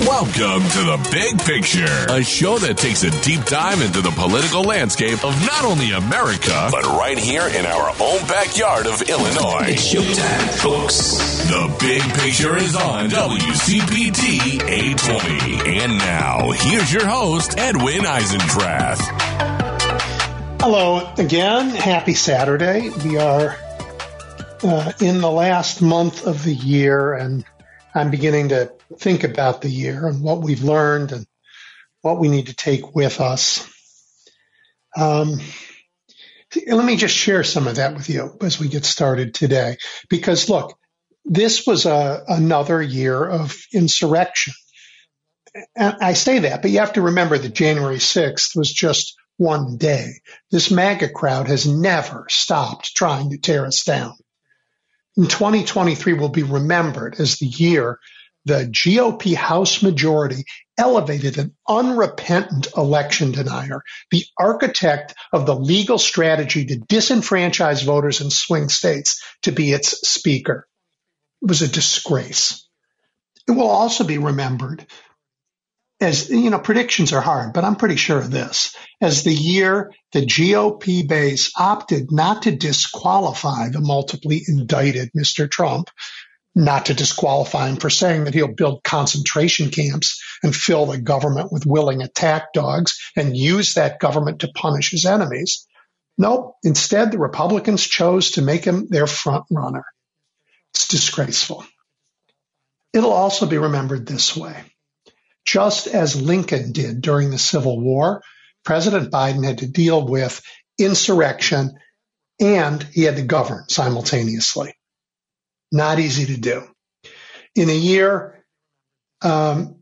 Welcome to The Big Picture, a show that takes a deep dive into the political landscape of not only America, but right here in our own backyard of Illinois. It's showtime, folks. The Big Picture is on WCPT 820. And now, here's your host, Edwin Eisendrath. Hello again. Happy Saturday. We are uh, in the last month of the year, and I'm beginning to think about the year and what we've learned and what we need to take with us. Um, let me just share some of that with you as we get started today. Because look, this was a, another year of insurrection. And I say that, but you have to remember that January 6th was just one day. This MAGA crowd has never stopped trying to tear us down. In 2023 will be remembered as the year the GOP House majority elevated an unrepentant election denier, the architect of the legal strategy to disenfranchise voters in swing states, to be its speaker. It was a disgrace. It will also be remembered as, you know, predictions are hard, but I'm pretty sure of this. As the year the GOP base opted not to disqualify the multiply indicted Mr. Trump, not to disqualify him for saying that he'll build concentration camps and fill the government with willing attack dogs and use that government to punish his enemies. Nope. Instead, the Republicans chose to make him their front runner. It's disgraceful. It'll also be remembered this way. Just as Lincoln did during the Civil War, President Biden had to deal with insurrection and he had to govern simultaneously. Not easy to do. In a year, um,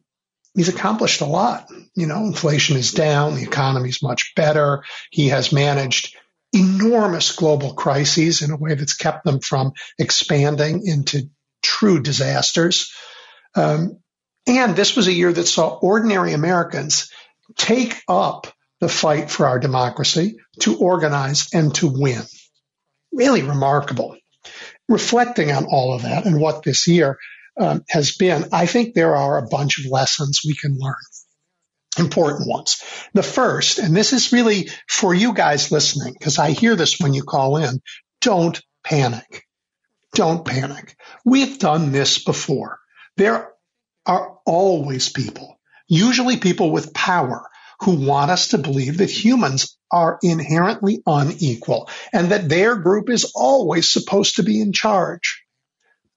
he's accomplished a lot. You know, inflation is down, the economy is much better. He has managed enormous global crises in a way that's kept them from expanding into true disasters. Um, and this was a year that saw ordinary Americans take up the fight for our democracy to organize and to win. Really remarkable reflecting on all of that and what this year um, has been, I think there are a bunch of lessons we can learn. Important ones. The first, and this is really for you guys listening, because I hear this when you call in, don't panic. Don't panic. We've done this before. There are always people, usually people with power, who want us to believe that humans are inherently unequal and that their group is always supposed to be in charge.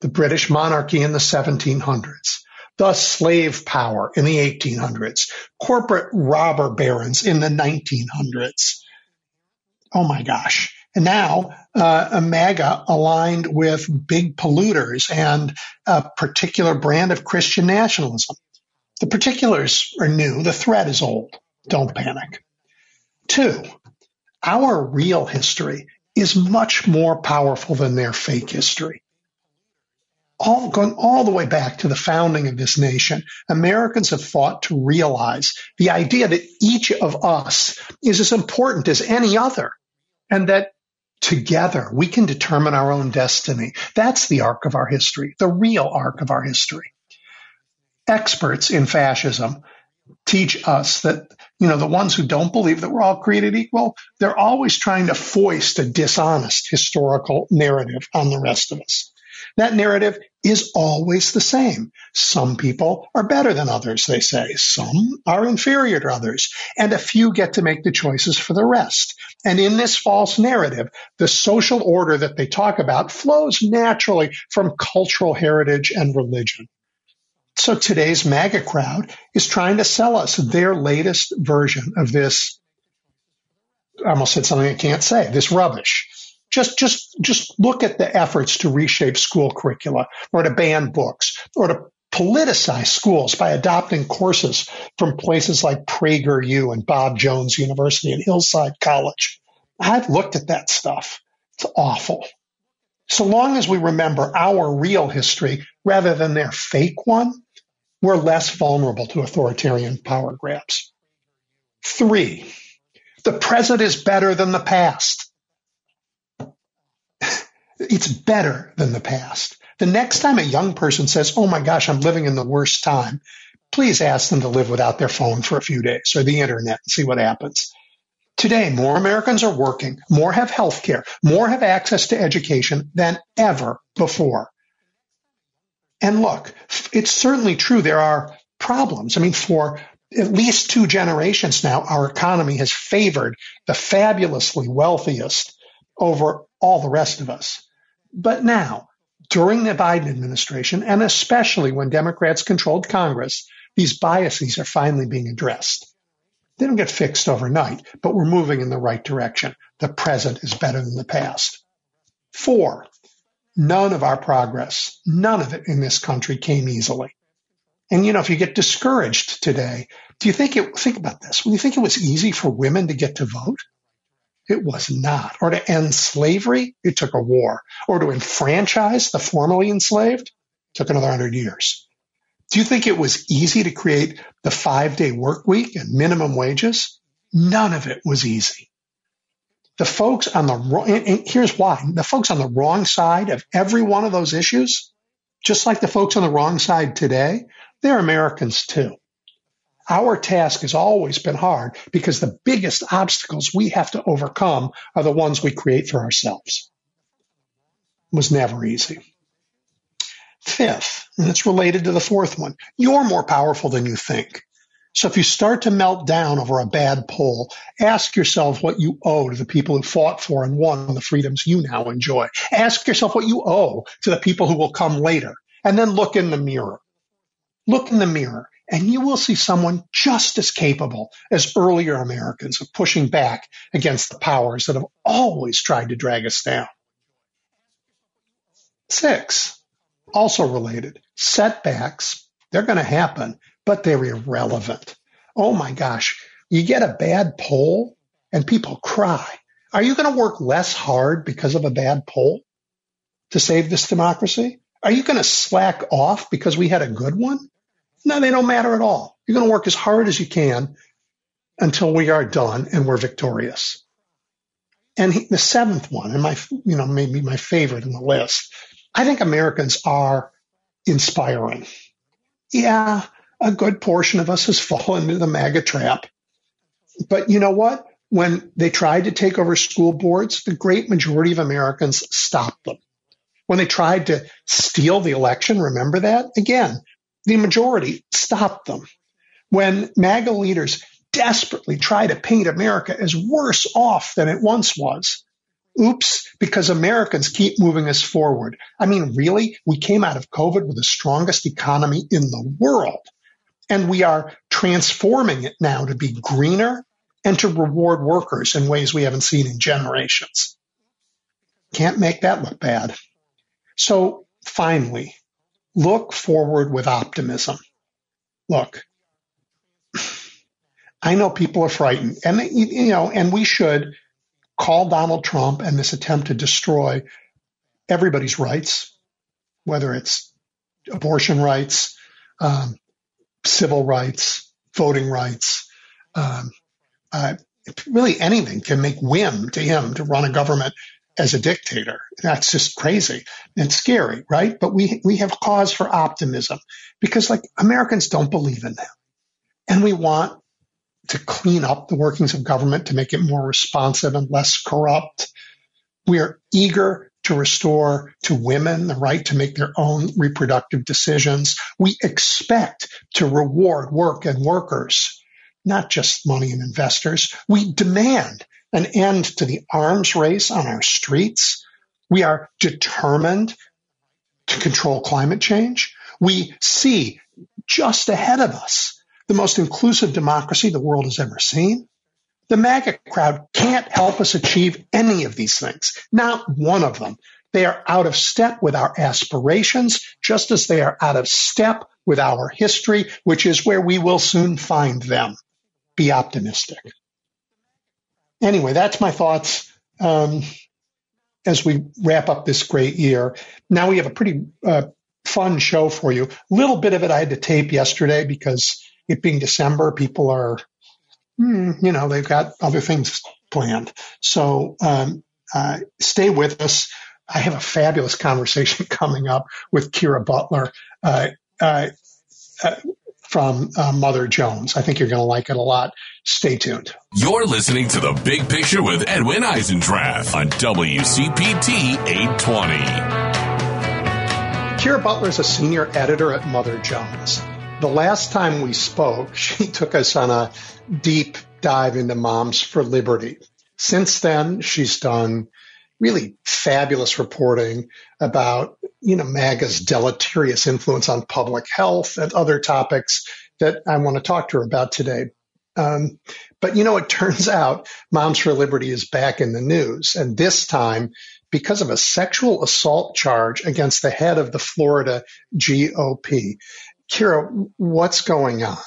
The British monarchy in the 1700s, the slave power in the 1800s, corporate robber barons in the 1900s. Oh my gosh. And now, uh, a MAGA aligned with big polluters and a particular brand of Christian nationalism. The particulars are new. The threat is old. Don't panic. Two, our real history is much more powerful than their fake history. All, going all the way back to the founding of this nation, Americans have fought to realize the idea that each of us is as important as any other and that together we can determine our own destiny. That's the arc of our history, the real arc of our history. Experts in fascism teach us that, you know, the ones who don't believe that we're all created equal, they're always trying to foist a dishonest historical narrative on the rest of us. That narrative is always the same. Some people are better than others, they say. Some are inferior to others. And a few get to make the choices for the rest. And in this false narrative, the social order that they talk about flows naturally from cultural heritage and religion. So today's MAGA crowd is trying to sell us their latest version of this. I almost said something I can't say. This rubbish. Just, just, just look at the efforts to reshape school curricula or to ban books or to politicize schools by adopting courses from places like PragerU and Bob Jones University and Hillsdale College. I've looked at that stuff. It's awful. So long as we remember our real history rather than their fake one, we're less vulnerable to authoritarian power grabs. Three, the present is better than the past. it's better than the past. The next time a young person says, Oh my gosh, I'm living in the worst time, please ask them to live without their phone for a few days or the internet and see what happens. Today, more Americans are working, more have health care, more have access to education than ever before. And look, it's certainly true there are problems. I mean, for at least two generations now, our economy has favored the fabulously wealthiest over all the rest of us. But now, during the Biden administration, and especially when Democrats controlled Congress, these biases are finally being addressed. They don't get fixed overnight, but we're moving in the right direction. The present is better than the past. Four, none of our progress, none of it in this country came easily. And you know, if you get discouraged today, do you think it, think about this. When you think it was easy for women to get to vote, it was not. Or to end slavery, it took a war. Or to enfranchise the formerly enslaved, took another hundred years. Do you think it was easy to create the five day work week and minimum wages? None of it was easy. The folks on the wrong, here's why the folks on the wrong side of every one of those issues, just like the folks on the wrong side today, they're Americans too. Our task has always been hard because the biggest obstacles we have to overcome are the ones we create for ourselves. It was never easy. Fifth, and it's related to the fourth one, you're more powerful than you think. So if you start to melt down over a bad poll, ask yourself what you owe to the people who fought for and won the freedoms you now enjoy. Ask yourself what you owe to the people who will come later. And then look in the mirror. Look in the mirror and you will see someone just as capable as earlier Americans of pushing back against the powers that have always tried to drag us down. Six, also related, setbacks, they're going to happen, but they're irrelevant. Oh my gosh, you get a bad poll and people cry. Are you going to work less hard because of a bad poll to save this democracy? Are you going to slack off because we had a good one? No, they don't matter at all. You're going to work as hard as you can until we are done and we're victorious. And he, the seventh one, and my, you know, maybe my favorite in the list, I think Americans are inspiring. Yeah, a good portion of us has fallen into the MAGA trap. But you know what? When they tried to take over school boards, the great majority of Americans stopped them. When they tried to steal the election, remember that? Again, the majority stopped them. When MAGA leaders desperately try to paint America as worse off than it once was, Oops, because Americans keep moving us forward. I mean, really, we came out of COVID with the strongest economy in the world. And we are transforming it now to be greener and to reward workers in ways we haven't seen in generations. Can't make that look bad. So finally, look forward with optimism. Look, I know people are frightened and, you know, and we should call Donald Trump and this attempt to destroy everybody's rights, whether it's abortion rights, um, civil rights, voting rights, um, uh, really anything can make whim to him to run a government as a dictator. That's just crazy and scary, right? But we we have cause for optimism because like Americans don't believe in them. And we want to clean up the workings of government to make it more responsive and less corrupt. We are eager to restore to women the right to make their own reproductive decisions. We expect to reward work and workers, not just money and investors. We demand an end to the arms race on our streets. We are determined to control climate change. We see just ahead of us the most inclusive democracy the world has ever seen. The MAGA crowd can't help us achieve any of these things, not one of them. They are out of step with our aspirations, just as they are out of step with our history, which is where we will soon find them. Be optimistic. Anyway, that's my thoughts um, as we wrap up this great year. Now we have a pretty uh, fun show for you. A little bit of it I had to tape yesterday because it being December, people are, hmm, you know, they've got other things planned. So um, uh, stay with us. I have a fabulous conversation coming up with Kiera Butler. Uh, uh, uh from uh, Mother Jones. I think you're going to like it a lot. Stay tuned. You're listening to The Big Picture with Edwin Eisendrath on WCPT 820. Kiera Butler is a senior editor at Mother Jones. The last time we spoke, she took us on a deep dive into Moms for Liberty. Since then, she's done really fabulous reporting about, you know, MAGA's deleterious influence on public health and other topics that I want to talk to her about today. Um, but you know, it turns out Moms for Liberty is back in the news, and this time because of a sexual assault charge against the head of the Florida GOP. Kiera, what's going on?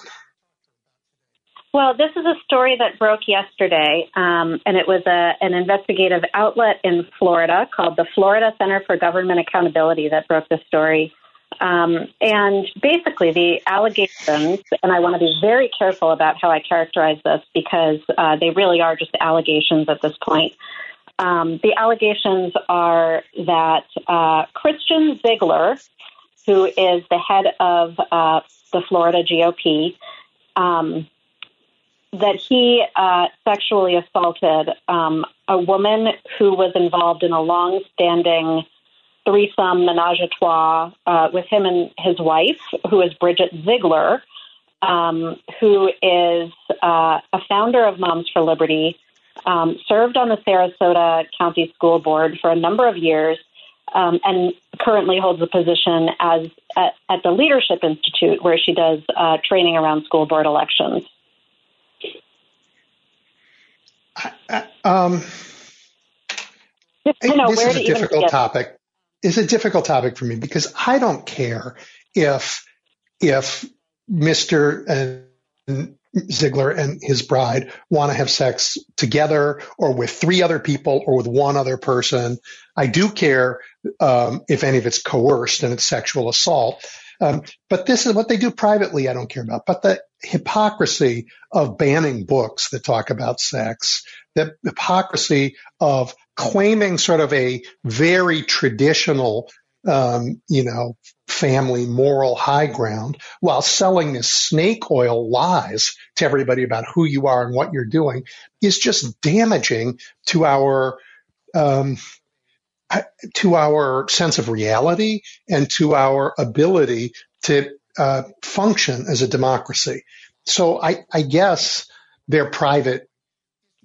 Well, this is a story that broke yesterday, um, and it was a, an investigative outlet in Florida called the Florida Center for Government Accountability that broke the story. Um, and basically, the allegations, and I want to be very careful about how I characterize this because uh, they really are just allegations at this point. Um, the allegations are that uh, Christian Ziegler, who is the head of uh, the Florida GOP, um, that he uh, sexually assaulted um, a woman who was involved in a long-standing threesome menage a trois uh, with him and his wife, who is Bridget Ziegler, um, who is uh, a founder of Moms for Liberty, um, served on the Sarasota County School Board for a number of years, um, and currently holds a position as at, at, the Leadership Institute, where she does uh, training around school board elections. Um, know, this is a difficult topic. It's a difficult topic for me because I don't care if if Mr. Ziegler and his bride want to have sex together or with three other people or with one other person. I do care um, if any of it's coerced and it's sexual assault. Um, but this is what they do privately. I don't care about. But the hypocrisy of banning books that talk about sex, the hypocrisy of claiming sort of a very traditional, um, you know, family moral high ground while selling this snake oil lies to everybody about who you are and what you're doing is just damaging to our um, to our sense of reality and to our ability to uh, function as a democracy. So I, I guess their private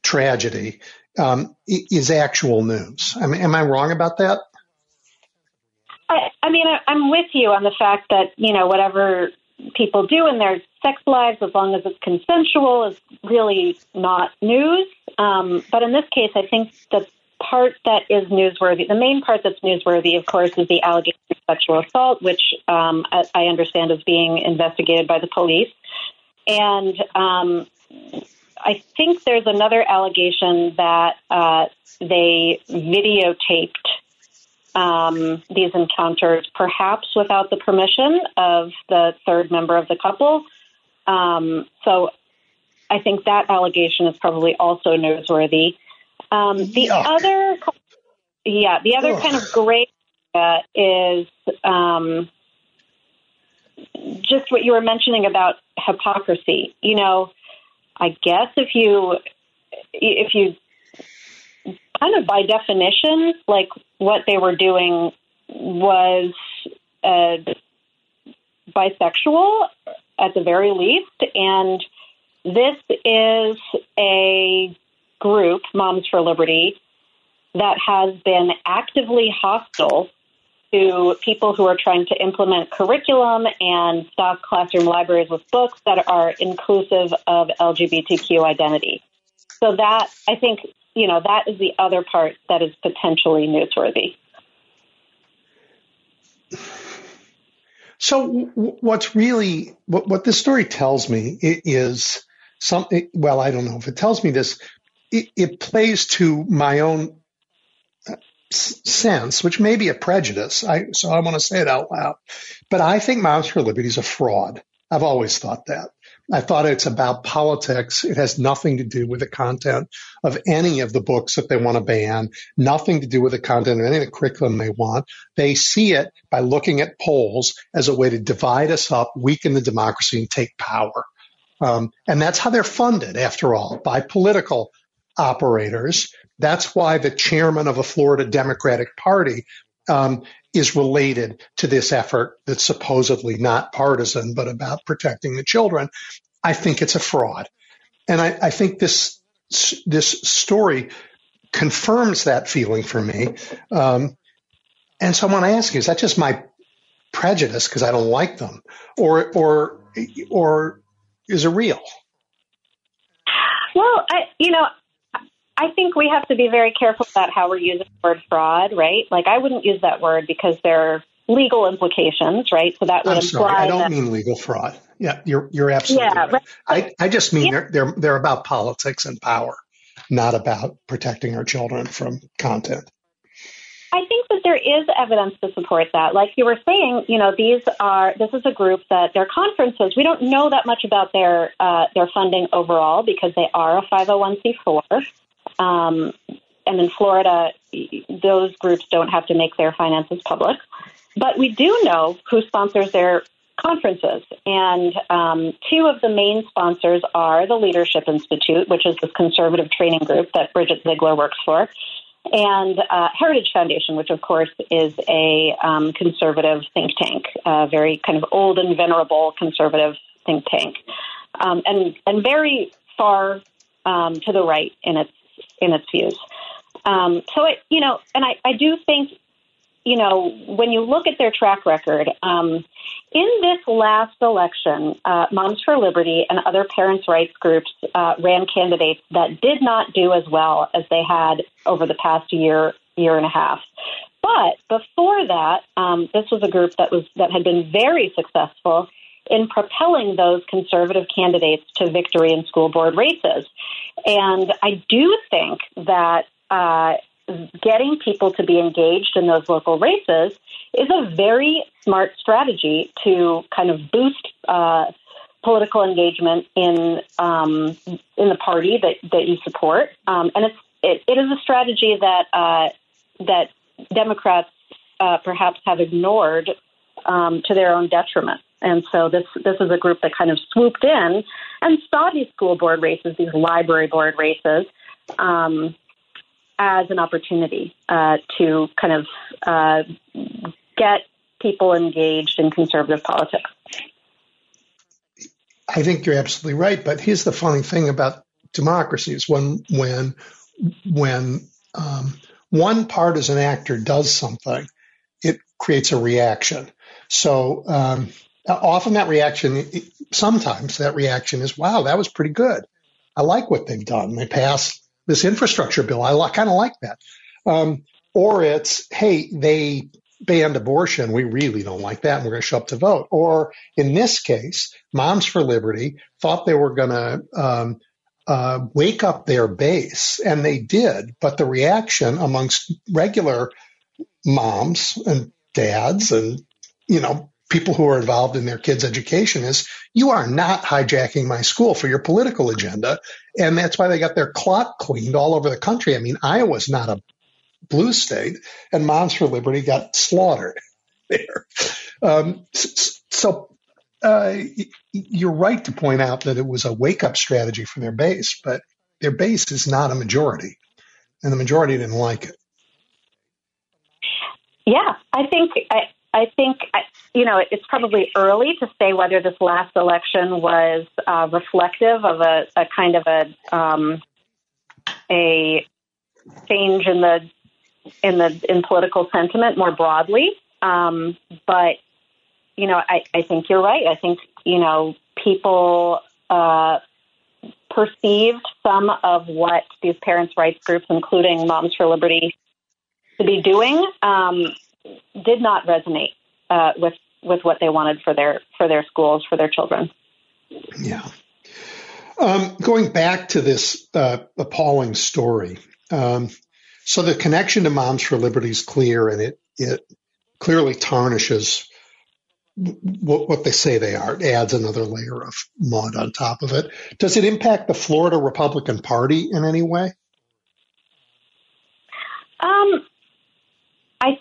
tragedy um, is actual news. I mean, am I wrong about that? I, I mean, I, I'm with you on the fact that you know whatever people do in their sex lives, as long as it's consensual, is really not news. Um, but in this case, I think that part that is newsworthy, the main part that's newsworthy, of course, is the allegation of sexual assault, which um, I understand is being investigated by the police. And um, I think there's another allegation that uh, they videotaped um, these encounters, perhaps without the permission of the third member of the couple. Um, so I think that allegation is probably also newsworthy. Um, the Yuck. other, yeah, the other Ugh. kind of gray area is um, just what you were mentioning about hypocrisy. You know, I guess if you if you kind of by definition, like what they were doing was uh, bisexual at the very least, and this is a group, Moms for Liberty, that has been actively hostile to people who are trying to implement curriculum and stock classroom libraries with books that are inclusive of LGBTQ identity. So that, I think, you know, that is the other part that is potentially newsworthy. So, what's really what, what this story tells me is something. Well, I don't know if it tells me this, it, it plays to my own uh, sense, which may be a prejudice. I, so I want to say it out loud. But I think Moms for Liberty is a fraud. I've always thought that. I thought it's about politics. It has nothing to do with the content of any of the books that they want to ban, nothing to do with the content of any of the curriculum they want. They see it by looking at polls as a way to divide us up, weaken the democracy, and take power. Um, and that's how they're funded, after all, by political operators. That's why the chairman of a Florida Democratic Party um, is related to this effort that's supposedly not partisan, but about protecting the children. I think it's a fraud. And I, I think this, this story confirms that feeling for me. Um, and so I want to ask you, is that just my prejudice because I don't like them or, or, or is it real? Well, I, you know, I think we have to be very careful about how we're using the word fraud, right? Like I wouldn't use that word because there are legal implications, right? So that would I'm imply sorry, I don't that, mean legal fraud. Yeah, you're you're absolutely Yeah, right. right. I, I just mean Yeah. they're they're they're about politics and power, not about protecting our children from content. I think that there is evidence to support that. Like you were saying, you know, these are this is a group that their conferences. We don't know that much about their uh, their funding overall because they are a 501c4. Um, and in Florida, those groups don't have to make their finances public. But we do know who sponsors their conferences. And um, two of the main sponsors are the Leadership Institute, which is this conservative training group that Bridget Ziegler works for, and uh, Heritage Foundation, which of course is a um, conservative think tank, a very kind of old and venerable conservative think tank, um, and and very far um, to the right in its in its views. Um, so it, you know, and I, I do think, you know, when you look at their track record, um, in this last election, uh, Moms for Liberty and other parents' rights groups uh, ran candidates that did not do as well as they had over the past year, year and a half. But before that, um, this was a group that was that had been very successful in propelling those conservative candidates to victory in school board races. And I do think that uh, getting people to be engaged in those local races is a very smart strategy to kind of boost uh, political engagement in um, in the party that, that you support. Um, and it's it, it is a strategy that uh, that Democrats uh, perhaps have ignored um, to their own detriment. And so this this is a group that kind of swooped in and saw these school board races, these library board races, um, as an opportunity uh, to kind of uh, get people engaged in conservative politics. I think you're absolutely right. But here's the funny thing about democracy is when when when um, one partisan actor does something, it creates a reaction. So um, often that reaction, sometimes that reaction is, "Wow, that was pretty good. I like what they've done. They passed this infrastructure bill. I kind of like that." Um, or it's, "Hey, they banned abortion. We really don't like that, and we're going to show up to vote." Or in this case, Moms for Liberty thought they were going to um, uh, wake up their base, and they did. But the reaction amongst regular moms and dads, and you know, people who are involved in their kids' education is, you are not hijacking my school for your political agenda, and that's why they got their clock cleaned all over the country. I mean, Iowa's not a blue state, and Moms for Liberty got slaughtered there. Um, so uh, you're right to point out that it was a wake up strategy for their base, but their base is not a majority, and the majority didn't like it. Yeah, I think I, I think I, you know it's probably early to say whether this last election was uh, reflective of a, a kind of a um, a change in the in the in political sentiment more broadly. Um, but you know, I, I think you're right. I think you know people uh, perceived some of what these parents' rights groups, including Moms for Liberty, to be doing, um, did not resonate uh, with with what they wanted for their for their schools for their children. Yeah. Um, going back to this uh, appalling story, um, so the connection to Moms for Liberty is clear, and it it clearly tarnishes what, what they say they are. It adds another layer of mud on top of it. Does it impact the Florida Republican Party in any way? Um, I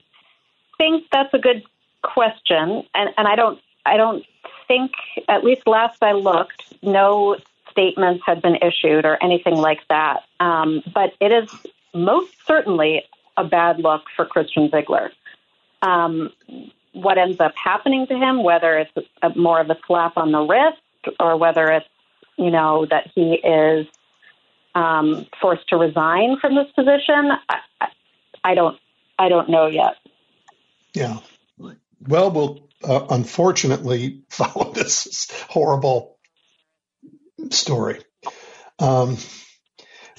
think that's a good question, and, and I don't I don't think at least last I looked, no statements had been issued or anything like that. Um, but it is most certainly a bad look for Christian Ziegler. Um, what ends up happening to him, whether it's a, more of a slap on the wrist or whether it's, you know, that he is um, forced to resign from this position, I, I don't, I don't know yet. Yeah. Well, we'll uh, unfortunately follow this horrible story. Um,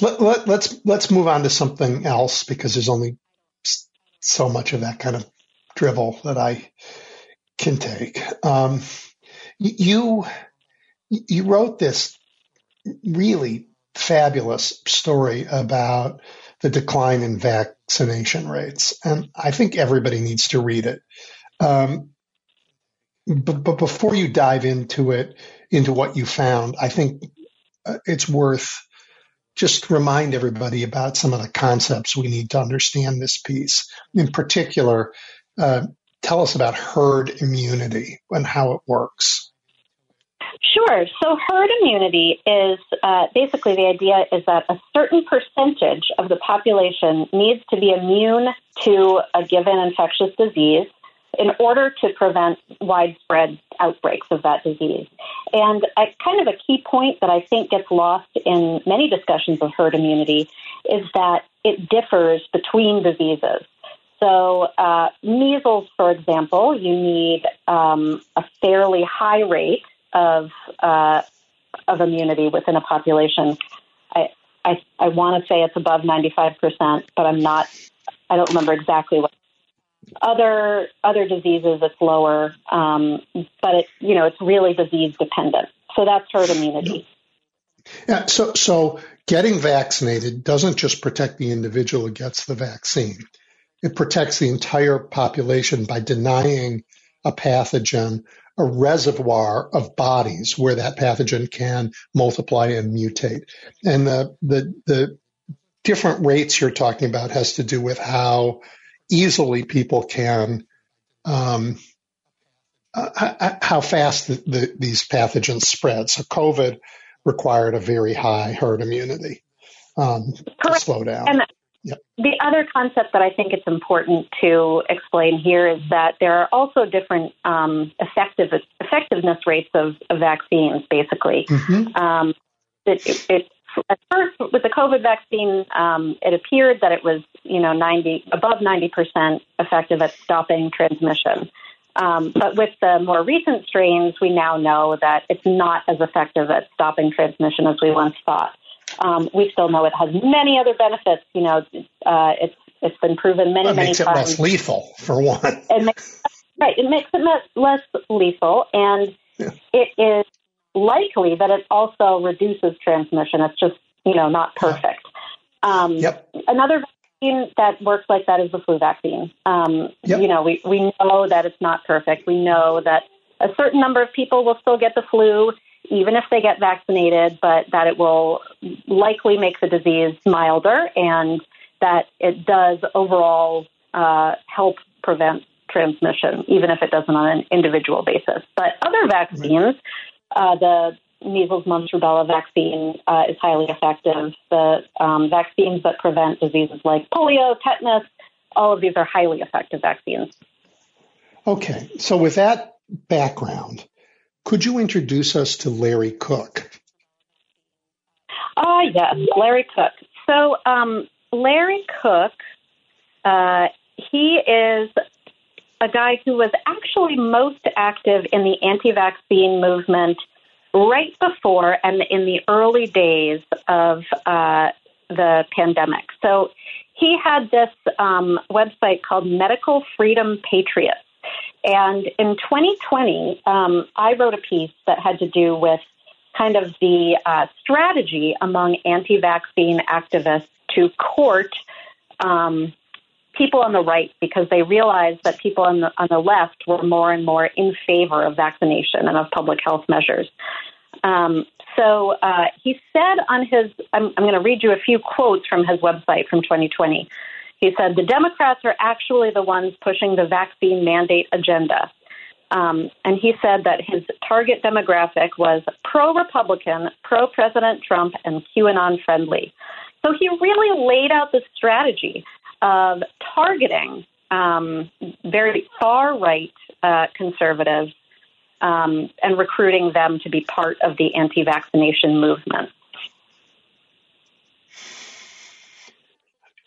let, let, let's let's move on to something else because there's only so much of that kind of drivel that I can take. Um, you you wrote this really fabulous story about the decline in vaccination rates, and I think everybody needs to read it. Um, but, but before you dive into it, into what you found, I think uh, it's worth just remind everybody about some of the concepts we need to understand this piece. In particular, uh, tell us about herd immunity and how it works. Sure. So, herd immunity is uh, basically the idea is that a certain percentage of the population needs to be immune to a given infectious disease in order to prevent widespread outbreaks of that disease. And a, kind of a key point that I think gets lost in many discussions of herd immunity is that it differs between diseases. So, uh, measles, for example, you need um, a fairly high rate of uh, of immunity within a population. I I, I want to say it's above ninety five percent, but I'm not. I don't remember exactly what other other diseases, it's lower, um, but it you know it's really disease dependent. So that's herd immunity. Yeah. So so getting vaccinated doesn't just protect the individual who gets the vaccine. It protects the entire population by denying a pathogen a reservoir of bodies where that pathogen can multiply and mutate. And the the the different rates you're talking about has to do with how easily people can um, uh, how fast the, the, these pathogens spread. So COVID required a very high herd immunity um, to slow down. And yep. the other concept that I think it's important to explain here is that there are also different um, effective effectiveness rates of, of vaccines. Basically, mm-hmm. um, it, it, it at first with the COVID vaccine, um, it appeared that it was you know 90 above 90 percent effective at stopping transmission. Um, but with the more recent strains, we now know that it's not as effective at stopping transmission as we once thought. Um, we still know it has many other benefits. You know, uh, it's it's been proven many, it many makes. It less lethal, for one. It makes, right. It makes it less lethal, and yeah. it is likely that it also reduces transmission. It's just, you know, not perfect. Um, yep. Another vaccine that works like that is the flu vaccine. Um, yep. You know, we, we know that it's not perfect. We know that a certain number of people will still get the flu even if they get vaccinated, but that it will likely make the disease milder and that it does overall uh, help prevent transmission, even if it doesn't on an individual basis. But other vaccines, uh, the measles, mumps, rubella vaccine uh, is highly effective. The um, vaccines that prevent diseases like polio, tetanus, all of these are highly effective vaccines. Okay, so with that background, could you introduce us to Larry Cook? Ah, uh, yes, Larry Cook. So, um, Larry Cook, uh, he is a guy who was actually most active in the anti vaccine movement right before and in the early days of uh, the pandemic. So he had this um, website called Medical Freedom Patriots. And in 2020, um, I wrote a piece that had to do with kind of the uh, strategy among anti vaccine activists to court um, people on the right because they realized that people on the on the left were more and more in favor of vaccination and of public health measures. Um, so uh, he said on his, I'm, I'm going to read you a few quotes from his website from 2020. He said, The Democrats are actually the ones pushing the vaccine mandate agenda. Um, and he said that his target demographic was pro Republican, pro President Trump, and QAnon friendly. So he really laid out the strategy of targeting um, very far right uh, conservatives um, and recruiting them to be part of the anti vaccination movement.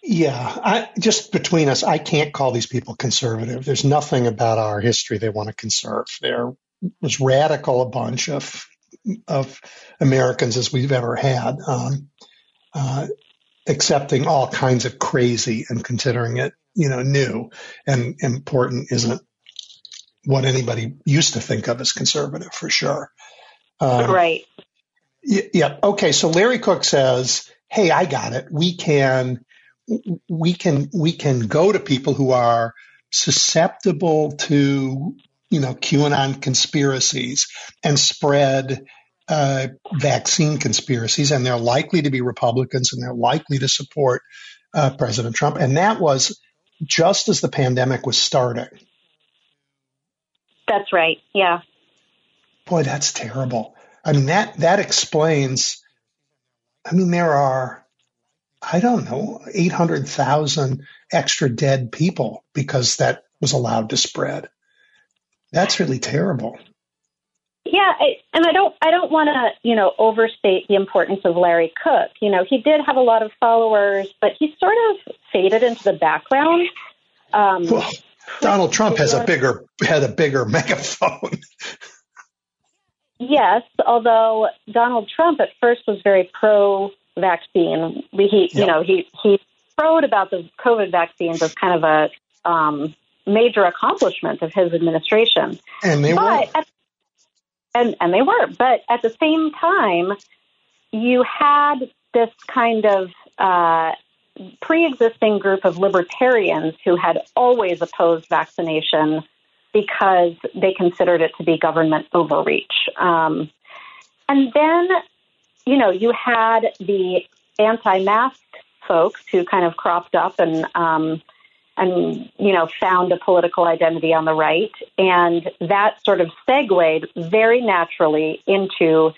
Yeah, I, just between us, I can't call these people conservative. There's nothing about our history they want to conserve. They're as radical a bunch of of Americans as we've ever had, um, uh, accepting all kinds of crazy and considering it, you know, new and important isn't what anybody used to think of as conservative for sure. Um, right. Yeah. Okay. So Larry Cook says, "Hey, I got it. We can, we can, we can go to people who are susceptible to, you know, QAnon conspiracies and spread." Uh, vaccine conspiracies, and they're likely to be Republicans, and they're likely to support uh, President Trump. And that was just as the pandemic was starting. That's right. Yeah. Boy, that's terrible. I mean that that explains. I mean, there are, I don't know, eight hundred thousand extra dead people because that was allowed to spread. That's really terrible. Yeah, I, and I don't I don't want to, you know, overstate the importance of Larry Cook. You know, he did have a lot of followers, but he sort of faded into the background. Um, well, Donald Trump has a bigger had a bigger megaphone. yes, although Donald Trump at first was very pro vaccine. He yep. you know, he he crowed about the COVID vaccines as kind of a um, major accomplishment of his administration. And they but were. At, and and they were, but at the same time, you had this kind of uh, pre existing group of libertarians who had always opposed vaccination because they considered it to be government overreach. Um, and then, you know, you had the anti mask folks who kind of cropped up and, um, and, you know, found a political identity on the right. And that sort of segued very naturally into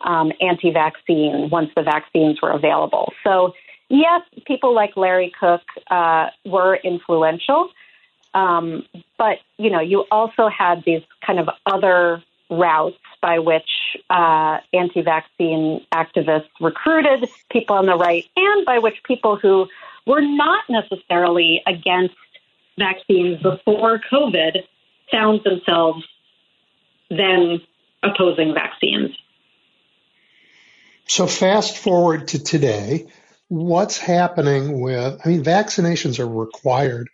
um, anti vaccine once the vaccines were available. So, yes, people like Larry Cook uh, were influential, um, but you know, you also had these kind of other routes by which uh, anti-vaccine activists recruited people on the right, and by which people who were not necessarily against vaccines before COVID found themselves then opposing vaccines. So, fast forward to today, what's happening with, I mean, vaccinations are required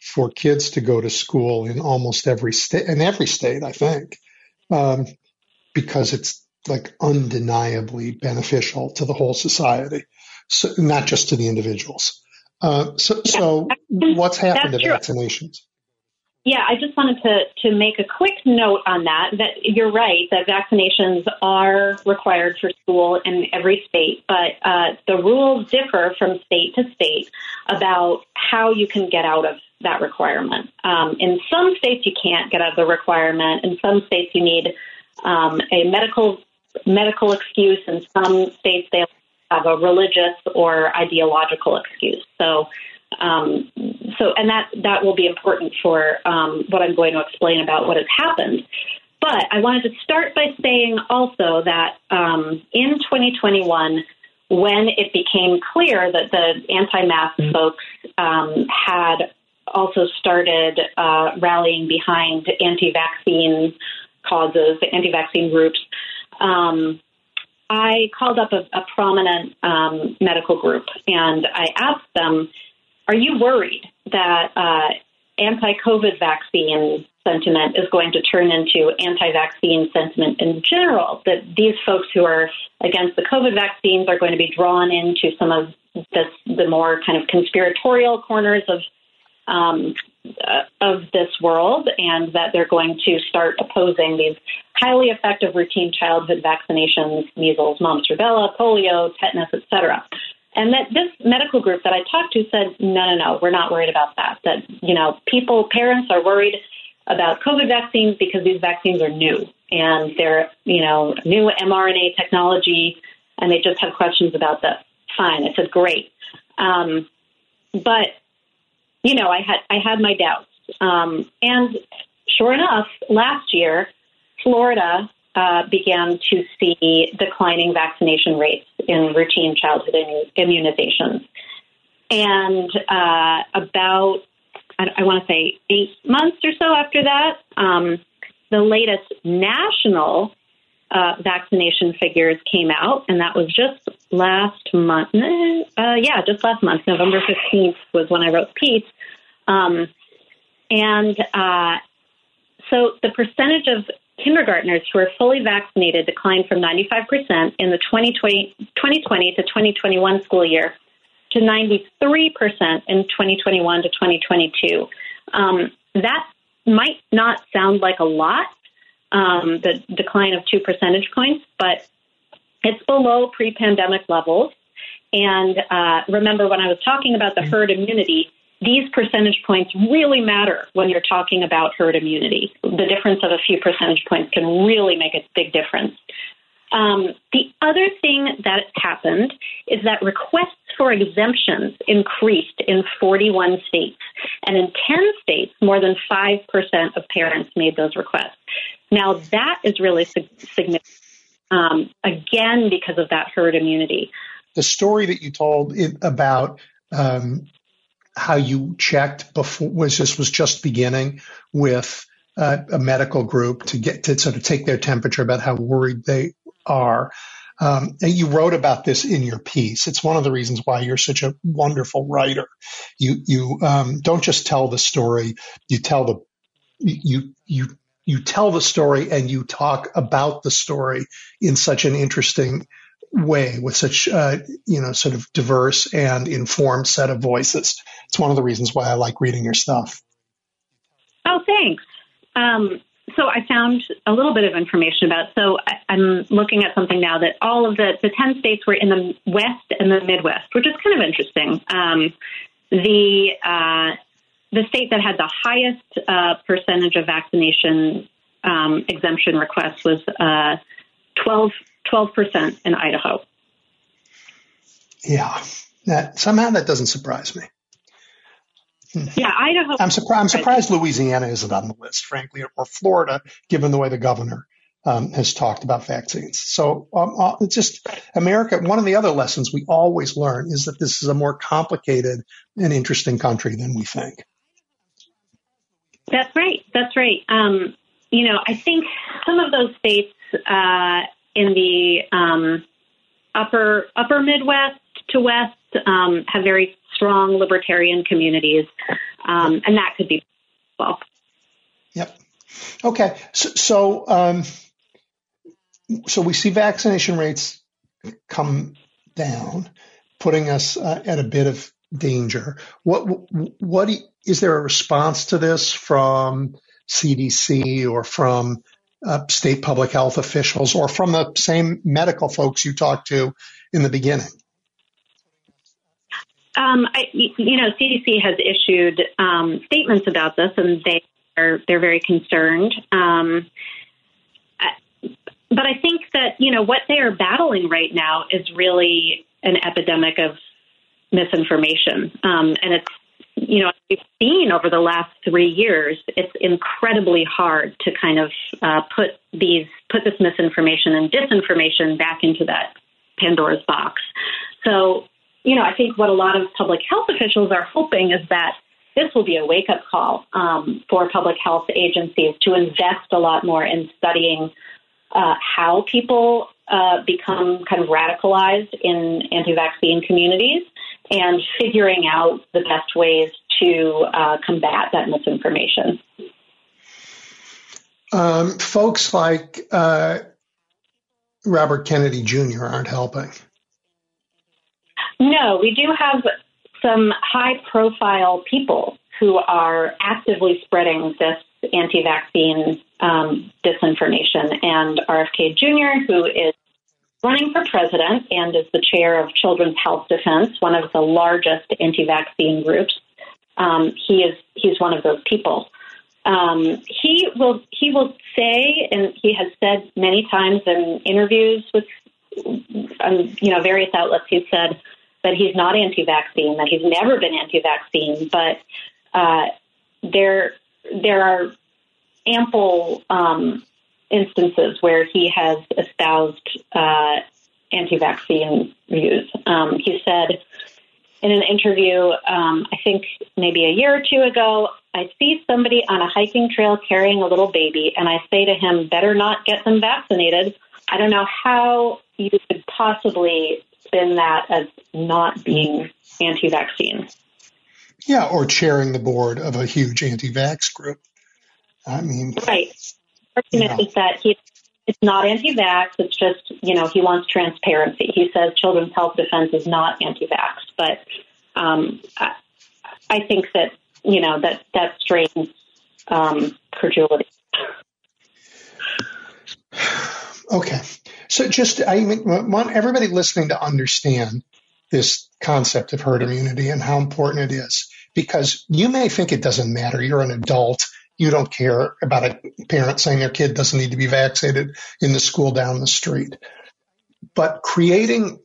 for kids to go to school in almost every state, in every state, I think, um, because it's like undeniably beneficial to the whole society, so not just to the individuals. Uh, so, so what's happened That's to true. vaccinations? Yeah, I just wanted to, to make a quick note on that. That you're right that vaccinations are required for school in every state, but uh, the rules differ from state to state about how you can get out of that requirement. Um, in some states, you can't get out of the requirement. In some states, you need um, a medical medical excuse. In some states, they have a religious or ideological excuse. So um, so, and that that will be important for um, what I'm going to explain about what has happened. But I wanted to start by saying also that um, in 2021, when it became clear that the anti-mask mm-hmm. folks um, had also started uh, rallying behind anti-vaccine causes, anti-vaccine groups. Um, I called up a, a prominent um, medical group and I asked them are you worried that uh, anti COVID vaccine sentiment is going to turn into anti vaccine sentiment in general? That these folks who are against the COVID vaccines are going to be drawn into some of this, the more kind of conspiratorial corners of um, uh, of this world, and that they're going to start opposing these highly effective routine childhood vaccinations, measles, mumps, rubella, polio, tetanus, etc. And that this medical group that I talked to said, no, no, no, we're not worried about that. That, you know, people, parents are worried about COVID vaccines because these vaccines are new and they're, you know, new mRNA technology and they just have questions about that. Fine. I said, great. Um, but, you know, I had, I had my doubts. Um, and sure enough, last year, Florida uh, began to see declining vaccination rates in routine childhood immunizations. And uh, about, I, want to say, eight months or so after that, um, the latest national uh, vaccination figures came out, and that was just last month. Uh, yeah, just last month, November 15th was when I wrote the piece. Um, and uh, so the percentage of kindergartners who are fully vaccinated declined from 95% in the 2020, 2020 to 2021 school year to 93% in 2021 to 2022. Um, that might not sound like a lot, um, the decline of two percentage points, but it's below pre pandemic levels. And uh, remember, when I was talking about the herd immunity, these percentage points really matter when you're talking about herd immunity. The difference of a few percentage points can really make a big difference. Um, the other thing that happened is that requests for exemptions increased in 41 states. And in 10 states, more than 5% of parents made those requests. Now, that is really significant, um, again, because of that herd immunity. The story that you told about um, how you checked before was just was just beginning with uh, a medical group to get to sort of take their temperature about how worried they are. Um, and you wrote about this in your piece. It's one of the reasons why you're such a wonderful writer. You you um, don't just tell the story; you tell the you you you tell the story and you talk about the story in such an interesting way with such uh, you know sort of diverse and informed set of voices. It's one of the reasons why I like reading your stuff. Oh, thanks. Um, so I found a little bit of information about. So I, am looking at something now that all of the the ten states were in the West and the Midwest, which is kind of interesting. Um, the uh, the state that had the highest uh, percentage of vaccination um, exemption requests was uh, 12 percent in Idaho. Yeah, that somehow that doesn't surprise me. Yeah, Idaho. I'm surprised. I'm surprised Louisiana isn't on the list, frankly, or Florida, given the way the governor um, has talked about vaccines. So um, uh, it's just America. One of the other lessons we always learn is that this is a more complicated and interesting country than we think. That's right. That's right. Um, you know, I think some of those states uh, in the um, upper upper Midwest to West um, have very strong libertarian communities, um, and that could be well. Yep. Okay. So, so, um, so we see vaccination rates come down, putting us uh, at a bit of danger. What what is there a response to this from CDC or from uh, state public health officials or from the same medical folks you talked to in the beginning? Um, I, you know, CDC has issued um, statements about this, and they are they're very concerned. Um, but I think that you know what they are battling right now is really an epidemic of misinformation, um, and it's you know we've seen over the last three years it's incredibly hard to kind of uh, put these put this misinformation and disinformation back into that Pandora's box. So you know, I think what a lot of public health officials are hoping is that this will be a wake up call um, for public health agencies to invest a lot more in studying uh, how people uh, become kind of radicalized in anti vaccine communities and figuring out the best ways to uh, combat that misinformation. Um, folks like uh, Robert Kennedy Jr. aren't helping. No, we do have some high profile people who are actively spreading this anti vaccine um, disinformation. And RFK Jr., who is running for president and is the chair of Children's Health Defense, one of the largest anti vaccine groups, um, he is he's one of those people. Um, he will he will say, and he has said many times in interviews with um, you know various outlets. He's said that he's not anti-vaccine, that he's never been anti-vaccine, but uh, there there are ample um, instances where he has espoused uh, anti-vaccine views. Um, he said in an interview, um, I think maybe a year or two ago, I see somebody on a hiking trail carrying a little baby, and I say to him, "Better not get them vaccinated." I don't know how you could possibly spin that as not being anti-vaccine. Yeah, or chairing the board of a huge anti-vax group. I mean, right. Argument is that he it's not anti-vax. It's just you know he wants transparency. He says Children's Health Defense is not anti-vax, but um, I, I think that you know that that strains um, credulity. Okay, so just I want everybody listening to understand this concept of herd immunity and how important it is because you may think it doesn't matter. You're an adult you don't care about a parent saying their kid doesn't need to be vaccinated in the school down the street. But creating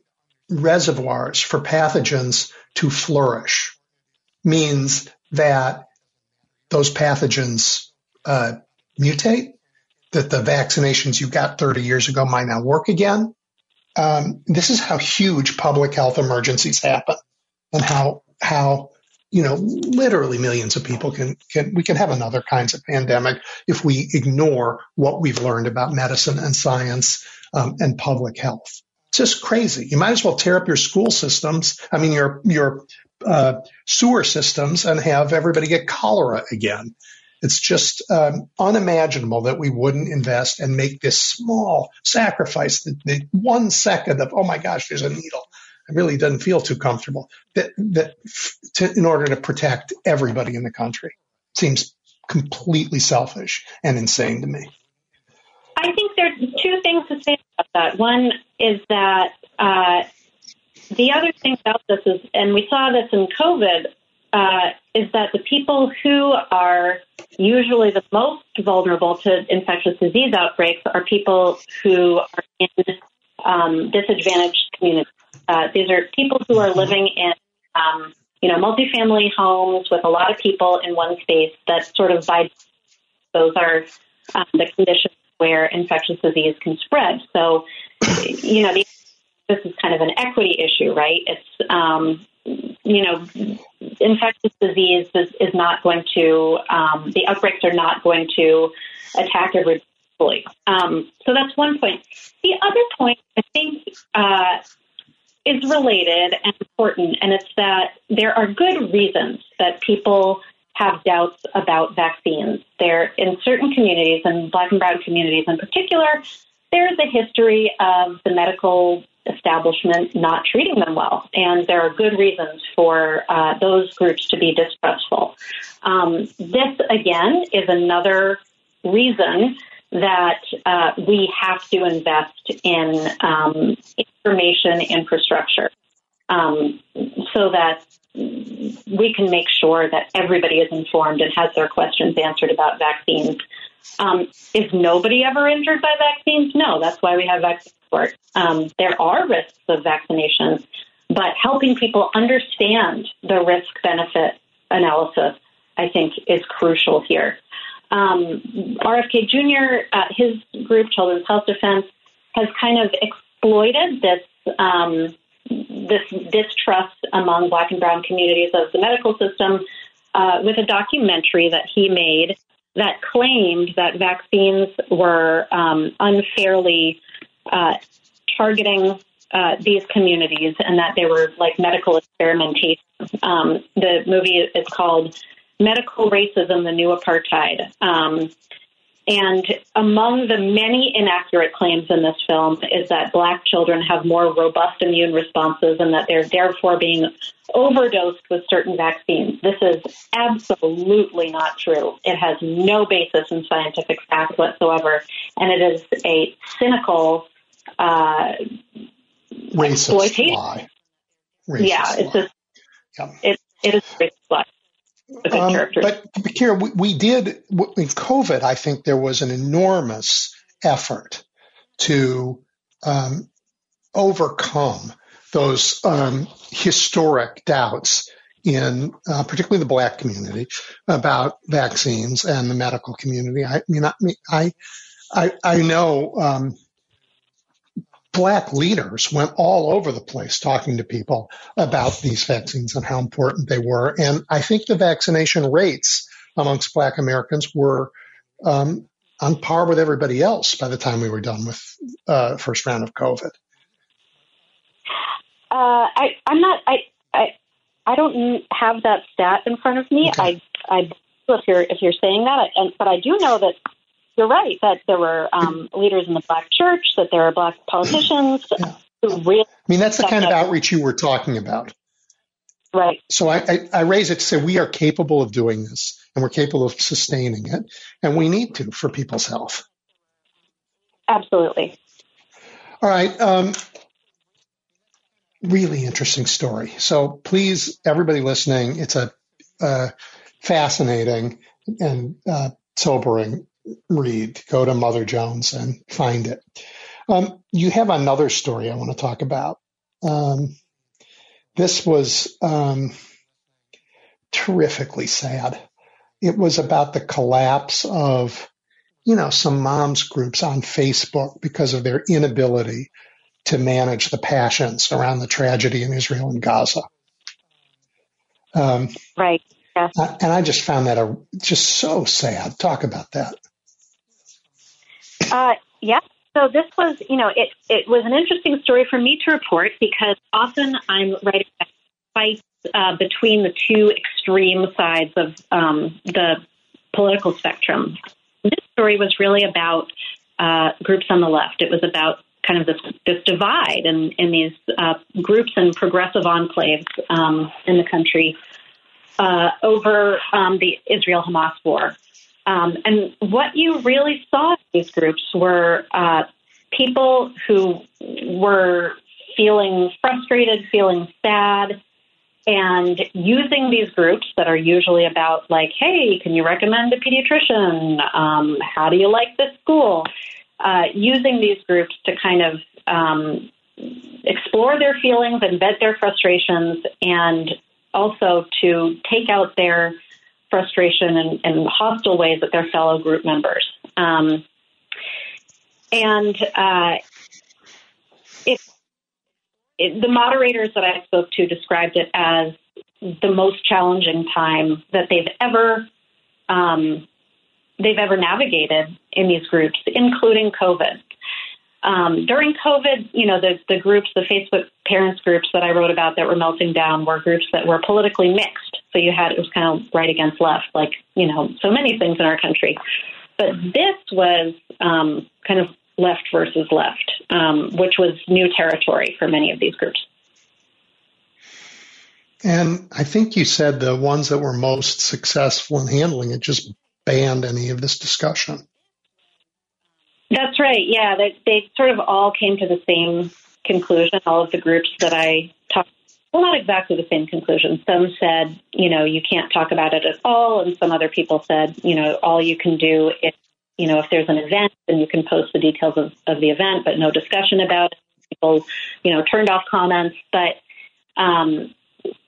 reservoirs for pathogens to flourish means that those pathogens uh, mutate, that the vaccinations you got 30 years ago might not work again. Um, this is how huge public health emergencies happen and how how you know, literally millions of people can, can, we can have another kinds of pandemic if we ignore what we've learned about medicine and science um, and public health. It's just crazy. You might as well tear up your school systems. I mean, your, your, uh, sewer systems and have everybody get cholera again. It's just um, unimaginable that we wouldn't invest and make this small sacrifice, the, the one second of, oh my gosh, there's a needle really doesn't feel too comfortable that, that to, in order to protect everybody in the country seems completely selfish and insane to me. I think there's two things to say about that. One is that uh, the other thing about this is, and we saw this in COVID, uh, is that the people who are usually the most vulnerable to infectious disease outbreaks are people who are in um, disadvantaged communities. Uh, these are people who are living in, um, you know, multifamily homes with a lot of people in one space. That sort of by those are um, the conditions where infectious disease can spread. So, you know, this is kind of an equity issue, right? It's, um, you know, infectious disease is, is not going to, um, the outbreaks are not going to attack everybody. Um, so that's one point. The other point, I think, uh, is related and important, and it's that there are good reasons that people have doubts about vaccines. There, in certain communities, and black and brown communities in particular, there's a history of the medical establishment not treating them well, and there are good reasons for uh, those groups to be distrustful. Um, this, again, is another reason that uh, we have to invest in um, information infrastructure um, so that we can make sure that everybody is informed and has their questions answered about vaccines. Um, is nobody ever injured by vaccines? No, that's why we have vaccine support. Um, there are risks of vaccinations, but helping people understand the risk benefit analysis, I think, is crucial here. Um, RFK Jr., uh, his group, Children's Health Defense, has kind of exploited this um, this distrust among Black and Brown communities of the medical system uh, with a documentary that he made that claimed that vaccines were um, unfairly uh, targeting uh, these communities and that they were like medical experimentation. Um, the movie is called Medical Racism, the New Apartheid. Um, And among the many inaccurate claims in this film is that black children have more robust immune responses and that they're therefore being overdosed with certain vaccines. This is absolutely not true. It has no basis in scientific fact whatsoever. And it is a cynical, uh, racist lie. Racist yeah, it's just, yeah. it, it is racist lie. Um, but, but Kiera, we, we did in COVID. I think there was an enormous effort to um, overcome those um, historic doubts in uh, particularly the black community about vaccines and the medical community. I mean, I I I, know um, black leaders went all over the place talking to people about these vaccines and how important they were. And I think the vaccination rates amongst black Americans were um, on par with everybody else by the time we were done with uh, first round of COVID. Uh, I, I'm not. I, I I don't have that stat in front of me. Okay. I I if you're if you're saying that, and but I do know that you're right that there were um, leaders in the black church, that there are black politicians yeah. who really. I mean, that's the kind of outreach you were talking about. Right. So I, I, I raise it to say we are capable of doing this and we're capable of sustaining it, and we need to for people's health. Absolutely. All right. Um, really interesting story. So please, everybody listening, it's a, a fascinating and uh, sobering read. Go to Mother Jones and find it. Um, you have another story I want to talk about. Um, this was um, terrifically sad. It was about the collapse of, you know, some moms groups on Facebook because of their inability to manage the passions around the tragedy in Israel and Gaza. Um, right. Yes. And I just found that a, just so sad. Talk about that. Uh, yeah. So this was, you know, it, it was an interesting story for me to report because often I'm writing fights uh, between the two extreme sides of um, the political spectrum. This story was really about uh, groups on the left. It was about kind of this this divide in in these uh, groups and progressive enclaves um, in the country uh, over um, the Israel Hamas war. Um, and what you really saw in these groups were uh, people who were feeling frustrated, feeling sad, and using these groups that are usually about, like, hey, can you recommend a pediatrician? Um, how do you like this school? Uh, using these groups to kind of um, explore their feelings and vent their frustrations and also to take out their frustration and, in hostile ways at their fellow group members. Um, and uh, it, it, the moderators that I spoke to described it as the most challenging time that they've ever um, they've ever navigated in these groups, including COVID. Um, during COVID, you know, the, the groups, the Facebook parents groups that I wrote about that were melting down were groups that were politically mixed. So you had, it was kind of right against left, like, you know, so many things in our country. But this was um, kind of left versus left, um, which was new territory for many of these groups. And I think you said the ones that were most successful in handling it just banned any of this discussion. That's right. Yeah, they, they sort of all came to the same conclusion. All of the groups that I talked, well, not exactly the same conclusion. Some said, you know, you can't talk about it at all, and some other people said, you know, all you can do is, you know, if there's an event, then you can post the details of, of the event, but no discussion about it. People, you know, turned off comments, but um,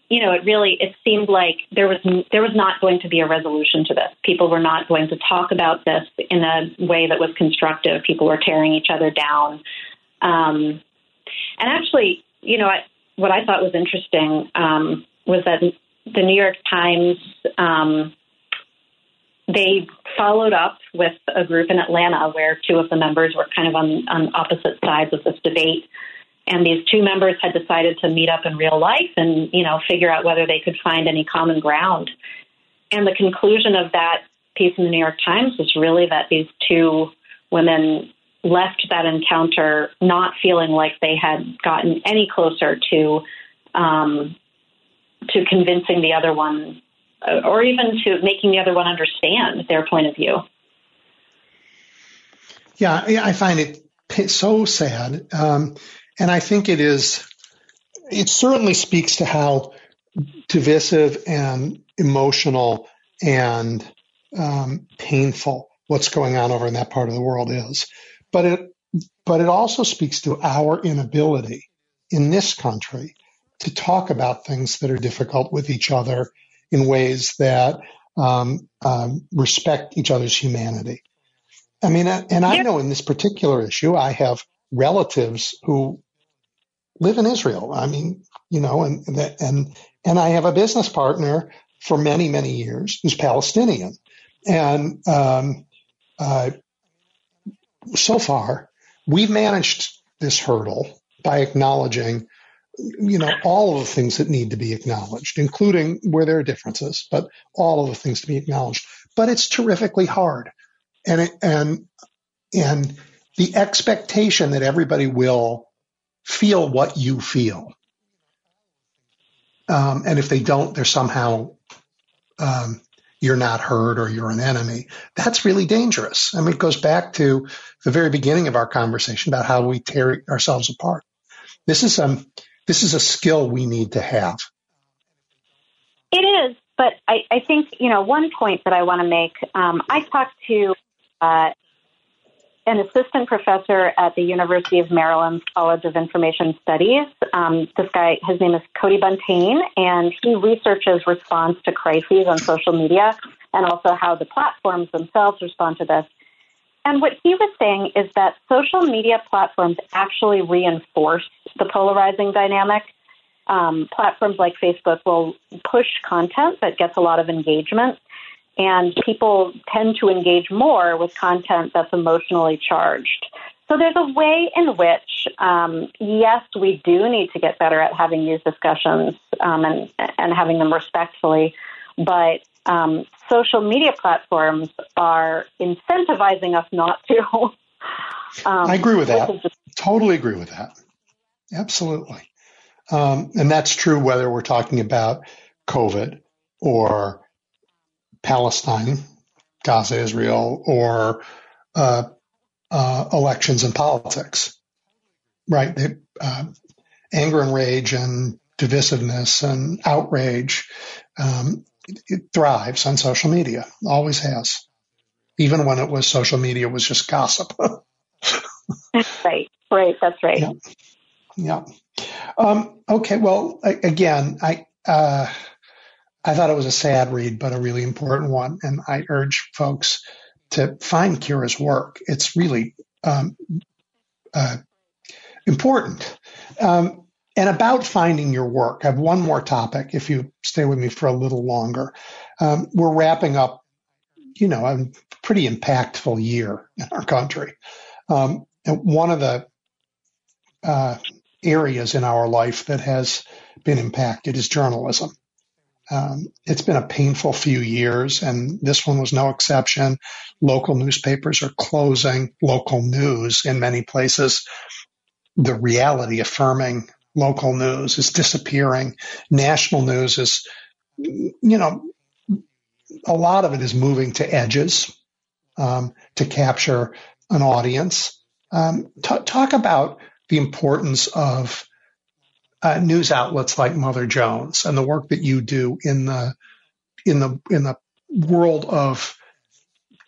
you know, it really it seemed like there was there was not going to be a resolution to this. People were not going to talk about this in a way that was constructive. People were tearing each other down. Um, and actually, you know, what I thought was interesting um, was that the New York Times um, they followed up with a group in Atlanta where two of the members were kind of on, on opposite sides of this debate. And these two members had decided to meet up in real life and you know figure out whether they could find any common ground. And the conclusion of that piece in the New York Times was really that these two women left that encounter not feeling like they had gotten any closer to um, to convincing the other one, uh, or even to making the other one understand their point of view. Yeah, I find it so sad, um, and I think it is. It certainly speaks to how divisive and emotional and um, painful what's going on over in that part of the world is. But it, but it also speaks to our inability in this country to talk about things that are difficult with each other in ways that um, um, respect each other's humanity. I mean, and I know in this particular issue, I have relatives who live in Israel. I mean, you know, and and and I have a business partner for many many years who's Palestinian, and um, uh, so far we've managed this hurdle by acknowledging you know all of the things that need to be acknowledged including where there are differences but all of the things to be acknowledged. But it's terrifically hard. And it, and and the expectation that everybody will feel what you feel. Um, and if they don't they're somehow um, you're not heard or you're an enemy. That's really dangerous. I mean, it goes back to the very beginning of our conversation about how we tear ourselves apart. This is um, this is a skill we need to have. It is, but I, I think you know one point that I want to make. Um, I talked to uh, an assistant professor at the University of Maryland College of Information Studies. Um, this guy, his name is Cody Buntain, and he researches response to crises on social media and also how the platforms themselves respond to this. And what he was saying is that social media platforms actually reinforce the polarizing dynamic. Um, platforms like Facebook will push content that gets a lot of engagement and people tend to engage more with content that's emotionally charged. So there's a way in which, um, yes, we do need to get better at having these discussions um, and and having them respectfully, but um, social media platforms are incentivizing us not to. I agree with that. Just- totally agree with that. Absolutely. Um, and that's true whether we're talking about COVID or Palestine, Gaza, Israel, or uh, uh, elections and politics, right? They, uh, anger and rage and divisiveness and outrage um, it thrives on social media, always has, even when it was social media was just gossip. right, right, that's right. Yeah. yeah. Um, okay, well, again, I. Uh, I thought it was a sad read, but a really important one. And I urge folks to find Kiera's work. It's really um, uh, important. Um, and about finding your work, I have one more topic if you stay with me for a little longer. Um, we're wrapping up, you know, a pretty impactful year in our country. Um, and one of the uh, areas in our life that has been impacted is journalism. Um, it's been a painful few years, and this one was no exception. Local newspapers are closing, local news in many places. The reality affirming local news is disappearing. National news is, you know, a lot of it is moving to edges um, to capture an audience. Um, t- talk about the importance of uh, news outlets like Mother Jones and the work that you do in the in the in the world of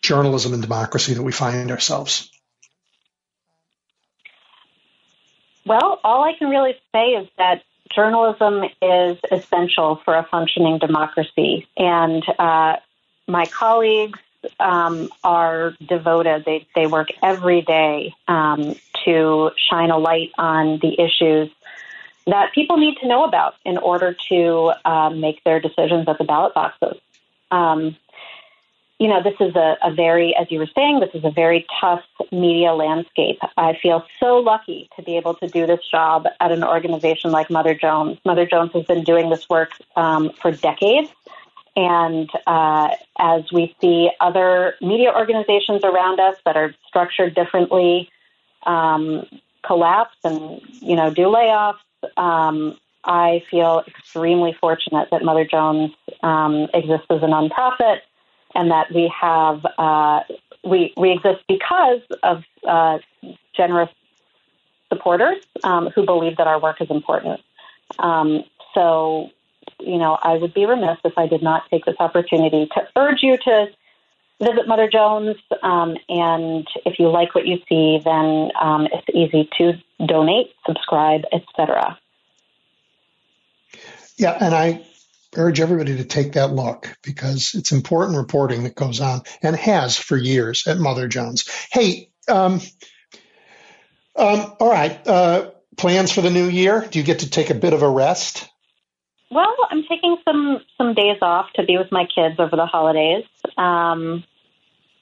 journalism and democracy that we find ourselves? Well, all I can really say is that journalism is essential for a functioning democracy, and uh, my colleagues um, are devoted. They they work every day um, to shine a light on the issues that people need to know about in order to um, make their decisions at the ballot boxes. Um, you know, this is a, a, very, as you were saying, this is a very tough media landscape. I feel so lucky to be able to do this job at an organization like Mother Jones. Mother Jones has been doing this work um, for decades, And uh, as we see other media organizations around us that are structured differently um, collapse and you know do layoffs, um, I feel extremely fortunate that Mother Jones um, exists as a nonprofit and that we have uh, we we exist because of uh, generous supporters um, who believe that our work is important. Um, so, you know, I would be remiss if I did not take this opportunity to urge you to visit Mother Jones. Um, and if you like what you see, then um, it's easy to donate, subscribe, etc. Yeah, and I urge everybody to take that look because it's important reporting that goes on and has for years at Mother Jones. Hey, um, um, all right. Uh, plans for the new year? Do you get to take a bit of a rest? Well, I'm taking some some days off to be with my kids over the holidays. Um,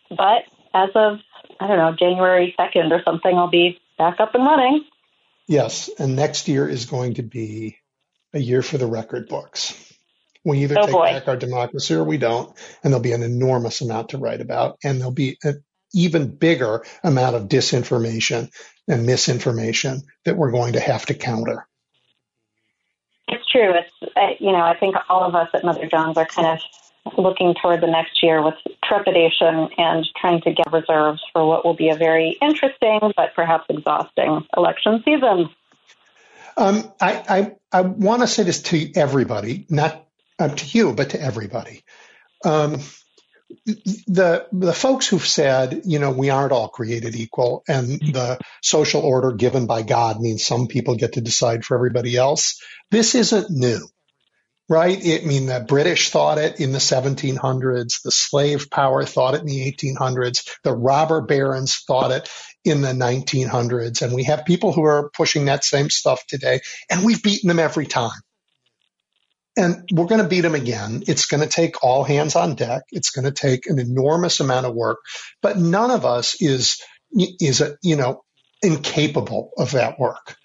but as of I don't know January second or something, I'll be back up and running. Yes, and next year is going to be a year for the record books. We either Oh, take boy. back our democracy or we don't, and there'll be an enormous amount to write about, and there'll be an even bigger amount of disinformation and misinformation that we're going to have to counter. It's true. It's uh, you know I think all of us at Mother Jones are kind of looking toward the next year with trepidation and trying to get reserves for what will be a very interesting but perhaps exhausting election season. Um, I, I, I want to say this to everybody, not uh, to you, but to everybody. Um, the the folks who've said, you know, we aren't all created equal, and the social order given by God means some people get to decide for everybody else. This isn't new, right? I mean, the British thought it in the 1700s, the slave power thought it in the 1800s, the robber barons thought it in the 1900s, and we have people who are pushing that same stuff today, and we've beaten them every time and we're going to beat them again. It's going to take all hands on deck. It's going to take an enormous amount of work, but none of us is is a, you know incapable of that work.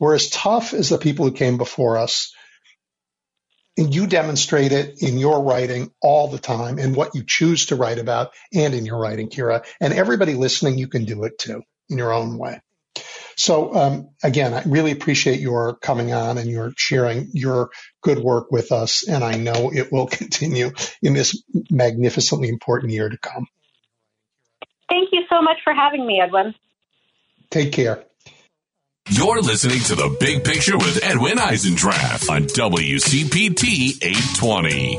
We're as tough as the people who came before us. And you demonstrate it in your writing all the time and what you choose to write about and in your writing, Kiera. And everybody listening, you can do it too in your own way. So um, again, I really appreciate your coming on and your sharing your good work with us, and I know it will continue in this magnificently important year to come. Thank you so much for having me, Edwin. Take care. You're listening to The Big Picture with Edwin Eisendrath on WCPT 820.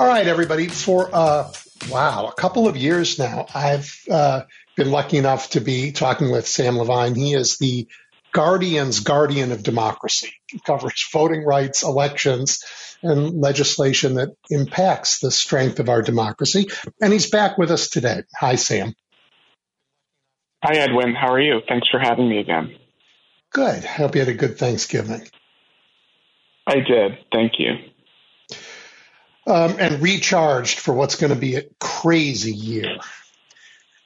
All right, everybody. For uh, wow, a couple of years now, I've uh, been lucky enough to be talking with Sam Levine. He is the Guardian's guardian of democracy. He covers voting rights, elections, and legislation that impacts the strength of our democracy. And he's back with us today. Hi, Sam. Hi, Edwin. How are you? Thanks for having me again. Good. I hope you had a good Thanksgiving. I did. Thank you. Um, and recharged for what's going to be a crazy year.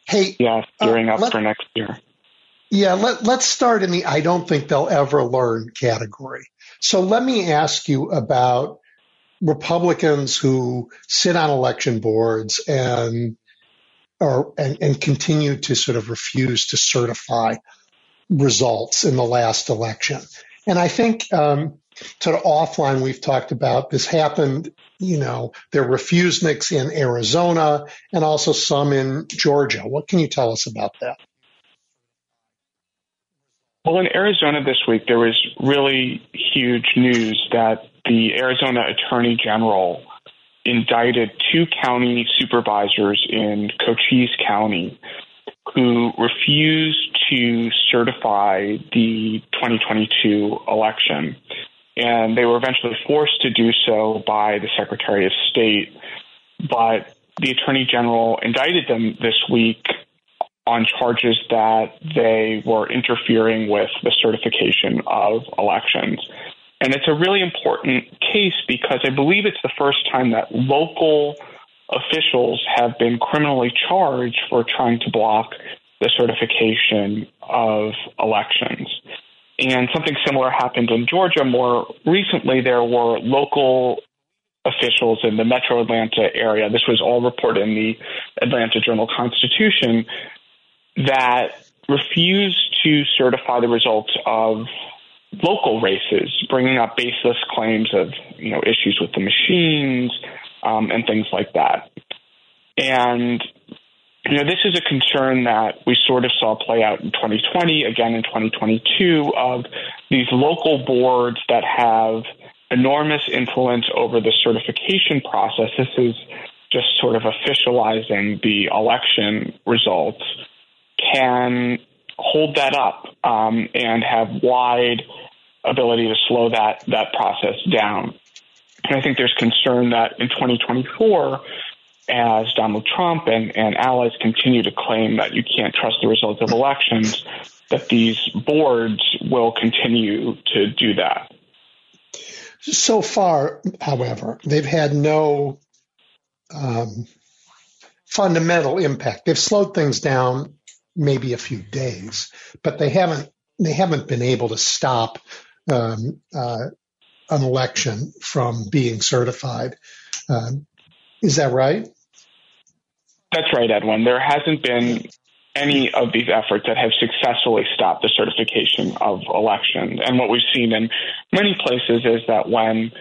Hey, Yeah, gearing Uh, up let- for next year. Yeah, let, let's start in the I don't think they'll ever learn category. So let me ask you about Republicans who sit on election boards and or and, and continue to sort of refuse to certify results in the last election. And I think um, sort of offline we've talked about this happened. You know, there were refuseniks in Arizona and also some in Georgia. What can you tell us about that? Well, in Arizona this week, there was really huge news that the Arizona Attorney General indicted two county supervisors in Cochise County who refused to certify the 2022 election. And they were eventually forced to do so by the Secretary of State. But the Attorney General indicted them this week on charges that they were interfering with the certification of elections. And it's a really important case because I believe it's the first time that local officials have been criminally charged for trying to block the certification of elections. And something similar happened in Georgia more recently. There were local officials in the metro Atlanta area, this was all reported in the Atlanta Journal Constitution, that refused to certify the results of local races, bringing up baseless claims of you know issues with the machines um, and things like that. And you know, this is a concern that we sort of saw play out in 2020, again in 2022, of these local boards that have enormous influence over the certification process. This is just sort of officializing the election results, can hold that up um, and have wide ability to slow that that process down. And I think there's concern that in 2024, as Donald Trump and, and allies continue to claim that you can't trust the results of elections, that these boards will continue to do that. So far, however, they've had no um, fundamental impact. They've slowed things down maybe a few days, but they haven't they haven't been able to stop um, uh, an election from being certified. Um, is that right? That's right, Edwin. There hasn't been any of these efforts that have successfully stopped the certification of elections. And what we've seen in many places is that when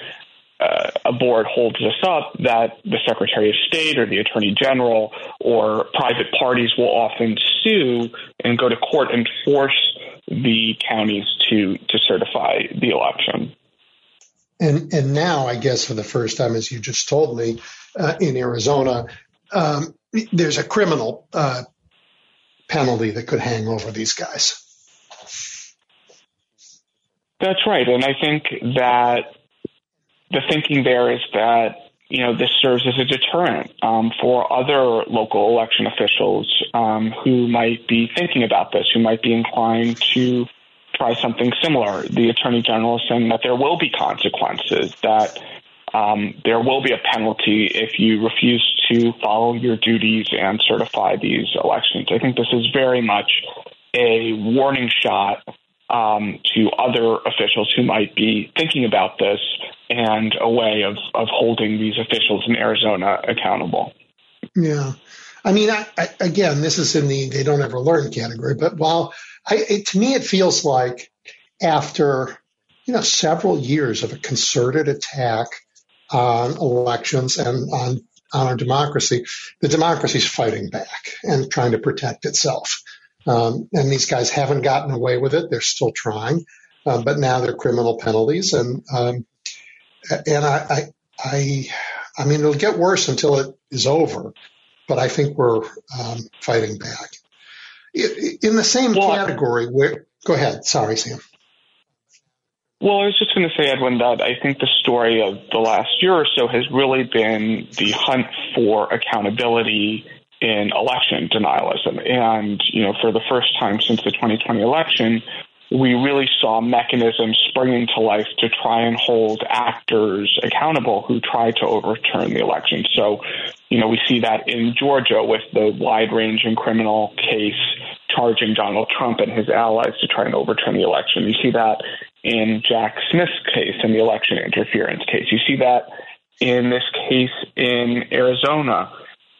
uh, a board holds this up, that the Secretary of State or the Attorney General or private parties will often sue and go to court and force the counties to to certify the election. And and now, I guess, for the first time, as you just told me, uh, in Arizona, um, there's a criminal uh, penalty that could hang over these guys. That's right, and I think that the thinking there is that you know this serves as a deterrent um, for other local election officials um, who might be thinking about this, who might be inclined to try something similar. The attorney general is saying that there will be consequences, that um, there will be a penalty if you refuse to follow your duties and certify these elections. I think this is very much a warning shot um, to other officials who might be thinking about this and a way of, of holding these officials in Arizona accountable. Yeah. I mean, I, I, again, this is in the they don't ever learn category, but while I, it, to me, it feels like after, you know, several years of a concerted attack on elections and on, on our democracy, the democracy is fighting back and trying to protect itself. Um, and these guys haven't gotten away with it. They're still trying, um, but now they're criminal penalties. And, um, and I, I, I, I mean, it'll get worse until it is over, but I think we're um, fighting back. In the same well, category, where, go ahead. Sorry, Sam. Well, I was just going to say, Edwin, that I think the story of the last year or so has really been the hunt for accountability in election denialism. And, you know, for the first time since the 2020 election, we really saw mechanisms springing to life to try and hold actors accountable who tried to overturn the election. So, you know, we see that in Georgia with the wide ranging criminal case charging Donald Trump and his allies to try and overturn the election. You see that in Jack Smith's case in the election interference case. You see that in this case in Arizona,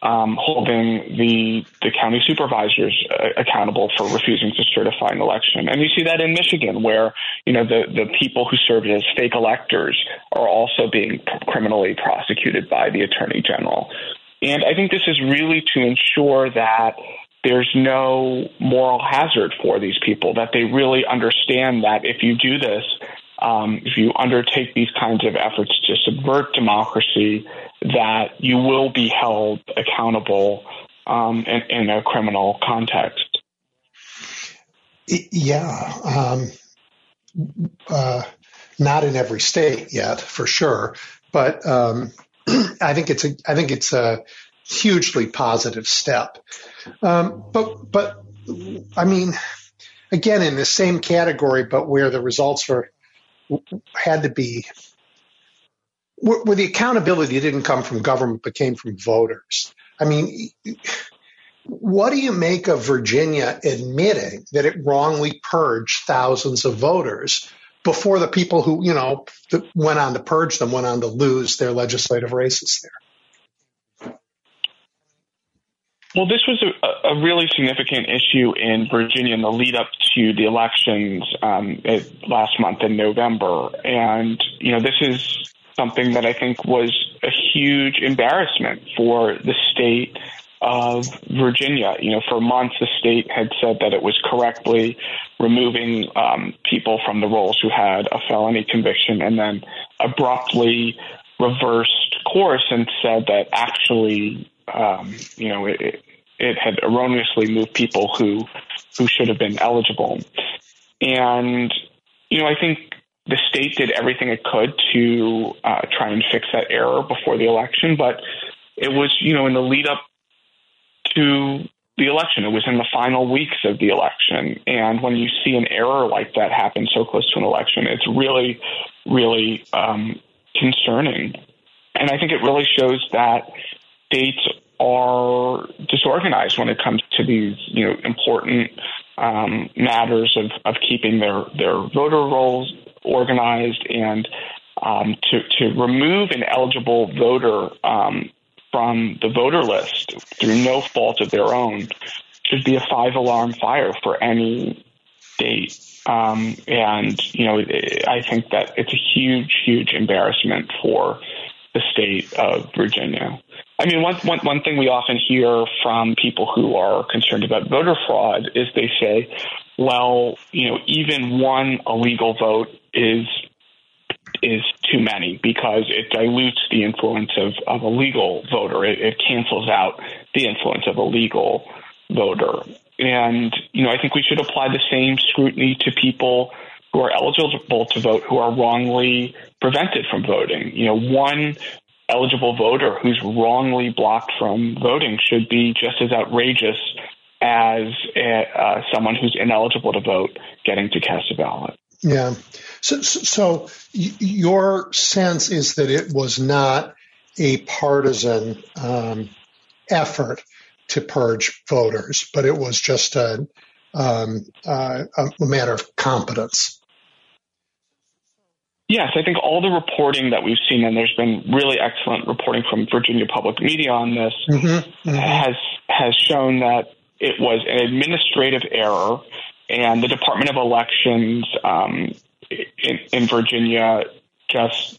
um, holding the the county supervisors uh, accountable for refusing to certify an election, and you see that in Michigan, where you know the the people who served as fake electors are also being criminally prosecuted by the attorney general. And I think this is really to ensure that there's no moral hazard for these people, that they really understand that if you do this, um, if you undertake these kinds of efforts to subvert democracy, that you will be held accountable um, in, in, a criminal context. Yeah. Um, uh, not in every state yet, for sure. But um, I think it's a I think it's a hugely positive step. Um, but, but I mean, again, in the same category, but where the results were had to be where the accountability didn't come from government but came from voters. I mean, what do you make of Virginia admitting that it wrongly purged thousands of voters before the people who, you know, went on to purge them went on to lose their legislative races there. Well, this was a, a really significant issue in Virginia in the lead up to the elections um, last month in November. And, you know, this is something that I think was a huge embarrassment for the state of Virginia. You know, for months the state had said that it was correctly removing um, people from the rolls who had a felony conviction, and then abruptly reversed course and said that actually, um, you know, it, it had erroneously moved people who who should have been eligible. And you know, I think the state did everything it could to uh, try and fix that error before the election, but it was, you know, in the lead up to the election. It was in the final weeks of the election. And when you see an error like that happen so close to an election, it's really, really um, concerning. And I think it really shows that states are disorganized when it comes to these, you know, important um, matters of, of keeping their, their voter rolls organized and um, to, to remove an eligible voter um, from the voter list through no fault of their own should be a five alarm fire for any state. Um, and, you know, I think that it's a huge, huge embarrassment for the state of Virginia. I mean, one, one, one thing we often hear from people who are concerned about voter fraud is they say, well, you know, even one illegal vote is is too many because it dilutes the influence of, of a legal voter. It, it cancels out the influence of a legal voter. And, you know, I think we should apply the same scrutiny to people who are eligible to vote who are wrongly prevented from voting. You know, one eligible voter who's wrongly blocked from voting should be just as outrageous as a, uh, someone who's ineligible to vote getting to cast a ballot. Yeah. So, so your sense is that it was not a partisan um, effort to purge voters, but it was just a, um, uh, a matter of competence. Yes, I think all the reporting that we've seen, and there's been really excellent reporting from Virginia Public Media on this, mm-hmm, mm-hmm. has has shown that it was an administrative error and the Department of Elections um, in, in Virginia just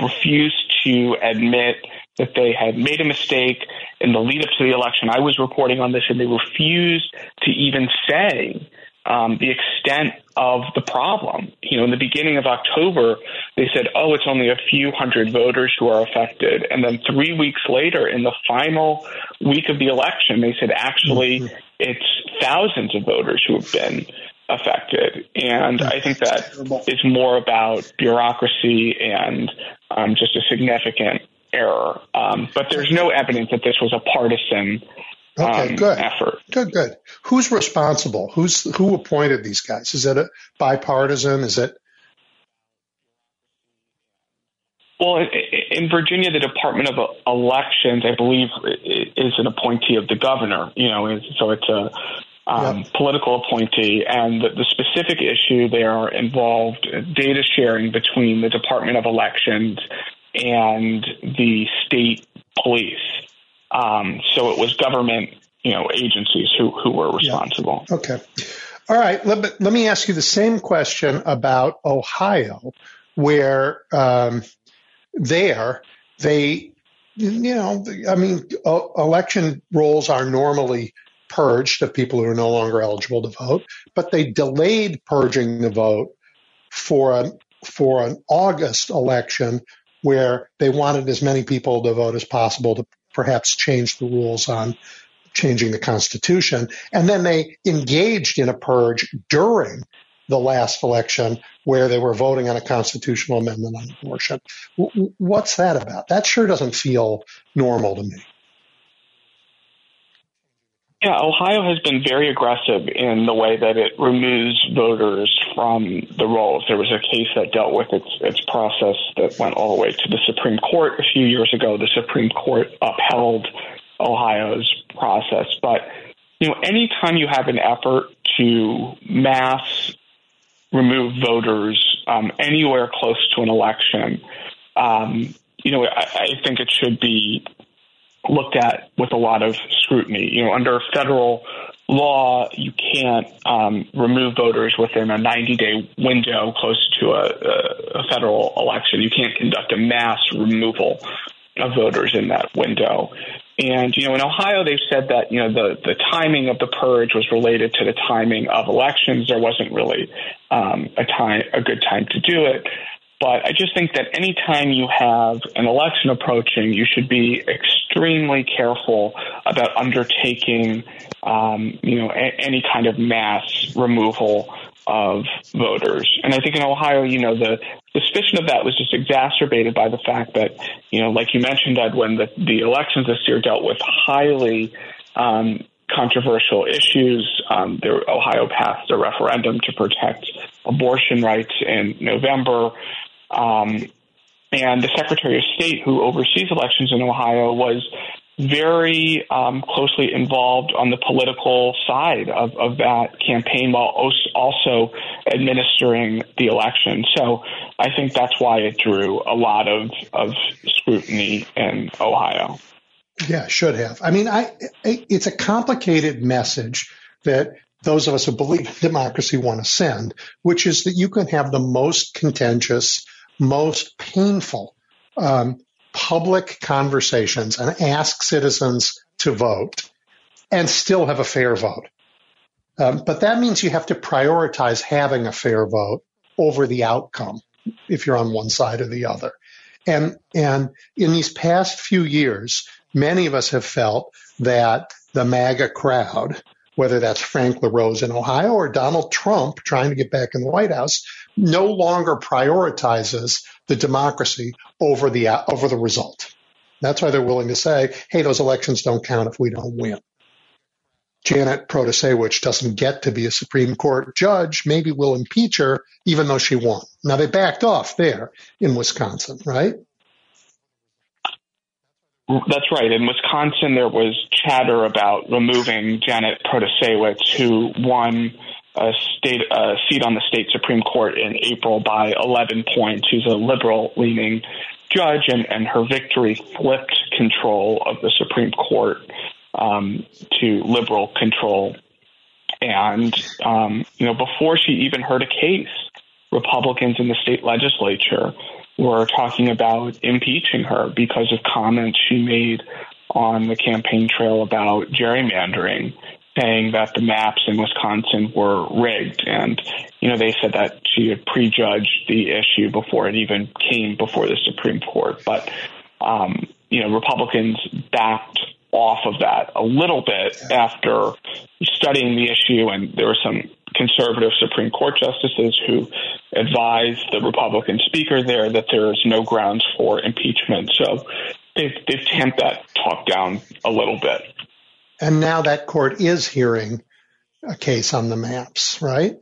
refused to admit that they had made a mistake in the lead up to the election. I was reporting on this, and they refused to even say um, the extent of the problem. You know, in the beginning of October, they said, oh, it's only a few hundred voters who are affected. And then three weeks later, in the final week of the election, they said, actually, mm-hmm. it's thousands of voters who have been affected. And I think that is more about bureaucracy and um, just a significant error. Um, but there's no evidence that this was a partisan Okay, um, good. effort. Good, good. Who's responsible? Who's who appointed these guys? Is it a bipartisan? Is it? Well, in Virginia, the Department of Elections, I believe, is an appointee of the governor. You know, so it's a um, yep. political appointee, and the, the, specific issue there involved data sharing between the Department of Elections and the state police. Um, so it was government, you know, agencies who who were responsible. Yeah. Okay. All right. Let, let me ask you the same question about Ohio, where um, there they, you know, I mean, election rolls are normally purged of people who are no longer eligible to vote, but they delayed purging the vote for a for an August election where they wanted as many people to vote as possible to perhaps change the rules on changing the Constitution. And then they engaged in a purge during the last election where they were voting on a constitutional amendment on abortion. What's that about? That sure doesn't feel normal to me. Yeah, Ohio has been very aggressive in the way that it removes voters from the rolls. There was a case that dealt with its its process that went all the way to the Supreme Court a few years ago. The Supreme Court upheld Ohio's process, but you know, anytime you have an effort to mass remove voters um, anywhere close to an election, um, you know, I, I think it should be looked at with a lot of scrutiny. You know, under federal law, you can't um, remove voters within a 90 day window close to a, a, federal election. You can't conduct a mass removal of voters in that window. And you know, in Ohio, they've said that you know the the timing of the purge was related to the timing of elections. There wasn't really um, a time a good time to do it. But I just think that anytime you have an election approaching, you should be extremely careful about undertaking, um, you know, a- any kind of mass removal of voters. And I think in Ohio, you know, the suspicion of that was just exacerbated by the fact that, you know, like you mentioned, Ed, when the, the elections this year dealt with highly um, controversial issues. Um, Ohio passed a referendum to protect abortion rights in November. Um, and the Secretary of State, who oversees elections in Ohio, was very um, closely involved on the political side of, of that campaign while also administering the election. So I think that's why it drew a lot of, of scrutiny in Ohio. Yeah, should have. I mean, I, it's a complicated message that those of us who believe in democracy want to send, which is that you can have the most contentious, most painful um, public conversations and ask citizens to vote and still have a fair vote. Um, but that means you have to prioritize having a fair vote over the outcome if you're on one side or the other. And, and in these past few years, many of us have felt that the MAGA crowd, whether that's Frank LaRose in Ohio or Donald Trump trying to get back in the White House, no longer prioritizes the democracy over the over the result. That's why they're willing to say, "Hey, those elections don't count if we don't win." Janet Protasiewicz doesn't get to be a Supreme Court judge. Maybe we'll impeach her, even though she won. Now they backed off there in Wisconsin, right? That's right. In Wisconsin, there was chatter about removing Janet Protasiewicz, who won a state a seat on the state supreme court in April by 11 points. She's a liberal-leaning judge, and, and her victory flipped control of the Supreme Court um, to liberal control. And um, you know, before she even heard a case, Republicans in the state legislature were talking about impeaching her because of comments she made on the campaign trail about gerrymandering, saying that the maps in Wisconsin were rigged. And, you know, they said that she had prejudged the issue before it even came before the Supreme Court. But, um, you know, Republicans backed off of that a little bit after studying the issue, and there were some conservative Supreme Court justices who advised the Republican speaker there that there is no grounds for impeachment. So they've, they've tamped that talk down a little bit. And now that court is hearing a case on the maps, right?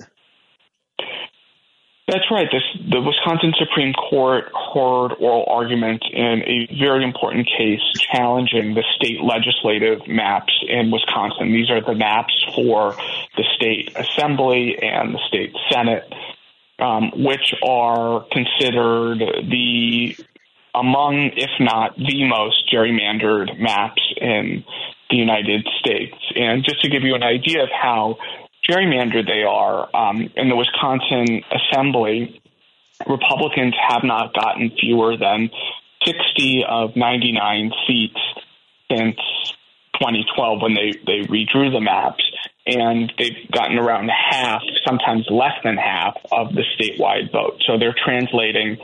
That's right. This, the Wisconsin Supreme Court heard oral argument in a very important case challenging the state legislative maps in Wisconsin. These are the maps for the state assembly and the state senate, um, which are considered the among, if not the most gerrymandered maps in the United States. And just to give you an idea of how gerrymandered they are. Um, in the Wisconsin Assembly, Republicans have not gotten fewer than 60 of 99 seats since 2012 when they, they redrew the maps. And they've gotten around half, sometimes less than half, of the statewide vote. So they're translating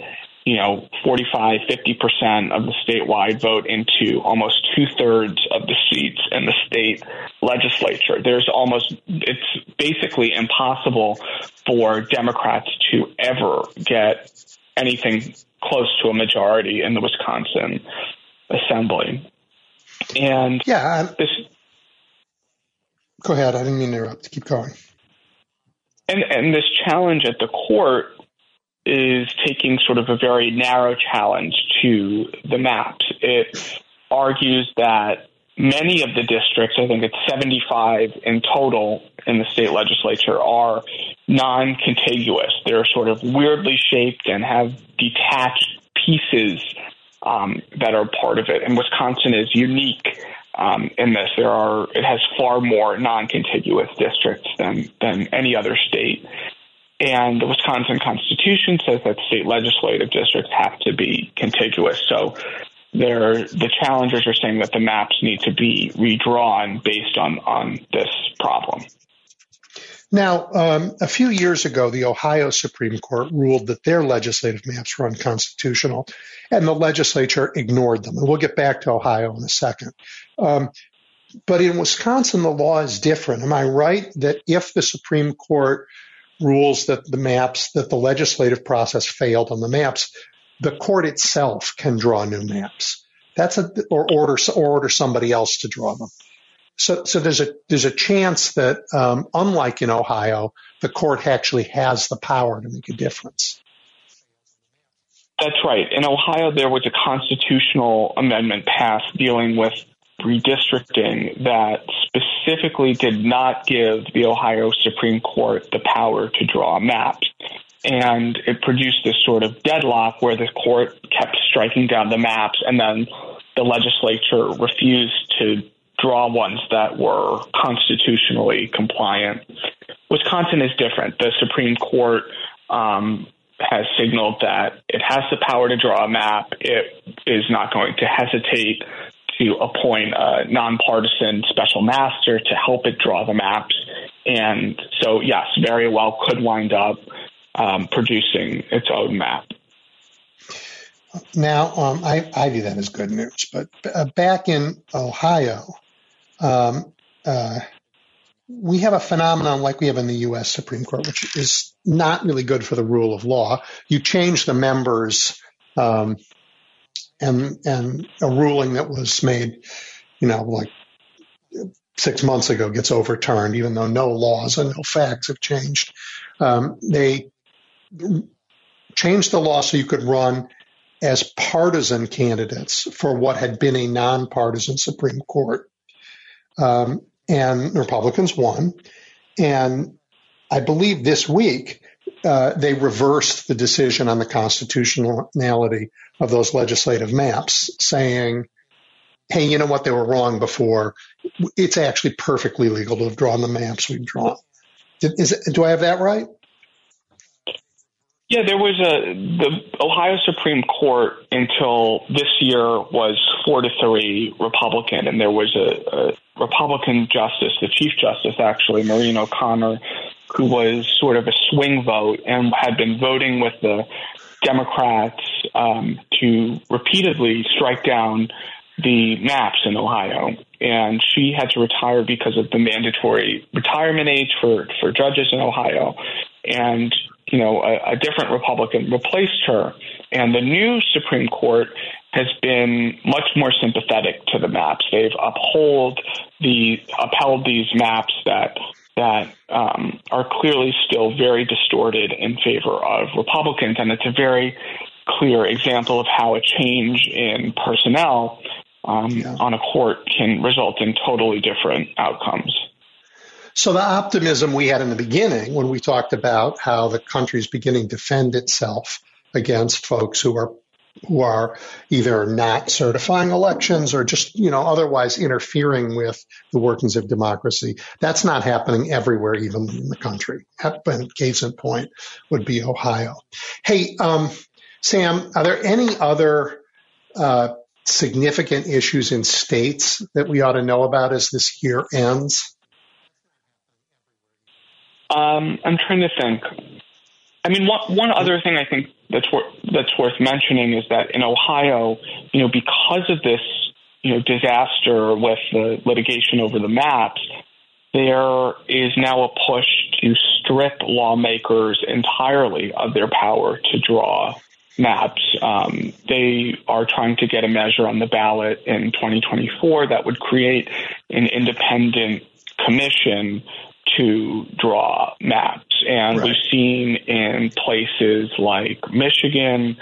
you know, 45, 50% of the statewide vote into almost two thirds of the seats in the state legislature. There's almost, it's basically impossible for Democrats to ever get anything close to a majority in the Wisconsin assembly. And yeah, this. Go ahead. I didn't mean to interrupt. Keep going. And, and this challenge at the court is taking sort of a very narrow challenge to the maps. It argues that many of the districts, I think it's 75 in total in the state legislature, are non contiguous. They're sort of weirdly shaped and have detached pieces um, that are part of it. And Wisconsin is unique um, in this. There are it has far more non-contiguous districts than than any other state. And the Wisconsin Constitution says that state legislative districts have to be contiguous. So the challengers are saying that the maps need to be redrawn based on, on this problem. Now, um, a few years ago, the Ohio Supreme Court ruled that their legislative maps were unconstitutional, and the legislature ignored them. And we'll get back to Ohio in a second. Um, but in Wisconsin, the law is different. Am I right that if the Supreme Court rules that the maps, that the legislative process failed on the maps, the court itself can draw new maps? That's a, or order, or order somebody else to draw them. So, so there's a there's a chance that, um, unlike in Ohio, the court actually has the power to make a difference. That's right. In Ohio, there was a constitutional amendment passed dealing with redistricting that specifically did not give the Ohio Supreme Court the power to draw maps. And it produced this sort of deadlock where the court kept striking down the maps and then the legislature refused to draw ones that were constitutionally compliant. Wisconsin is different. The Supreme Court um, has signaled that it has the power to draw a map. It is not going to hesitate to appoint a nonpartisan special master to help it draw the maps. And so, yes, very well could wind up um, producing its own map. Now, um, I, I, view that as good news, but uh, back in Ohio, um, uh, we have a phenomenon like we have in the U.S. Supreme Court, which is not really good for the rule of law. You change the members, um, and and a ruling that was made, you know, like six months ago gets overturned, even though no laws and no facts have changed. Um, they changed the law so you could run as partisan candidates for what had been a nonpartisan Supreme Court um, and Republicans won. And I believe this week uh, they reversed the decision on the constitutionality of those legislative maps, saying, "Hey, you know what? They were wrong before. It's actually perfectly legal to have drawn the maps we've drawn." Is it, do I have that right? Yeah, there was a the Ohio Supreme Court until this year was four to three Republican, and there was a, a Republican justice, the Chief Justice actually, Maureen O'Connor, who was sort of a swing vote and had been voting with the Democrats um, to repeatedly strike down the maps in Ohio. And she had to retire because of the mandatory retirement age for, for judges in Ohio. And you know, a, a different Republican replaced her. And the new Supreme Court has been much more sympathetic to the maps. They've uphold the upheld these maps that that um, are clearly still very distorted in favor of Republicans, and it's a very clear example of how a change in personnel um, yeah. on a court can result in totally different outcomes. So the optimism we had in the beginning when we talked about how the country is beginning to defend itself against folks who are who are either not certifying elections or just, you know, otherwise interfering with the workings of democracy. That's not happening everywhere, even in the country. And case in point would be Ohio. Hey, um, Sam, are there any other uh, significant issues in states that we ought to know about as this year ends? Um, I'm trying to think. I mean, one, one other thing I think that's wor- that's worth mentioning is that in Ohio, you know, because of this, you know, disaster with the litigation over the maps, there is now a push to strip lawmakers entirely of their power to draw maps. Um, they are trying to get a measure on the ballot in 2024 that would create an independent commission to draw maps. And right. we've seen in places like Michigan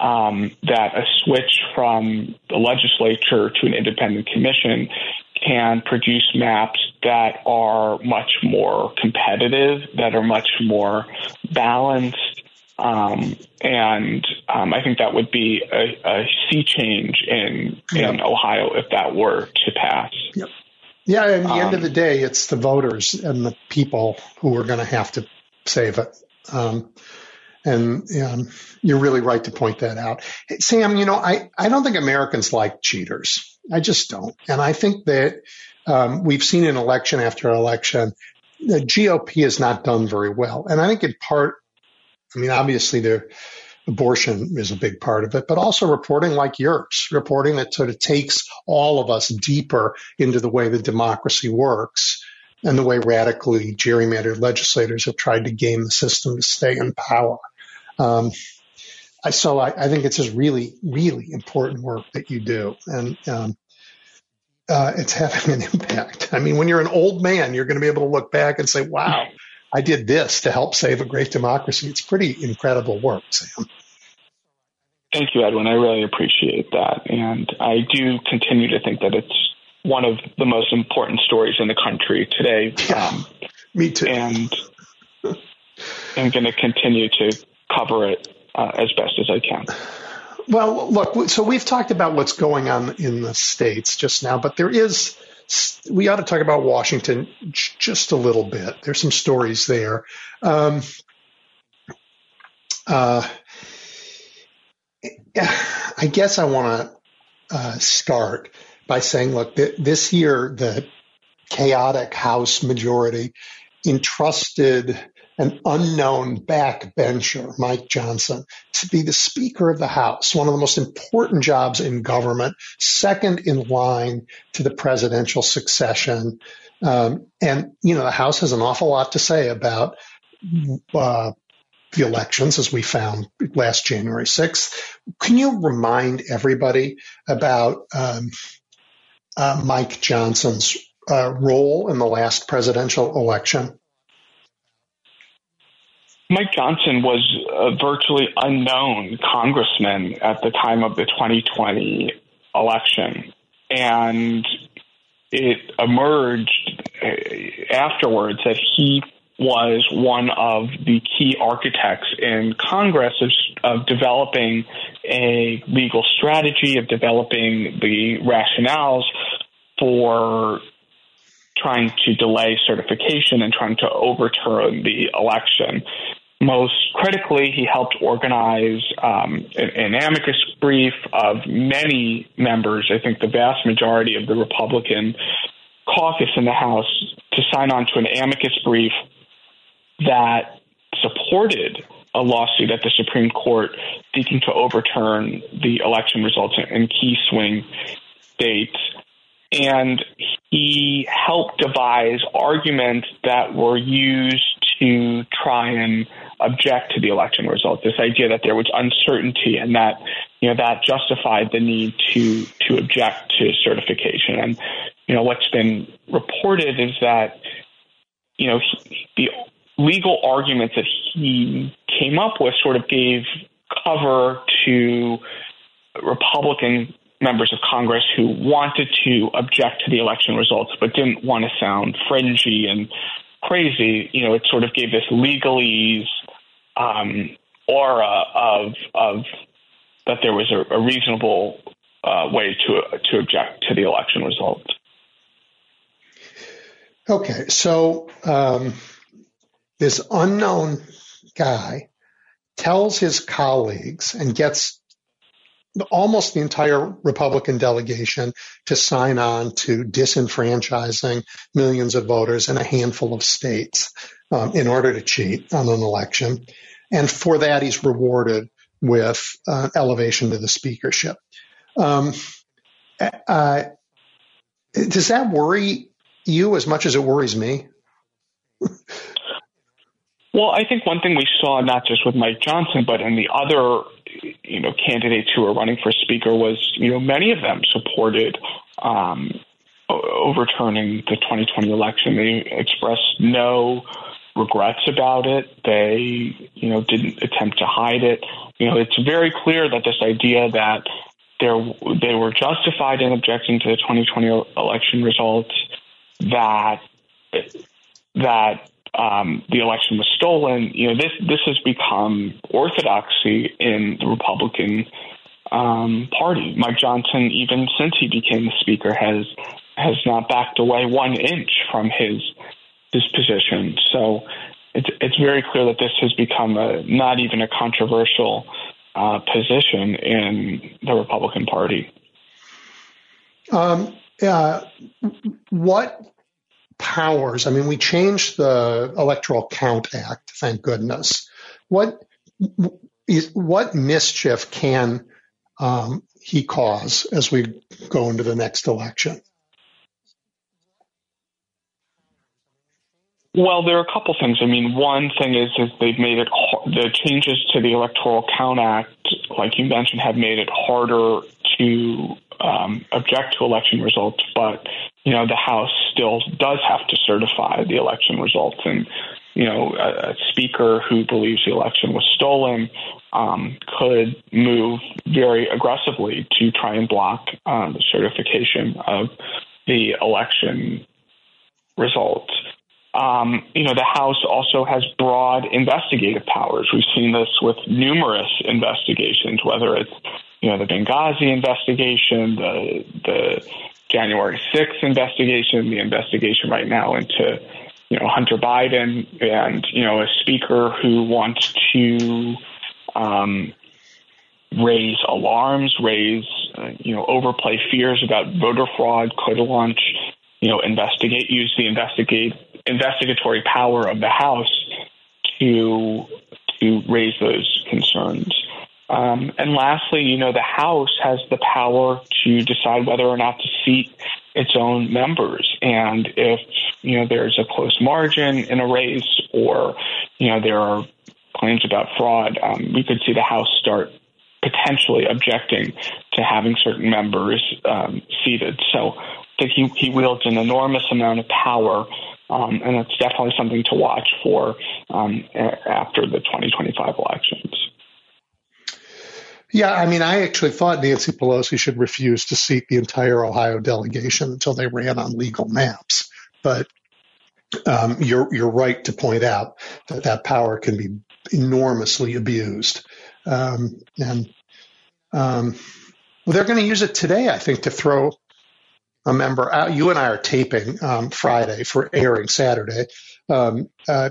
um, that a switch from the legislature to an independent commission can produce maps that are much more competitive, that are much more balanced. Um, and um, I think that would be a, a sea change in in Ohio if that were to pass. Yep. Yeah, at the um, end of um, the day, it's the voters and the people who are going to have to save it. Um, and um, you're really right to point that out. Sam, you know, I, I don't think Americans like cheaters. I just don't. And I think that um, we've seen in election after election, the GOP has not done very well. And I think in part, I mean, obviously the abortion is a big part of it, but also reporting like yours, reporting that sort of takes all of us deeper into the way the democracy works and the way radically gerrymandered legislators have tried to game the system to stay in power. Um, I, so I, I, think it's just really, really important work that you do. And, um, uh, it's having an impact. I mean, when you're an old man, you're going to be able to look back and say, wow, I did this to help save a great democracy. It's pretty incredible work, Sam. Thank you, Edwin. I really appreciate that. And I do continue to think that it's one of the most important stories in the country today. Yeah, um, me too. And I'm going to continue to cover it uh, as best as I can. Well, look, so we've talked about what's going on in the states just now, but there is, we ought to talk about Washington just a little bit. There's some stories there. Um, uh, I guess I want to uh, start by saying, look, th- this year the chaotic House majority entrusted an unknown backbencher, Mike Johnson, to be the Speaker of the House, one of the most important jobs in government, second in line to the presidential succession. Um, and, you know, the House has an awful lot to say about uh, the elections, as we found last January 6th. Can you remind everybody about um, uh, Mike Johnson's uh, role in the last presidential election? Mike Johnson was a virtually unknown congressman at the time of the 2020 election. And it emerged uh, afterwards that he was one of the key architects in Congress of, of, developing a legal strategy, of developing the rationales for trying to delay certification and trying to overturn the election. Most critically, he helped organize um, an, amicus brief of many members, I think the vast majority of the Republican caucus in the House, to sign on to an amicus brief that supported a lawsuit at the Supreme Court seeking to overturn the election results in key swing states. And he helped devise arguments that were used to try and object to the election results. This idea that there was uncertainty and that you know that justified the need to to object to certification. And you know what's been reported is that you know the legal arguments that he came up with sort of gave cover to Republican members of Congress who wanted to object to the election results but didn't want to sound fringy and crazy. You know, it sort of gave this legalese um, aura of of that there was a, a reasonable uh, way to to object to the election results. Okay, so um, this unknown guy tells his colleagues and gets almost the entire Republican delegation to sign on to disenfranchising millions of voters in a handful of states um, in order to cheat on an election. And for that, he's rewarded with uh, elevation to the speakership. Um, uh, does that worry you as much as it worries me? well, I think one thing we saw, not just with Mike Johnson, but in the other, you know, candidates who were running for speaker, was you know many of them supported um, overturning the 2020 election. They expressed no regrets about it. They, you know, didn't attempt to hide it. You know, it's very clear that this idea that there, they were justified in objecting to the 2020 election results, that that um, the election was stolen. You know, this this has become orthodoxy in the Republican um, Party. Mike Johnson, even since he became the Speaker, has has not backed away one inch from his his position. So it's it's very clear that this has become a not even a controversial uh, position in the Republican Party. Um, what powers? I mean, we changed the Electoral Count Act, thank goodness. What is what mischief can um, he cause as we go into the next election? Well, there are a couple things. I mean, one thing is is they've made it the changes to the Electoral Count Act, like you mentioned, have made it harder to um, object to election results. But you know, the House still does have to certify the election results, and you know, a, a speaker who believes the election was stolen um, could move very aggressively to try and block um, the certification of the election results. Um, you know, the House also has broad investigative powers. We've seen this with numerous investigations, whether it's you know the Benghazi investigation, the the January 6th investigation, the investigation right now into you know Hunter Biden, and you know a speaker who wants to um, raise alarms, raise uh, you know overplay fears about voter fraud, could launch you know investigate use the investigate investigatory power of the House to to raise those concerns. Um, and lastly, you know, the House has the power to decide whether or not to seat its own members. And if, you know, there's a close margin in a race or, you know, there are claims about fraud, um, we could see the House start potentially objecting to having certain members um, seated. So I think he, he wields an enormous amount of power um, and it's definitely something to watch for um, after the 2025 elections. Yeah, I mean, I actually thought Nancy Pelosi should refuse to seat the entire Ohio delegation until they ran on legal maps. But um, you're you're right to point out that that power can be enormously abused, um, and um, well, they're going to use it today, I think, to throw a member out. You and I are taping um, Friday for airing Saturday. Um, uh,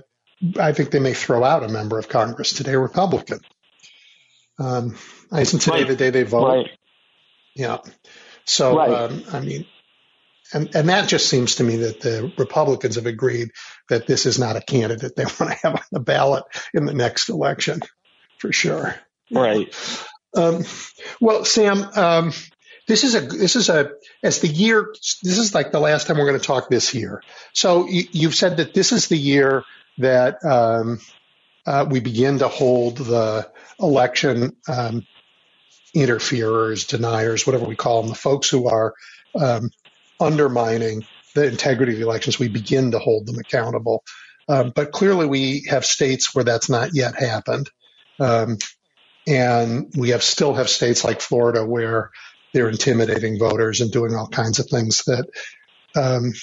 I think they may throw out a member of Congress today, Republican. Um, isn't today right. the day they vote? Right. Yeah. So, right. um, I mean, and, and that just seems to me that the Republicans have agreed that this is not a candidate they want to have on the ballot in the next election, for sure. Right. Um, well, Sam, um, this is a this is a as the year this is like the last time we're going to talk this year. So you, have said that this is the year that um, uh, we begin to hold the election um, interferers, deniers, whatever we call them, the folks who are um, undermining the integrity of the elections. We begin to hold them accountable, um, but clearly we have states where that's not yet happened. Um, and we have still have states like Florida where they're intimidating voters and doing all kinds of things that um,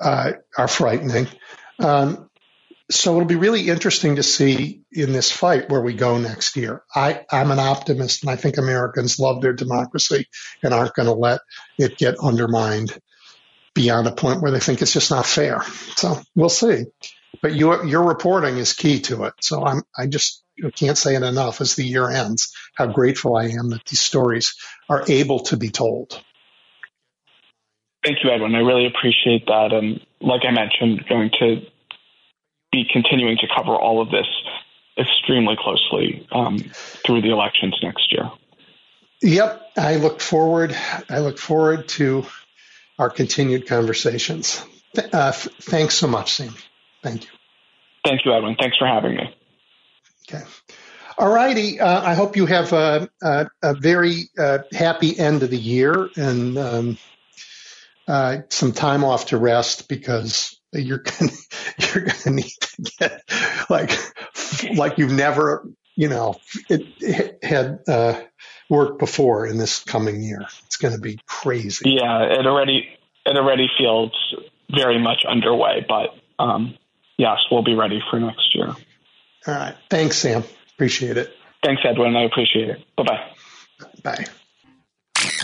uh, are frightening. Um, so it'll be really interesting to see in this fight where we go next year. I, I'm an optimist, and I think Americans love their democracy and aren't going to let it get undermined beyond a point where they think it's just not fair. So we'll see. But your your reporting is key to it. So I'm I just can't say it enough as the year ends how grateful I am that these stories are able to be told. Thank you, Edwin. I really appreciate that. And like I mentioned, going to be continuing to cover all of this extremely closely um, through the elections next year. Yep, I look forward. I look forward to our continued conversations. Uh, thanks so much, Sam. Thank you. Thank you, Edwin. Thanks for having me. Okay. All righty. Uh, I hope you have a, a, a very uh, happy end of the year and um, uh, some time off to rest because you're gonna, you're going to need to get like, like you've never, you know, it, it had, uh, worked before in this coming year. It's going to be crazy. Yeah. It already, it already feels very much underway, but, um, yes, we'll be ready for next year. All right. Thanks, Sam. Appreciate it. Thanks, Edwin. I appreciate it. Bye-bye. Bye.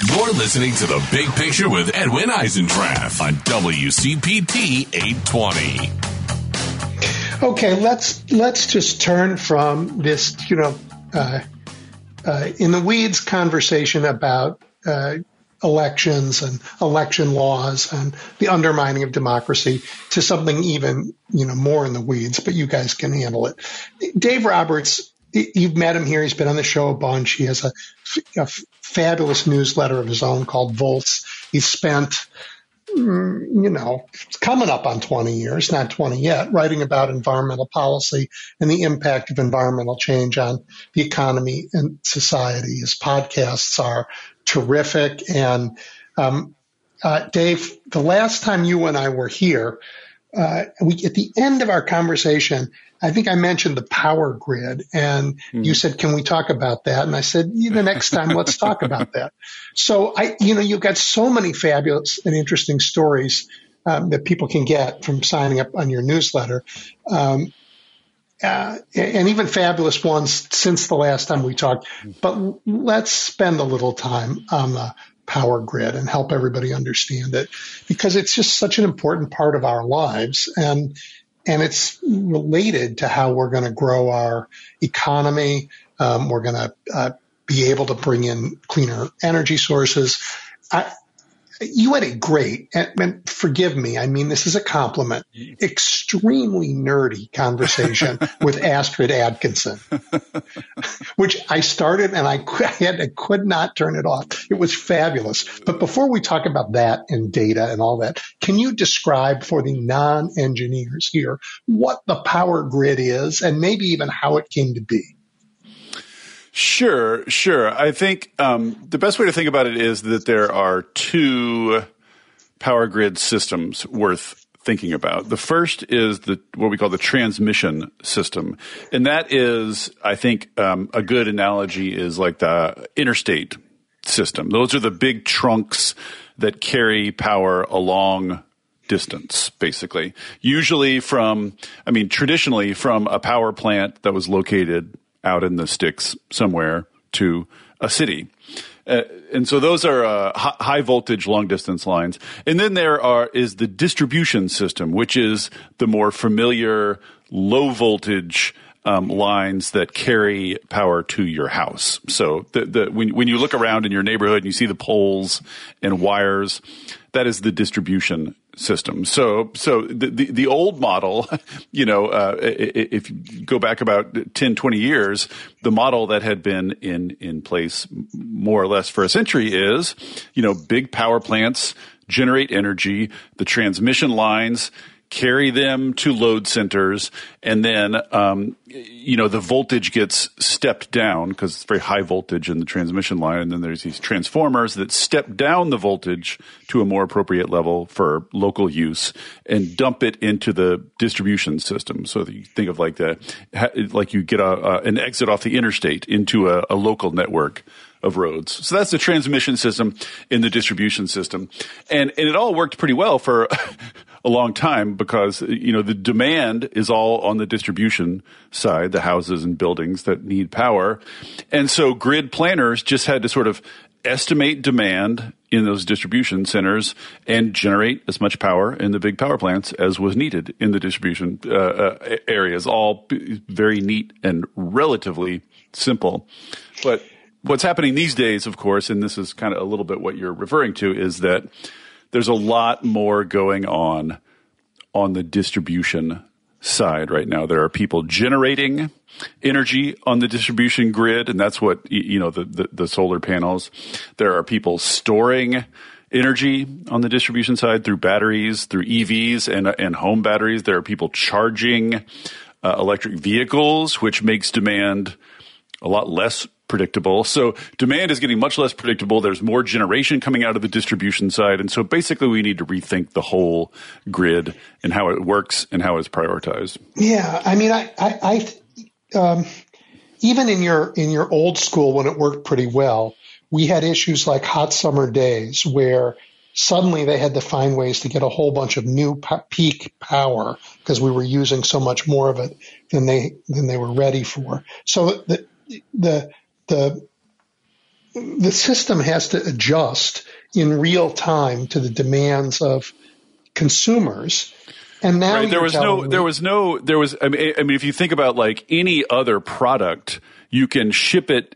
You're listening to The Big Picture with Edwin Eisendrath on WCPT 820. Okay, let's let's just turn from this, you know, uh, uh, in the weeds conversation about uh, elections and election laws and the undermining of democracy to something even, you know, more in the weeds. But you guys can handle it. Dave Roberts you've met him here. He's been on the show a bunch. He has a, a fabulous newsletter of his own called Volts. He's spent, mm, you know, coming up on 20 years, not 20 yet, writing about environmental policy and the impact of environmental change on the economy and society. His podcasts are terrific. And um, uh, Dave, the last time you and I were here, uh, we at the end of our conversation, I think I mentioned the power grid, and mm. you said, "Can we talk about that?" And I said, "The next time, let's talk about that." So I, you know, you've got so many fabulous and interesting stories um, that people can get from signing up on your newsletter. Um, uh, and even fabulous ones since the last time we talked. But let's spend a little time on the power grid and help everybody understand it because it's just such an important part of our lives. And and it's related to how we're going to grow our economy. Um, we're going to uh, be able to bring in cleaner energy sources. I, you had a great, and forgive me, I mean this is a compliment, extremely nerdy conversation with Astrid Atkinson, which I started and I, I had I could not turn it off. It was fabulous. But before we talk about that and data and all that, can you describe for the non-engineers here what the power grid is and maybe even how it came to be? Sure, sure. I think um, the best way to think about it is that there are two power grid systems worth thinking about. The first is the what we call the transmission system, and that is, I think, um, a good analogy is like the interstate system. Those are the big trunks that carry power along distance, basically. Usually from, I mean, traditionally from a power plant that was located out in the sticks somewhere to a city. Uh, and so those are uh, high voltage long distance lines. And then there are is the distribution system, which is the more familiar low voltage um, lines that carry power to your house. So the, the, when, when you look around in your neighborhood and you see the poles and wires, that is the distribution system. So, so the, the, the old model, you know, uh, if you go back about 10, 20 years, the model that had been in, in place more or less for a century is, you know, big power plants generate energy, the transmission lines carry them to load centers, and then um, you know the voltage gets stepped down because it's very high voltage in the transmission line, and then there's these transformers that step down the voltage to a more appropriate level for local use and dump it into the distribution system. So you think of like the like you get a, an exit off the interstate into a, a local network of roads. So that's the transmission system in the distribution system. And, and it all worked pretty well for a long time because you know the demand is all on the distribution side, the houses and buildings that need power, and so grid planners just had to sort of estimate demand in those distribution centers and generate as much power in the big power plants as was needed in the distribution uh, uh, areas. All very neat and relatively simple, but what's happening these days, of course, and this is kind of a little bit what you're referring to, is that there's a lot more going on on the distribution side right now. There are people generating energy on the distribution grid, and that's what you know the, the, the solar panels. There are people storing energy on the distribution side through batteries, through EVs and and home batteries. There are people charging uh, electric vehicles, which makes demand a lot less predictable. So demand is getting much less predictable. There's more generation coming out of the distribution side. And so basically we need to rethink the whole grid and how it works and how it's prioritized. Yeah. I mean, I, I, I um, even in your, in your old school when it worked pretty well, we had issues like hot summer days where suddenly they had to find ways to get a whole bunch of new peak power because we were using so much more of it than they than they were ready for. So the the the the system has to adjust in real time to the demands of consumers. And now right, there was no, me, there was no, there was. I mean, I mean, if you think about like any other product, you can ship it,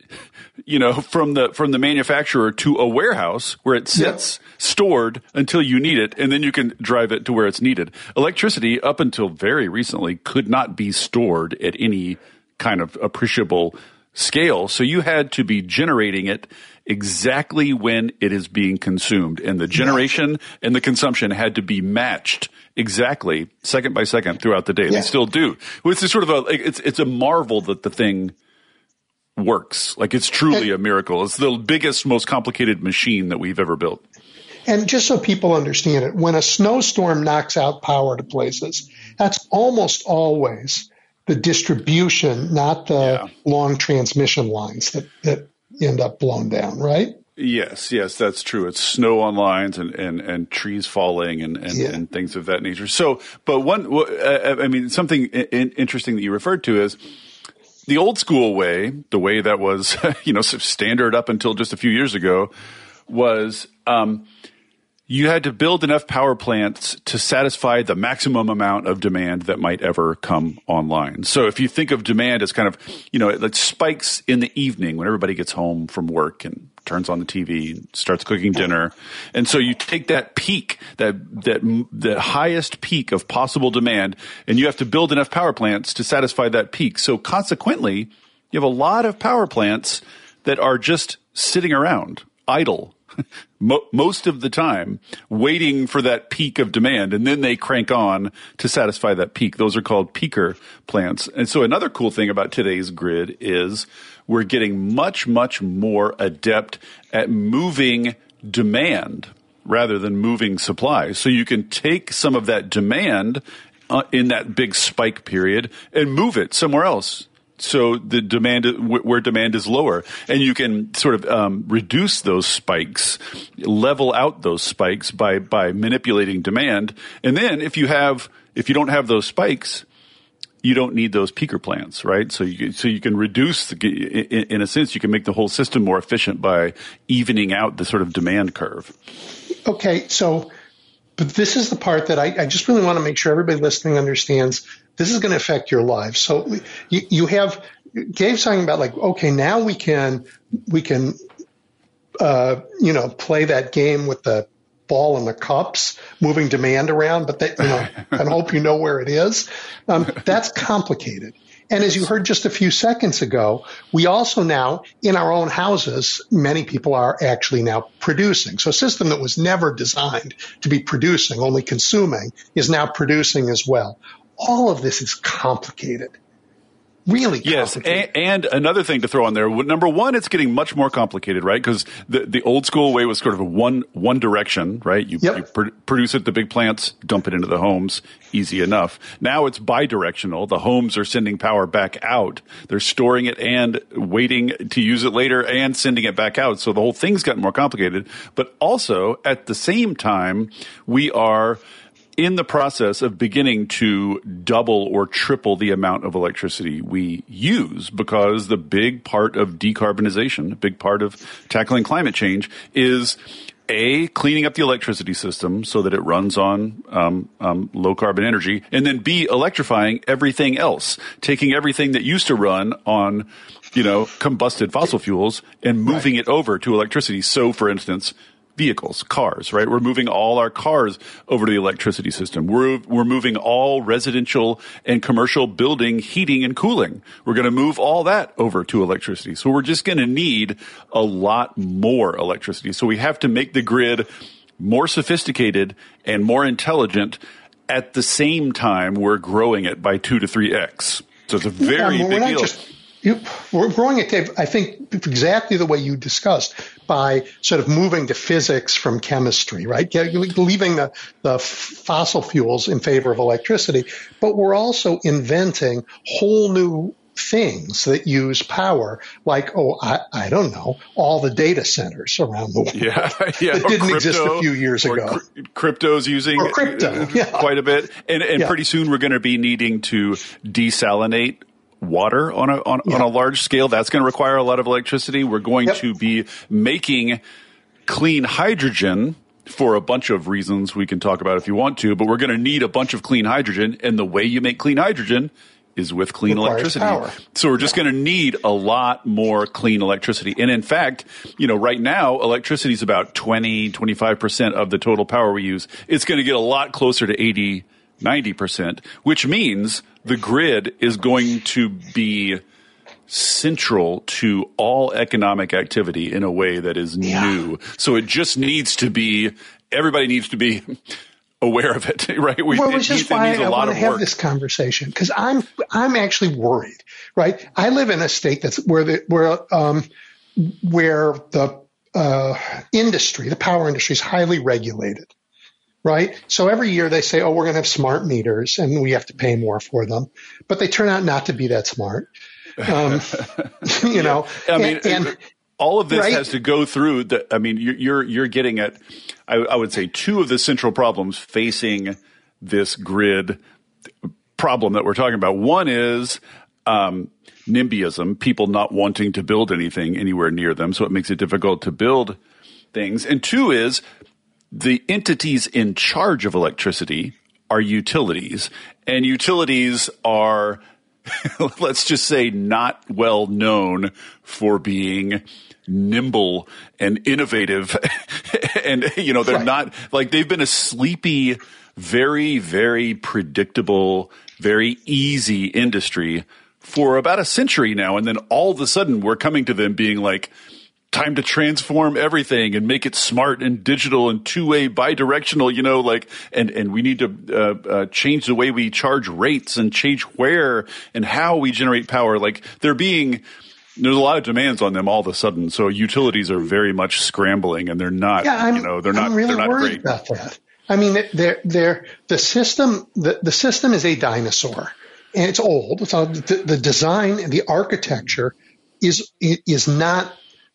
you know, from the from the manufacturer to a warehouse where it sits yeah. stored until you need it, and then you can drive it to where it's needed. Electricity, up until very recently, could not be stored at any kind of appreciable scale. So you had to be generating it exactly when it is being consumed. And the generation and the consumption had to be matched exactly second by second throughout the day. Yeah. They still do. It's sort of a, it's, it's a marvel that the thing works. Like it's truly a miracle. It's the biggest, most complicated machine that we've ever built. And just so people understand it, when a snowstorm knocks out power to places, that's almost always the distribution, not the yeah. long transmission lines that, that end up blown down, right? Yes, yes, that's true. It's snow on lines and, and, and trees falling and, and, yeah. and things of that nature. So, but one, I mean, something interesting that you referred to is the old school way, the way that was, you know, standard up until just a few years ago was, um, you had to build enough power plants to satisfy the maximum amount of demand that might ever come online. So if you think of demand as kind of, you know, it spikes in the evening when everybody gets home from work and turns on the TV starts cooking dinner. And so you take that peak, that, that, the highest peak of possible demand, and you have to build enough power plants to satisfy that peak. So consequently, you have a lot of power plants that are just sitting around idle most of the time waiting for that peak of demand and then they crank on to satisfy that peak. Those are called peaker plants. And so another cool thing about today's grid is we're getting much, much more adept at moving demand rather than moving supply. So you can take some of that demand uh, in that big spike period and move it somewhere else so the demand where demand is lower, and you can sort of um, reduce those spikes, level out those spikes by by manipulating demand. And then if you have if you don't have those spikes, you don't need those peaker plants, right? So you so you can reduce the, in, in a sense you can make the whole system more efficient by evening out the sort of demand curve. Okay, so but this is the part that I, I just really want to make sure everybody listening understands this is going to affect your life. So you, you have Gabe's talking about like, okay, now we can we can uh, you know play that game with the ball and the cups, moving demand around, but that you know, I hope you know where it is. Um, that's complicated. And as you heard just a few seconds ago, we also now, in our own houses, many people are actually now producing. So a system that was never designed to be producing, only consuming, is now producing as well all of this is complicated. Really yes, and, and, another thing to throw on there. Number one, it's getting much more complicated, right? Because the the old school way was sort of a one one direction, right? You, yep. you pr- produce it, the big plants dump it into the homes, easy enough. Now it's bidirectional. The homes are sending power back out. They're storing it and waiting to use it later, and sending it back out. So the whole thing's gotten more complicated. But also at the same time, we are in the process of beginning to double or triple the amount of electricity we use because the big part of decarbonization, a big part of tackling climate change is a cleaning up the electricity system so that it runs on um, um, low carbon energy, and then b electrifying everything else, taking everything that used to run on you know combusted fossil fuels and moving right. it over to electricity. So, for instance, vehicles, cars, right? We're moving all our cars over to the electricity system. We're, we're moving all residential and commercial building heating and cooling. We're going to move all that over to electricity. So we're just going to need a lot more electricity. So we have to make the grid more sophisticated and more intelligent at the same time we're growing it by two to three X. So it's a very yeah, big deal. Just- You, we're growing it, I think, exactly the way you discussed by sort of moving to physics from chemistry, right? Leaving the, the fossil fuels in favor of electricity. But we're also inventing whole new things that use power, like, oh, I, I don't know, all the data centers around the world. Yeah, yeah. That didn't crypto, exist a few years ago. crypto's using or crypto, uh, yeah. quite a bit. And, and yeah. pretty soon we're going to be needing to desalinate water on a on, yeah. on, a large scale. That's going to require a lot of electricity. We're going yep. to be making clean hydrogen for a bunch of reasons we can talk about if you want to, but we're going to need a bunch of clean hydrogen. And the way you make clean hydrogen is with clean electricity. Power. So we're just yeah. going to need a lot more clean electricity. And in fact, you know, right now, electricity is about 20, 25% of the total power we use. It's going to get a lot closer to 80, 90%, which means the grid is going to be central to all economic activity in a way that is yeah. new. So it just needs to be, everybody needs to be aware of it, right? We, well, which is why I want to have this conversation because I'm I'm actually worried, right? I live in a state that's where the where um where the uh, industry, the power industry, is highly regulated, right? So every year they say, oh, we're going to have smart meters and we have to pay more for them, but they turn out not to be that smart. Um, you know, I mean, and, and all of this right? has to go through the. I mean, you're you're getting at, I, I would say, two of the central problems facing this grid problem that we're talking about. One is um, NIMBYism, people not wanting to build anything anywhere near them, so it makes it difficult to build things. And two is the entities in charge of electricity are utilities, and utilities are let's just say not well known for being nimble and innovative and you know they're right. not like they've been a sleepy very very predictable very easy industry for about a century now and then all of a sudden we're coming to them being like time to transform everything and make it smart and digital and two-way bi-directional you know like and and we need to uh, uh, change the way we charge rates and change where and how we generate power. Like they're being there's a lot of demands on them all of a sudden. So utilities are very much scrambling and they're not yeah, I'm, you know they're not I'm really they're not worried great. about that. I mean they're, they're, the system the, the system is a dinosaur and it's old. So the, the design and the architecture is is not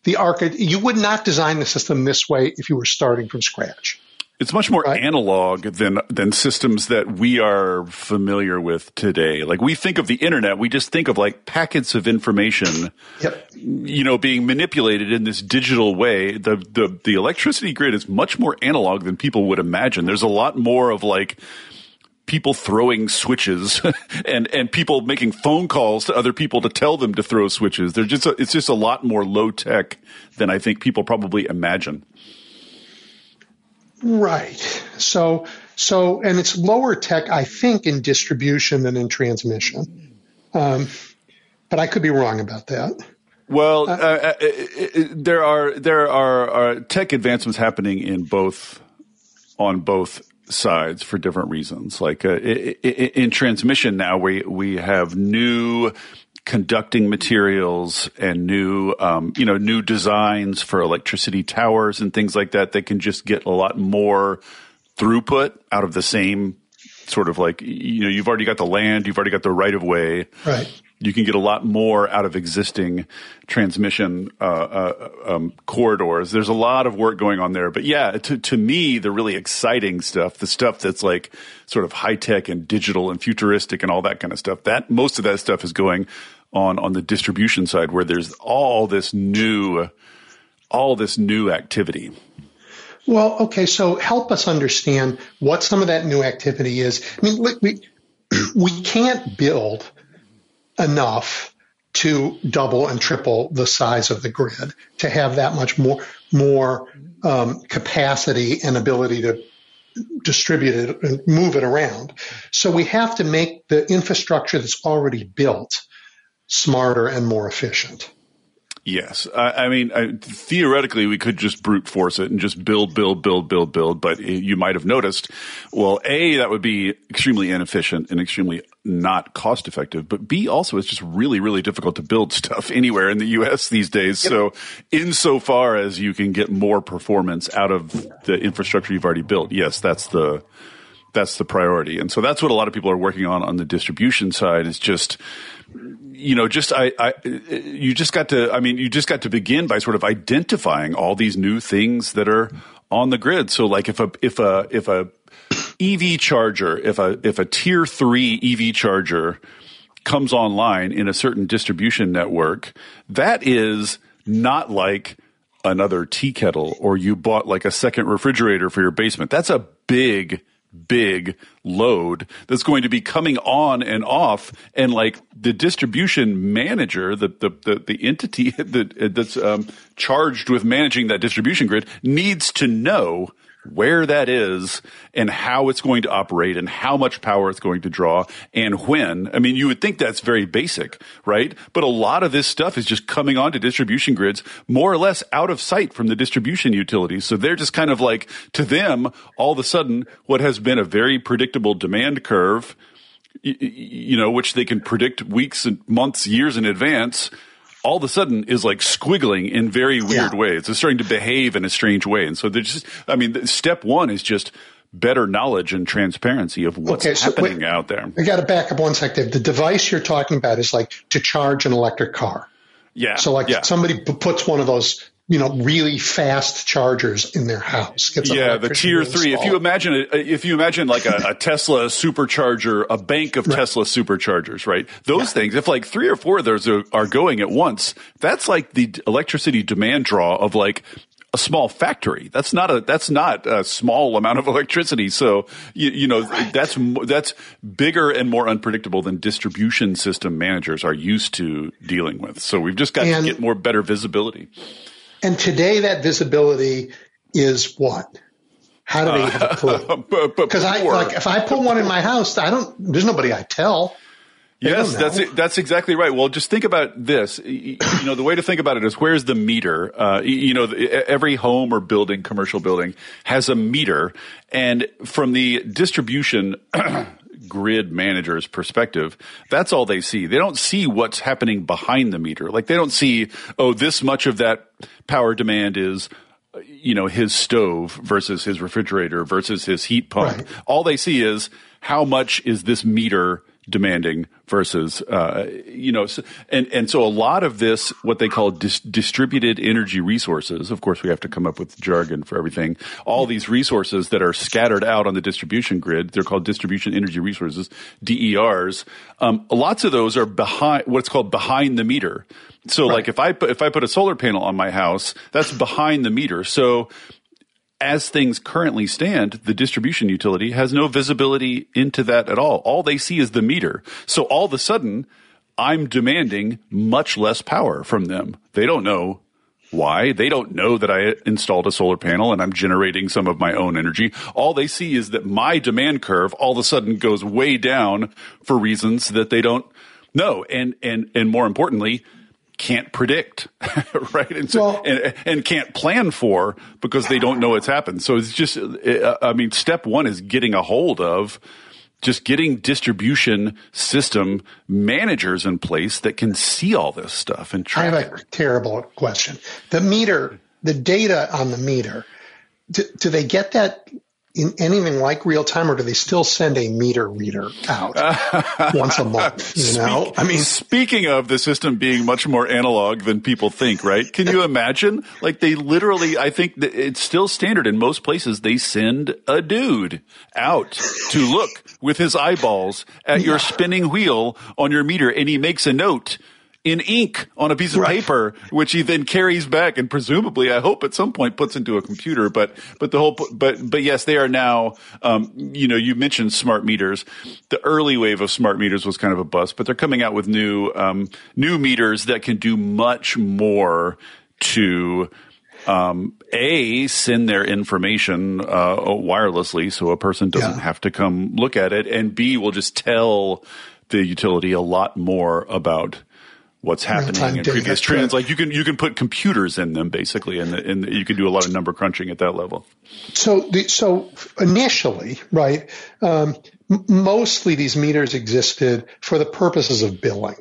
the arc. you would not design the system this way if you were starting from scratch. It's much more right? analog than than systems that we are familiar with today. Like we think of the internet, we just think of like packets of information, yep. you know, being manipulated in this digital way. The the the electricity grid is much more analog than people would imagine. There's a lot more of like people throwing switches and and people making phone calls to other people to tell them to throw switches. They're just a, it's just a lot more low tech than I think people probably imagine. Right. So so and it's lower tech I think in distribution than in transmission. Um, but I could be wrong about that. Well, uh, uh, uh there are there are, are tech advancements happening in both on both sides for different reasons. Like uh, in transmission now, we we have new conducting materials and new um, you know new designs for electricity towers and things like that that can just get a lot more throughput out of the same sort of like you know you've already got the land you've already got the right of way right you can get a lot more out of existing transmission uh, uh, um, corridors. There's a lot of work going on there, but yeah, to to me, the really exciting stuff, the stuff that's like sort of high tech and digital and futuristic and all that kind of stuff. That most of that stuff is going on on the distribution side, where there's all this new, all this new activity. Well, okay, so help us understand what some of that new activity is. I mean, we we can't build enough to double and triple the size of the grid to have that much more more um, capacity and ability to distribute it and move it around. So we have to make the infrastructure that's already built smarter and more efficient. Yes, I, I mean I, theoretically we could just brute force it and just build, build, build, build, build. But you might have noticed, well, a that would be extremely inefficient and extremely not cost effective. But b also it's just really, really difficult to build stuff anywhere in the U.S. these days. Yep. So, insofar as you can get more performance out of the infrastructure you've already built, yes, that's the that's the priority. And so that's what a lot of people are working on on the distribution side is just you know, just I, I, you just got to. I mean, you just got to begin by sort of identifying all these new things that are on the grid. So, like, if a if a if a EV charger, if a if a tier three EV charger comes online in a certain distribution network, that is not like another tea kettle or you bought like a second refrigerator for your basement. That's a big big load that's going to be coming on and off. And like the distribution manager the the the, the entity that that's um, charged with managing that distribution grid needs to know where that is and how it's going to operate and how much power it's going to draw and when. I mean, you would think that's very basic, right? But a lot of this stuff is just coming onto distribution grids more or less out of sight from the distribution utilities. So they're just kind of like, to them, all of a sudden, what has been a very predictable demand curve, you know, which they can predict weeks and months, years in advance all of a sudden is like squiggling in very weird yeah. ways. It's starting to behave in a strange way. And so there's just, I mean, step one is just better knowledge and transparency of what's okay, so happening wait, out there. I got to back up one second. The device you're talking about is like to charge an electric car. Yeah. So like yeah. somebody puts one of those you know, really fast chargers in their house. yeah, the tier three. If you imagine it, if you imagine like a, a Tesla supercharger, a bank of right. Tesla superchargers, right? Those yeah. things, if like three or four of those are, are going at once, that's like the electricity demand draw of like a small factory. That's not a that's not a small amount of electricity. So you, you know right. that's that's bigger and more unpredictable than distribution system managers are used to dealing with. So we've just got and, to get more better visibility. And today that visibility is what? How do they have a clue? Because I like if I put one in my house, I don't. There's nobody I tell. They yes, that's it, that's exactly right. Well, just think about this. You know, the way to think about it is where's the meter? Uh, you know, every home or building, commercial building, has a meter, and from the distribution grid manager's perspective, that's all they see. They don't see what's happening behind the meter. Like they don't see, oh, this much of that power demand is you know his stove versus his refrigerator versus his heat pump. Right. All they see is how much is this meter demanding versus uh, you know and and so a lot of this what they call dis- distributed energy resources of course we have to come up with jargon for everything. All these resources that are scattered out on the distribution grid they're called distribution energy resources DERs um, lots of those are behind what's called behind the meter. So right. like if I put, if I put a solar panel on my house that's behind the meter. So as things currently stand, the distribution utility has no visibility into that at all. All they see is the meter. So all of a sudden, I'm demanding much less power from them. They don't know why. They don't know that I installed a solar panel and I'm generating some of my own energy. All they see is that my demand curve all of a sudden goes way down for reasons that they don't know. And, and, and more importantly, can't predict, right? And, so, well, and, and can't plan for because they don't know it's happened. So it's just, uh, I mean, step one is getting a hold of just getting distribution system managers in place that can see all this stuff and track. I have a terrible question. The meter, the data on the meter, do, do they get that in anything like real time, or do they still send a meter reader out once a month? You know, Speak, I mean, speaking of the system being much more analog than people think, right? Can you imagine? like they literally, I think it's still standard in most places. They send a dude out to look with his eyeballs at your spinning wheel on your meter, and he makes a note in ink on a piece of right. paper, which he then carries back and presumably, I hope at some point puts into a computer. But, but the whole, but, but yes, they are now, um, you know, you mentioned smart meters. The early wave of smart meters was kind of a bust, but they're coming out with new, um, new meters that can do much more to, um, a send their information uh, wirelessly so a person doesn't yeah. have to come look at it and b will just tell the utility a lot more about what's happening in previous trends. Like you can you can put computers in them basically, and and you can do a lot of number crunching at that level. So the, so initially, right? Um, mostly these meters existed for the purposes of billing.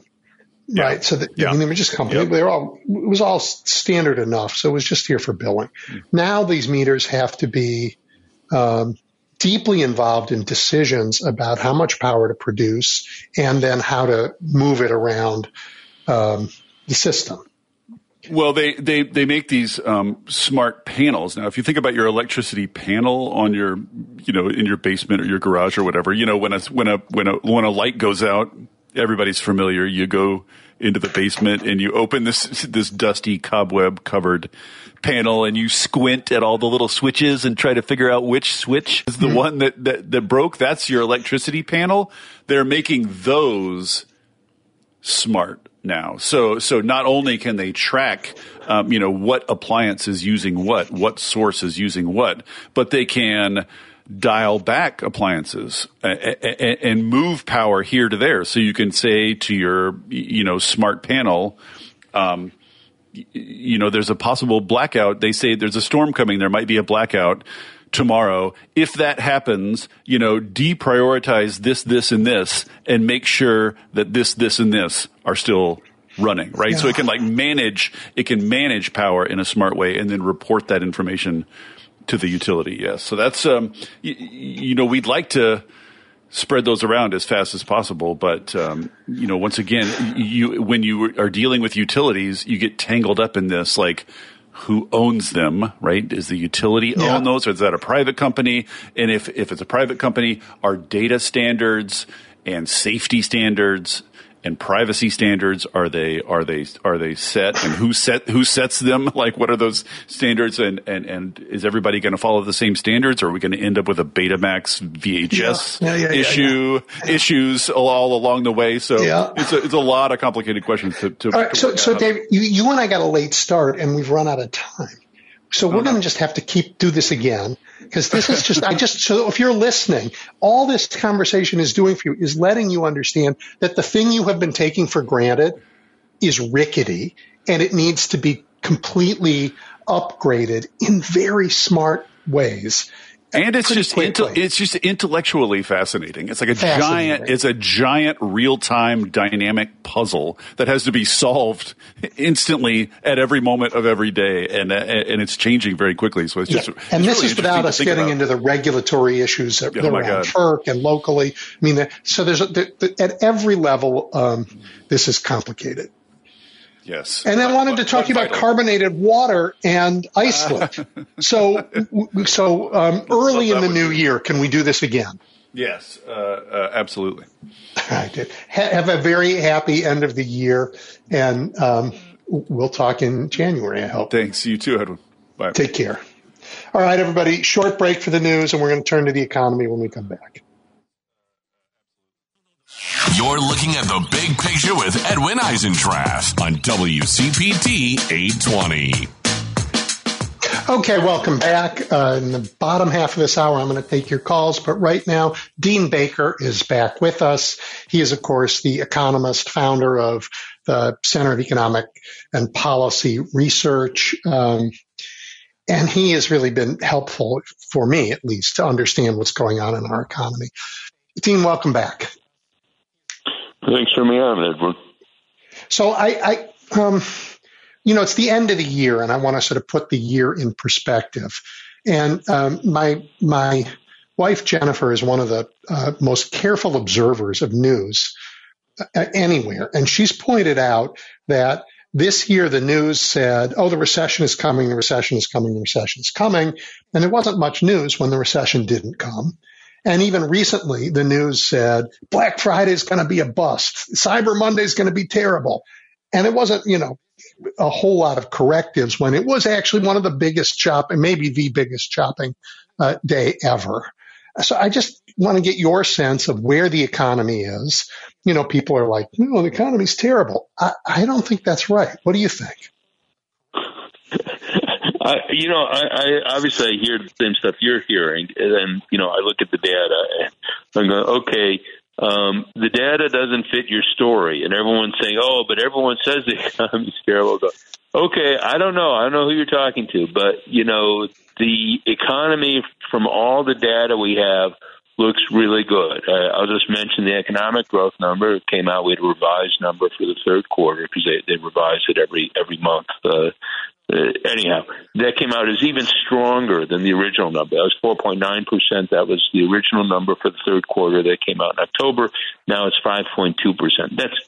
Yeah. Right. So that, yeah. I mean, they were just company. Yep. They were all, it was all standard enough. So it was just here for billing. Mm-hmm. Now these meters have to be, um, deeply involved in decisions about how much power to produce and then how to move it around um, the system. Well, they, they, they make these um, smart panels. Now, if you think about your electricity panel on your, you know, in your basement or your garage or whatever, you know, when a, when a, when a, when a light goes out, everybody's familiar. You go into the basement and you open this, this dusty cobweb covered panel and you squint at all the little switches and try to figure out which switch is the mm-hmm. one that, that, that broke. That's your electricity panel. They're making those smart now. So so not only can they track, um, you know, what appliance is using what, what source is using what, but they can dial back appliances and move power here to there. So you can say to your, you know, smart panel, um, you know, there's a possible blackout. They say there's a storm coming. There might be a blackout tomorrow. If that happens, you know, deprioritize this, this, and this, and make sure that this, this, and this are still running, right? Yeah. So it can like manage, it can manage power in a smart way and then report that information to the utility. Yes. So that's, um, you, you know, we'd like to, spread those around as fast as possible. But um, you know, once again, you when you are dealing with utilities, you get tangled up in this like who owns them, right? Is the utility yeah. own those or is that a private company? And if, if it's a private company, are data standards and safety standards and privacy standards are they are they are they set? And who set who sets them? Like what are those standards? And and and is everybody going to follow the same standards? Or are we going to end up with a betamax vhs yeah. Yeah, yeah, issue issues all along the way? So it's a, it's a lot of complicated questions to, to, right, to so so dave you, you and i got a late start and we've run out of time. So we're going to just have to keep do this again because this is just I just so if you're listening, all this conversation is doing for you is letting you understand that the thing you have been taking for granted is rickety and it needs to be completely upgraded in very smart ways and it's just inte- it's just intellectually fascinating. It's like a giant it's a giant real time dynamic puzzle that has to be solved instantly at every moment of every day, and uh, and it's changing very quickly. So it's just yeah. and it's this really is without us getting about. into the regulatory issues that, oh around God. FERC and locally. I mean, so there's a, there, at every level, um, this is complicated. Yes. And I wanted to talk to you about carbonated water and Iceland. so, so um, early in the new year, can we do this again? Yes, uh, uh, absolutely. I did. have a very happy end of the year, and um, we'll talk in January. I hope. Thanks. You too, Edwin. Bye. Take care. All right, everybody. Short break for the news, and we're going to turn to the economy when we come back. You're looking at the big picture with Edwin Eisendrath on WCPT 820. Okay, welcome back. Uh, in the bottom half of this hour, I'm going to take your calls, but right now, Dean Baker is back with us. He is, of course, the economist, founder of the Center of Economic and Policy Research. Um, and he has really been helpful for me, at least, to understand what's going on in our economy. Dean, welcome back. Thanks for me on, Edward. So I, I um, you know, it's the end of the year, and I want to sort of put the year in perspective. And um, my my wife Jennifer is one of the uh, most careful observers of news uh, anywhere, and she's pointed out that this year the news said, "Oh, the recession is coming, the recession is coming, the recession is coming," and there wasn't much news when the recession didn't come. And even recently, the news said Black Friday is going to be a bust. Cyber Monday is going to be terrible. And it wasn't, you know, a whole lot of correctives when it was actually one of the biggest shopping, maybe the biggest shopping uh, day ever. So I just want to get your sense of where the economy is. You know, people are like, no, the economy's terrible. I, I don't think that's right. What do you think? I, you know, I, I obviously I hear the same stuff you're hearing, and you know I look at the data and I'm going, okay, um, the data doesn't fit your story, and everyone's saying, "Oh, but everyone says the economy's terrible." Go, okay, I don't know. I don't know who you're talking to, but you know, the economy from all the data we have looks really good. Uh, I'll just mention the economic growth number. It came out. We had a revised number for the third quarter because they, they revise it every every month. Uh, uh, anyhow, that came out as even stronger than the original number. That was 4.9 percent. That was the original number for the third quarter. That came out in October. Now it's 5.2 percent. That's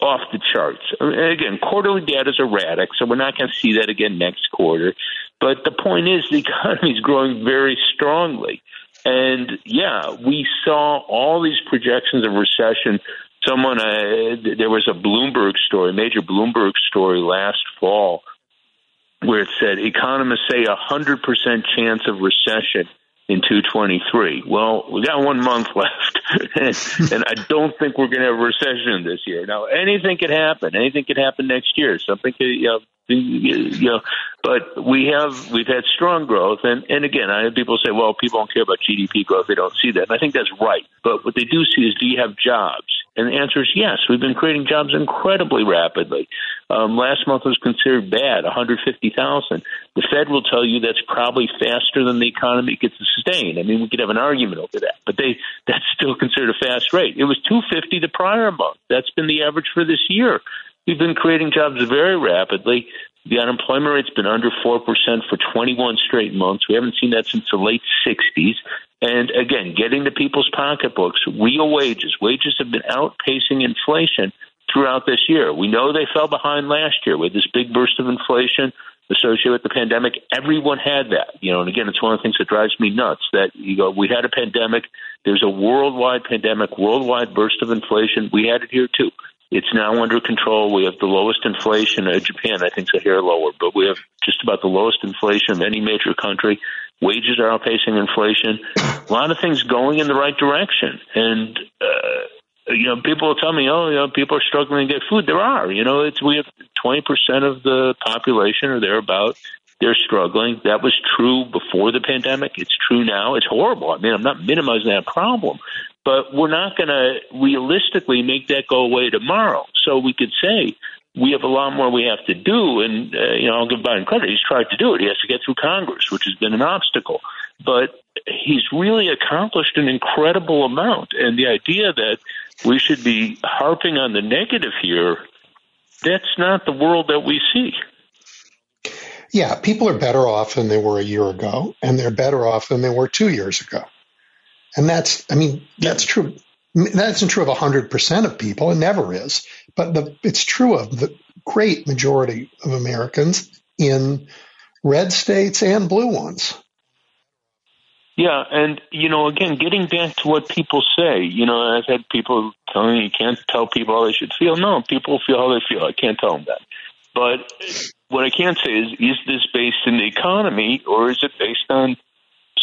off the charts. And again, quarterly data is erratic, so we're not going to see that again next quarter. But the point is, the economy is growing very strongly. And yeah, we saw all these projections of recession. Someone, uh, there was a Bloomberg story, major Bloomberg story last fall, where it said economists say a 100% chance of recession in 223. Well, we got one month left, and, I don't think we're going to have a recession this year. Now, anything could happen. Anything could happen next year. Something could, you know, you know, but we have we've had strong growth, and and again, I have people say, well, people don't care about GDP growth; they don't see that, and I think that's right. But what they do see is, do you have jobs? And the answer is yes. We've been creating jobs incredibly rapidly. Um, last month was considered bad, 150,000. The Fed will tell you that's probably faster than the economy could sustain. I mean, we could have an argument over that, but they that's still considered a fast rate. It was 250 the prior month. That's been the average for this year. We've been creating jobs very rapidly. The unemployment rate's been under 4% for 21 straight months. We haven't seen that since the late 60s. And again, getting to people's pocketbooks, real wages. Wages have been outpacing inflation throughout this year. We know they fell behind last year with this big burst of inflation associated with the pandemic. Everyone had that, you know, and again, it's one of the things that drives me nuts that you go, we had a pandemic. There's a worldwide pandemic, worldwide burst of inflation. We had it here too. It's now under control. We have the lowest inflation. Uh, Japan, I think, is a hair lower, but we have just about the lowest inflation of any major country. Wages are outpacing inflation. A lot of things going in the right direction. And, uh, you know, people will tell me, oh, you know, people are struggling to get food. There are. You know, it's we have 20% of the population or thereabout they're struggling. That was true before the pandemic. It's true now. It's horrible. I mean, I'm not minimizing that problem, but we're not going to realistically make that go away tomorrow. So we could say we have a lot more we have to do, and uh, you know I'll give Biden credit. He's tried to do it. He has to get through Congress, which has been an obstacle, but he's really accomplished an incredible amount. And the idea that we should be harping on the negative here, that's not the world that we see. Yeah, people are better off than they were a year ago, and they're better off than they were two years ago. And that's, I mean, that's true. That isn't true of 100% of people. It never is. But the, it's true of the great majority of Americans in red states and blue ones. Yeah, and you know, again, getting back to what people say, you know, I've had people telling me you can't tell people how they should feel. No, people feel how they feel. I can't tell them that. But what I can say is, is this based in the economy or is it based on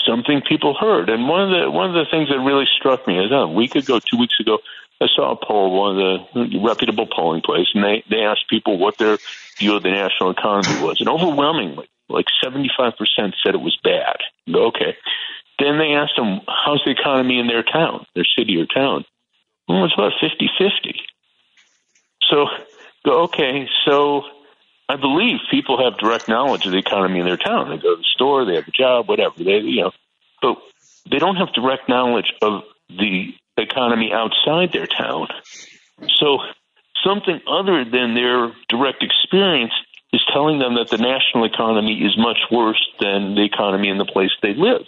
something people heard? And one of the one of the things that really struck me is uh, a week ago, two weeks ago, I saw a poll, one of the reputable polling places, and they they asked people what their view of the national economy was, and overwhelmingly, like seventy five percent said it was bad. Okay. Then they asked them, how's the economy in their town, their city or town? Well, it's about 50 50. So, okay, so I believe people have direct knowledge of the economy in their town. They go to the store, they have a job, whatever. They, you know, but they don't have direct knowledge of the economy outside their town. So something other than their direct experience is telling them that the national economy is much worse than the economy in the place they live.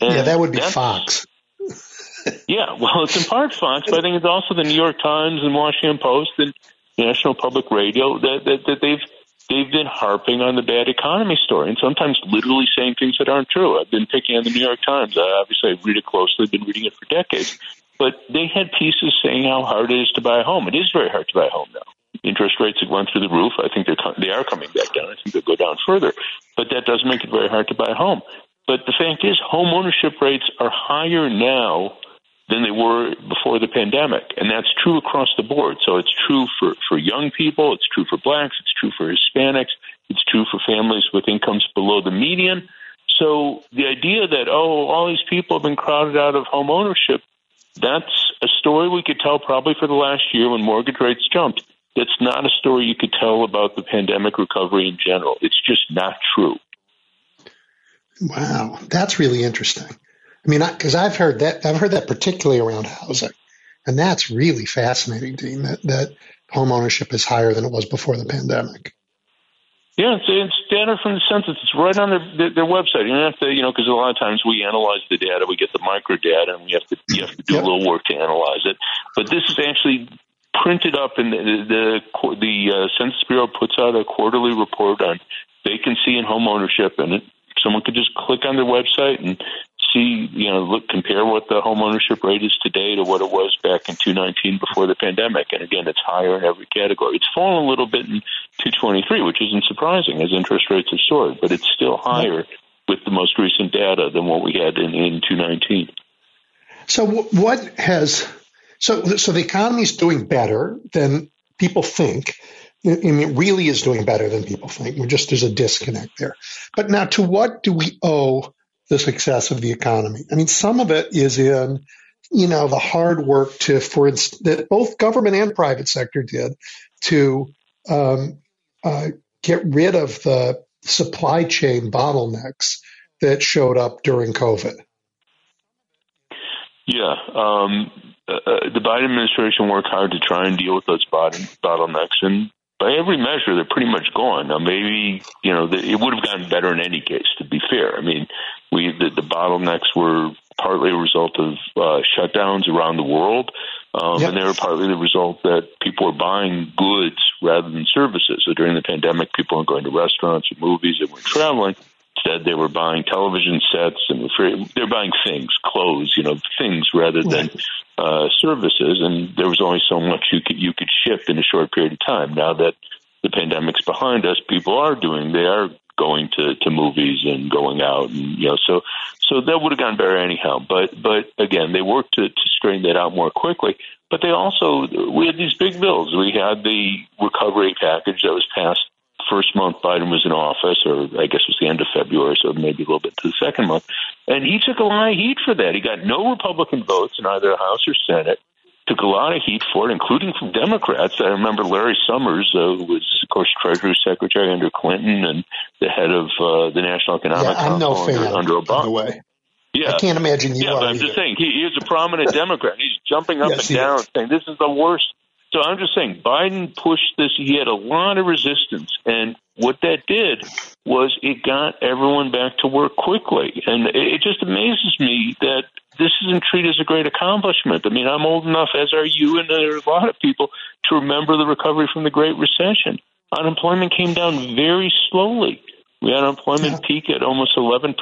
And yeah, that would be Fox. yeah, well, it's in part Fox, but I think it's also the New York Times and Washington Post and National Public Radio that, that, that they've they've been harping on the bad economy story and sometimes literally saying things that aren't true. I've been picking on the New York Times. I obviously I read it closely, I've been reading it for decades. But they had pieces saying how hard it is to buy a home. It is very hard to buy a home now. Interest rates have gone through the roof. I think they're they are coming back down. I think they'll go down further. But that does make it very hard to buy a home. But the fact is, home ownership rates are higher now than they were before the pandemic. And that's true across the board. So it's true for, for young people, it's true for blacks, it's true for Hispanics, it's true for families with incomes below the median. So the idea that, oh, all these people have been crowded out of home ownership, that's a story we could tell probably for the last year when mortgage rates jumped. That's not a story you could tell about the pandemic recovery in general. It's just not true. Wow, that's really interesting. I mean, because I've heard that I've heard that particularly around housing, and that's really fascinating, Dean. That that home ownership is higher than it was before the pandemic. Yeah, it's, it's data from the census. It's right on their, their, their website. You don't have to, you know, because a lot of times we analyze the data, we get the micro data, and we have to you have to do yep. a little work to analyze it. But this is actually printed up, and the the, the uh, Census Bureau puts out a quarterly report on vacancy and home ownership, and it, someone could just click on their website and see, you know, look, compare what the home ownership rate is today to what it was back in 2019 before the pandemic. And again, it's higher in every category. It's fallen a little bit in 223, which isn't surprising as interest rates have soared, but it's still higher with the most recent data than what we had in, in 219. So what has so so the economy is doing better than people think. I mean, it really is doing better than people think. We're just there's a disconnect there. But now, to what do we owe the success of the economy. I mean, some of it is in, you know, the hard work to, for instance, that both government and private sector did to um, uh, get rid of the supply chain bottlenecks that showed up during COVID. Yeah, um, uh, uh the Biden administration worked hard to try and deal with those bottlenecks, and by every measure, they're pretty much gone. Now, maybe you know it would have gotten better in any case. To be fair, I mean, we the, the bottlenecks were partly a result of uh, shutdowns around the world, um, yep. and they were partly the result that people were buying goods rather than services. So during the pandemic, people weren't going to restaurants or movies; they weren't traveling. Instead, they were buying television sets and they're buying things, clothes, you know, things rather than uh, services. And there was only so much you could you could ship in a short period of time. Now that the pandemic's behind us, people are doing they are going to to movies and going out, and you know, so so that would have gone better anyhow. But but again, they worked to to straighten that out more quickly. But they also we had these big bills. We had the recovery package that was passed first month Biden was in office, or I guess it was the end of February, so maybe a little bit to the second month. And he took a lot of heat for that. He got no Republican votes in either House or Senate. Took a lot of heat for it, including from Democrats. I remember Larry Summers, uh, who was, of course, Treasury Secretary under Clinton and the head of uh, the National Economic yeah, I'm Council no fan, under, under Obama. way. Yeah. I can't imagine you yeah, but I'm either. just saying, he, he is a prominent Democrat. He's jumping up yes, and down is. saying this is the worst so I'm just saying, Biden pushed this. He had a lot of resistance, and what that did was it got everyone back to work quickly. And it just amazes me that this isn't treated as a great accomplishment. I mean, I'm old enough, as are you, and there are a lot of people, to remember the recovery from the Great Recession. Unemployment came down very slowly. We had unemployment yeah. peak at almost 11%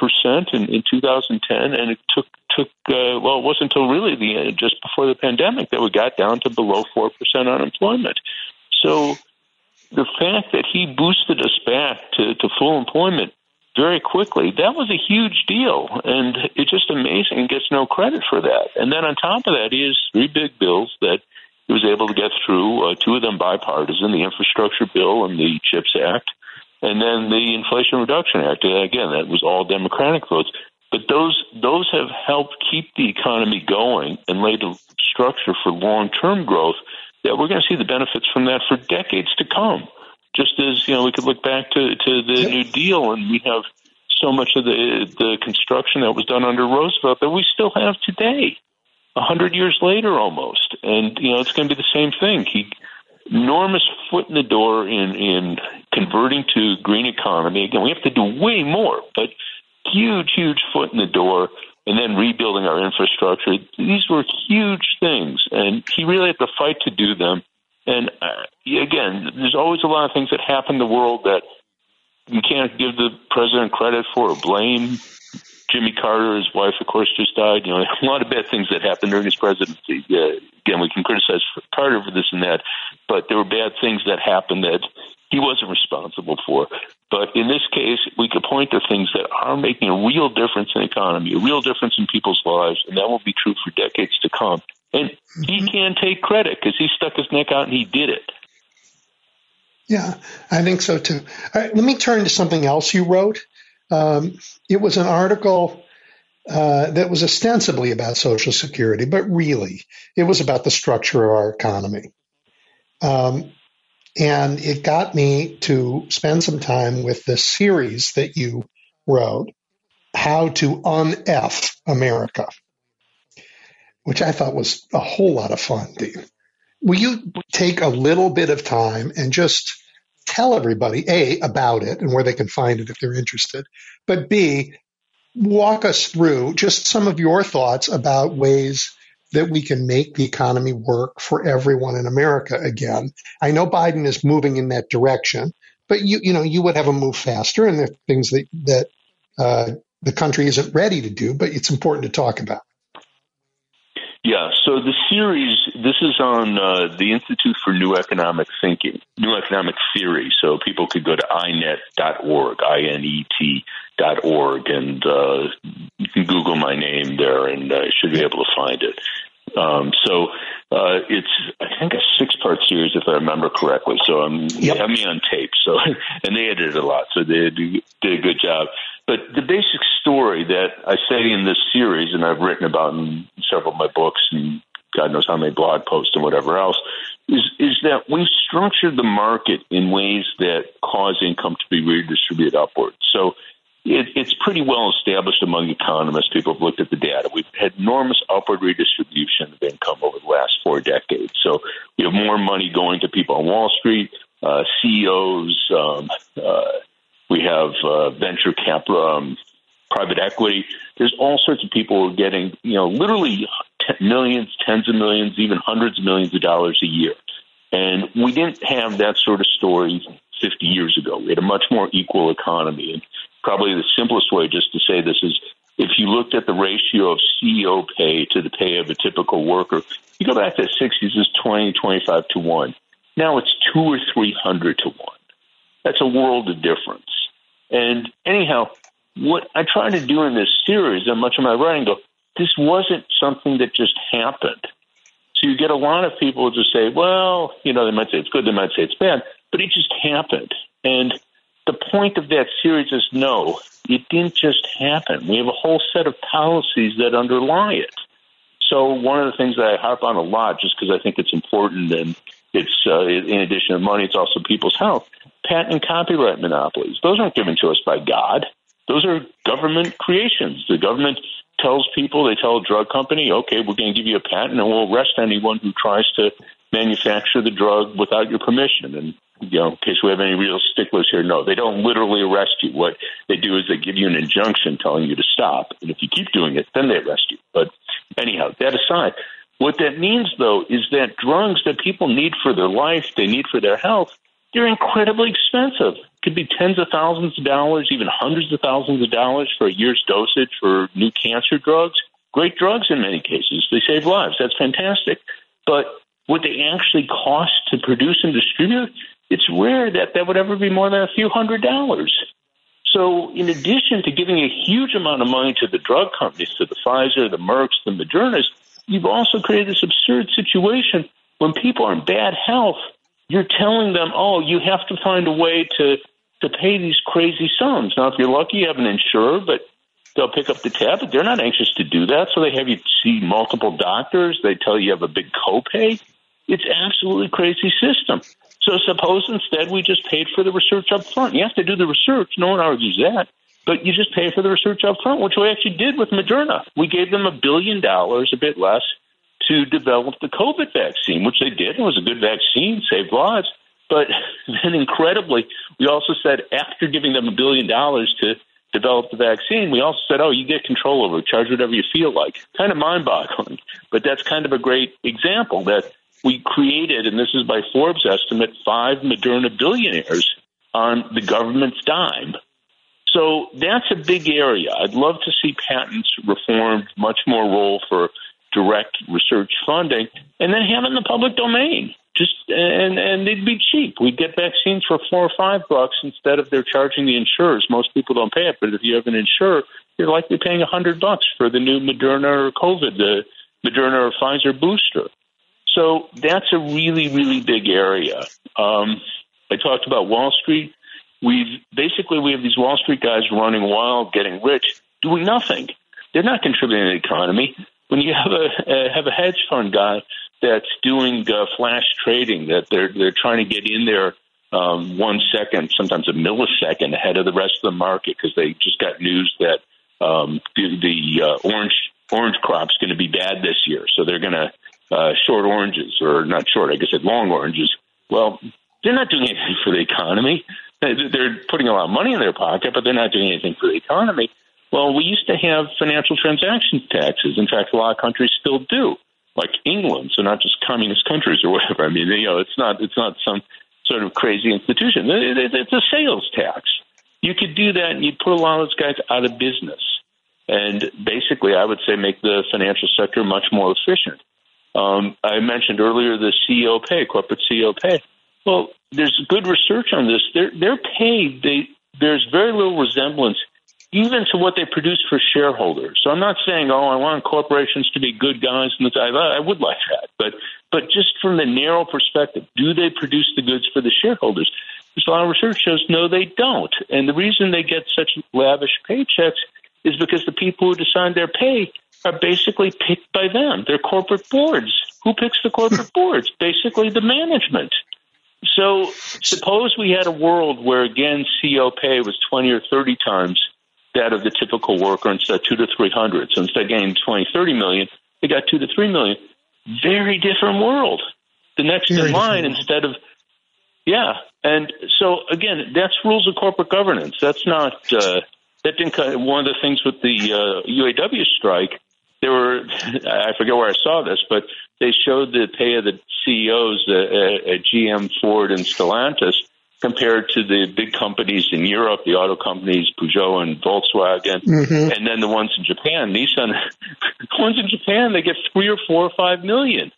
in, in 2010, and it took took uh, well, it wasn't until really the end, just before the pandemic, that we got down to below four percent unemployment. So the fact that he boosted us back to, to full employment very quickly, that was a huge deal, and it's just amazing. He gets no credit for that. And then on top of that, he has three big bills that he was able to get through. Uh, two of them bipartisan: the infrastructure bill and the CHIPS Act. And then the Inflation Reduction Act. Again, that was all Democratic votes. But those those have helped keep the economy going and laid a structure for long term growth that we're going to see the benefits from that for decades to come. Just as you know, we could look back to to the New Deal, and we have so much of the the construction that was done under Roosevelt that we still have today, a hundred years later almost. And you know, it's going to be the same thing. He enormous foot in the door in in converting to green economy. Again, we have to do way more, but huge, huge foot in the door, and then rebuilding our infrastructure. These were huge things, and he really had to fight to do them. And uh, again, there's always a lot of things that happen in the world that you can't give the president credit for or blame. Jimmy Carter, his wife, of course, just died. You know, a lot of bad things that happened during his presidency. Uh, again, we can criticize Carter for this and that, but there were bad things that happened that he wasn't responsible for. But in this case, we could point to things that are making a real difference in the economy, a real difference in people's lives, and that will be true for decades to come. And he mm-hmm. can take credit because he stuck his neck out and he did it. Yeah, I think so too. All right, let me turn to something else you wrote. Um, it was an article uh, that was ostensibly about Social Security, but really it was about the structure of our economy. Um, and it got me to spend some time with this series that you wrote, How to Un-F America, which I thought was a whole lot of fun, Dean. Will you take a little bit of time and just tell everybody, A, about it and where they can find it if they're interested, but B, walk us through just some of your thoughts about ways that we can make the economy work for everyone in America again. I know Biden is moving in that direction, but you you know you would have a move faster, and there are things that that uh, the country isn't ready to do, but it's important to talk about. Yeah, so the series, this is on uh, the Institute for New Economic Thinking, New Economic Theory. So people could go to inet.org, I-N-E-T dot org, and uh, you can Google my name there and uh, should be able to find it. Um, so uh, it's I think a six part series if I remember correctly. So I'm yep. have me on tape. So and they edited a lot, so they did, did a good job. But the basic story that I say in this series, and I've written about in several of my books, and God knows how many blog posts and whatever else, is is that we've structured the market in ways that cause income to be redistributed upward. So it, it's pretty well established among economists. People have looked at the data. We've had enormous upward redistribution of income over the last four decades. So we have more money going to people on Wall Street, uh, CEOs. Um, uh, we have uh, venture capital, um, private equity. There's all sorts of people who are getting, you know, literally t- millions, tens of millions, even hundreds of millions of dollars a year. And we didn't have that sort of story 50 years ago. We had a much more equal economy. And probably the simplest way just to say this is if you looked at the ratio of CEO pay to the pay of a typical worker, you go back to the 60s, it's 20, 25 to 1. Now it's 2 or 300 to 1. That's a world of difference. And anyhow, what I try to do in this series and much of my writing go, this wasn't something that just happened. So you get a lot of people to say, well, you know, they might say it's good, they might say it's bad, but it just happened. And the point of that series is no, it didn't just happen. We have a whole set of policies that underlie it. So one of the things that I harp on a lot, just because I think it's important, and it's uh, in addition to money, it's also people's health. Patent and copyright monopolies; those aren't given to us by God. Those are government creations. The government tells people, they tell a drug company, okay, we're going to give you a patent, and we'll arrest anyone who tries to manufacture the drug without your permission. And you know, in case we have any real sticklers here, no, they don't literally arrest you. What they do is they give you an injunction telling you to stop. And if you keep doing it, then they arrest you. But anyhow, that aside, what that means though is that drugs that people need for their life, they need for their health, they're incredibly expensive. Could be tens of thousands of dollars, even hundreds of thousands of dollars for a year's dosage for new cancer drugs. Great drugs in many cases. They save lives. That's fantastic. But what they actually cost to produce and distribute, it's rare that that would ever be more than a few hundred dollars. So, in addition to giving a huge amount of money to the drug companies, to the Pfizer, the Mercks, the Modernas, you've also created this absurd situation when people are in bad health. You're telling them, "Oh, you have to find a way to to pay these crazy sums." Now, if you're lucky, you have an insurer, but they'll pick up the tab. But they're not anxious to do that, so they have you see multiple doctors. They tell you you have a big copay. It's absolutely crazy system. So suppose instead we just paid for the research up front. You have to do the research. No one argues that. But you just pay for the research up front, which we actually did with Moderna. We gave them a billion dollars, a bit less, to develop the COVID vaccine, which they did. It was a good vaccine, saved lives. But then incredibly, we also said after giving them a billion dollars to develop the vaccine, we also said, oh, you get control over it, charge whatever you feel like. Kind of mind boggling. But that's kind of a great example that we created, and this is by Forbes estimate, five Moderna billionaires on the government's dime. So that's a big area. I'd love to see patents reformed, much more role for direct research funding, and then have it in the public domain. Just and and they'd be cheap. We'd get vaccines for four or five bucks instead of they're charging the insurers. Most people don't pay it, but if you have an insurer, you're likely paying a hundred bucks for the new Moderna or COVID, the Moderna or Pfizer booster. So that's a really, really big area. Um, I talked about Wall Street. We've basically we have these Wall Street guys running wild, getting rich, doing nothing. they're not contributing to the economy. When you have a uh, have a hedge fund guy that's doing uh, flash trading, that they're they're trying to get in there um, one second, sometimes a millisecond ahead of the rest of the market because they just got news that um, the, the uh, orange orange crop's going to be bad this year, so they're going to uh, short oranges or not short, I guess, it's long oranges. Well, they're not doing anything for the economy. They're putting a lot of money in their pocket, but they're not doing anything for the economy. Well, we used to have financial transaction taxes. In fact, a lot of countries still do, like England. So not just communist countries or whatever. I mean, you know, it's not it's not some sort of crazy institution. It's a sales tax. You could do that, and you'd put a lot of those guys out of business, and basically, I would say make the financial sector much more efficient. Um, I mentioned earlier the CEO pay, corporate CEO pay. Well, there's good research on this. They're they're paid. They there's very little resemblance even to what they produce for shareholders. So I'm not saying, oh, I want corporations to be good guys, and I, I would like that, but but just from the narrow perspective, do they produce the goods for the shareholders? There's a lot of research shows no, they don't, and the reason they get such lavish paychecks is because the people who decide their pay are basically picked by them. They're corporate boards. Who picks the corporate boards? Basically, the management. So suppose we had a world where again CEO pay was 20 or 30 times that of the typical worker instead of two to 300. So instead of getting 20, 30 million, they got two to three million. Very different world. The next Very in line instead of, yeah. And so again, that's rules of corporate governance. That's not, uh, that didn't, one of the things with the uh, UAW strike, there were, I forget where I saw this, but they showed the pay of the CEOs uh, at GM, Ford, and Stellantis compared to the big companies in Europe, the auto companies, Peugeot and Volkswagen, mm-hmm. and then the ones in Japan, Nissan. the ones in Japan, they get three or four or five million.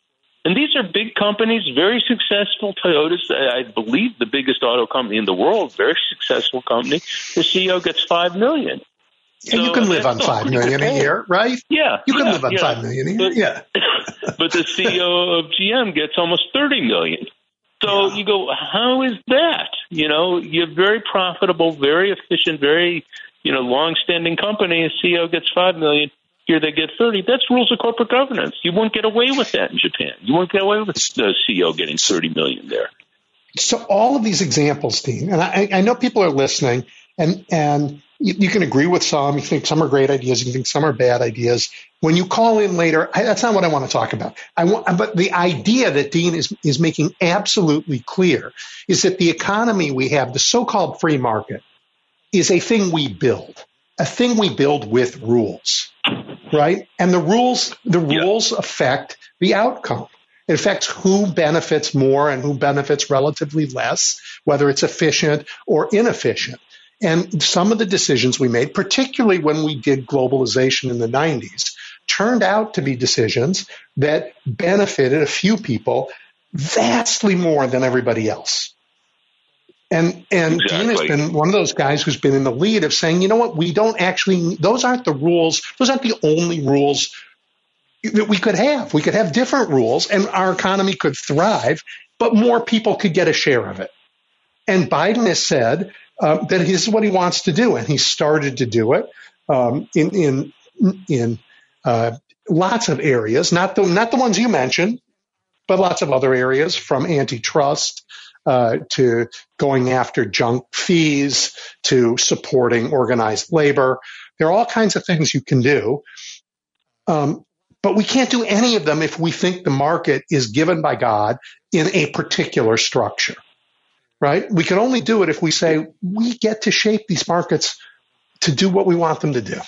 And these are big companies, very successful. Toyota's, I believe, the biggest auto company in the world, very successful company. The CEO gets five million. So and you can live on five million a year, right? Yeah, you can yeah, live on yeah. five million a year. But, yeah, but the CEO of GM gets almost thirty million. So yeah. you go, how is that? You know, you're very profitable, very efficient, very, you know, long-standing company. A CEO gets five million. Here they get thirty. That's rules of corporate governance. You won't get away with that in Japan. You won't get away with the CEO getting thirty million there. So all of these examples, Dean, and I, I know people are listening, and and you, you, can agree with some. You think some are great ideas. You think some are bad ideas. When you call in later, I, that's not what I want to talk about. I want, but the idea that Dean is is making absolutely clear is that the economy we have, the so-called free market, is a thing we build, a thing we build with rules, right? And the rules, the rules yeah. affect the outcome. It affects who benefits more and who benefits relatively less, whether it's efficient or inefficient. And some of the decisions we made, particularly when we did globalization in the 90s, turned out to be decisions that benefited a few people vastly more than everybody else. And and exactly. Dean has been one of those guys who's been in the lead of saying, you know what, we don't actually those aren't the rules, those aren't the only rules that we could have. We could have different rules and our economy could thrive, but more people could get a share of it. And Biden has said uh, that this is what he wants to do, and he started to do it um, in in in uh, lots of areas, not the not the ones you mentioned, but lots of other areas, from antitrust uh, to going after junk fees to supporting organized labor. There are all kinds of things you can do. Um, but we can't do any of them if we think the market is given by God in a particular structure right? We can only do it if we say we get to shape these markets to do what we want them to do.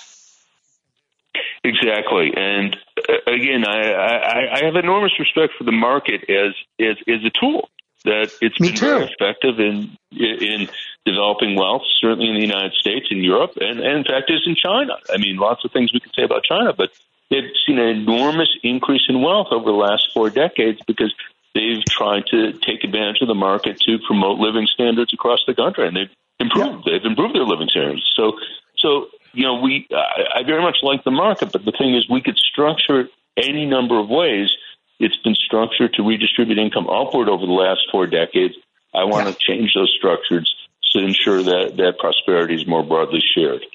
Exactly, and uh, again, I, I, I have enormous respect for the market as as, as a tool. That it's Me been too. very effective in in developing wealth, certainly in the United States, in Europe, and, and in fact is in China. I mean, lots of things we could say about China, but they've seen an enormous increase in wealth over the last four decades because they've tried to take advantage of the market to promote living standards across the country, and they've improved. Yeah. They've improved their living standards. So, so you know, we I, I very much like the market, but the thing is, we could structure it any number of ways. It's been structured to redistribute income upward over the last four decades. I want yeah. to change those structures to ensure that that prosperity is more broadly shared.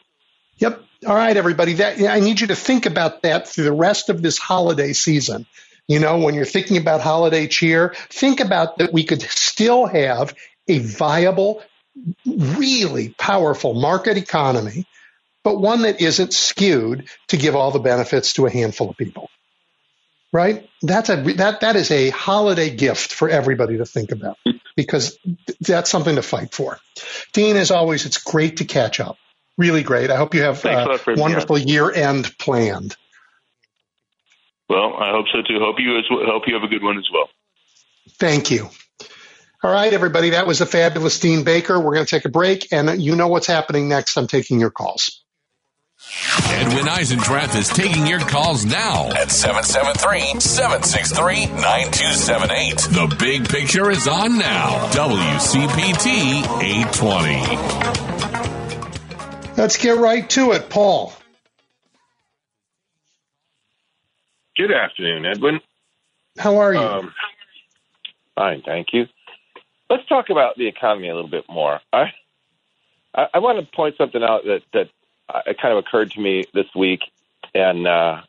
Yep. All right, everybody. That I need you to think about that through the rest of this holiday season. You know, when you're thinking about holiday cheer, think about that we could still have a viable, really powerful market economy, but one that isn't skewed to give all the benefits to a handful of people. Right? That's a that that is a holiday gift for everybody to think about because that's something to fight for. Dean, as always, it's great to catch up. Really great. I hope you have a wonderful year end planned. Well, I hope so too. Hope you as well, hope you have a good one as well. Thank you. All right, everybody. That was the fabulous Dean Baker. We're going to take a break, and you know what's happening next. I'm taking your calls. Edwin Eisendrath is taking your calls now at 773-763-9278. The big picture is on now. WCPT 820. Let's get right to it, Paul. Good afternoon, Edwin. How are you? Um, fine, thank you. Let's talk about the economy a little bit more. I I, I want to point something out that that uh, it kind of occurred to me this week, and uh,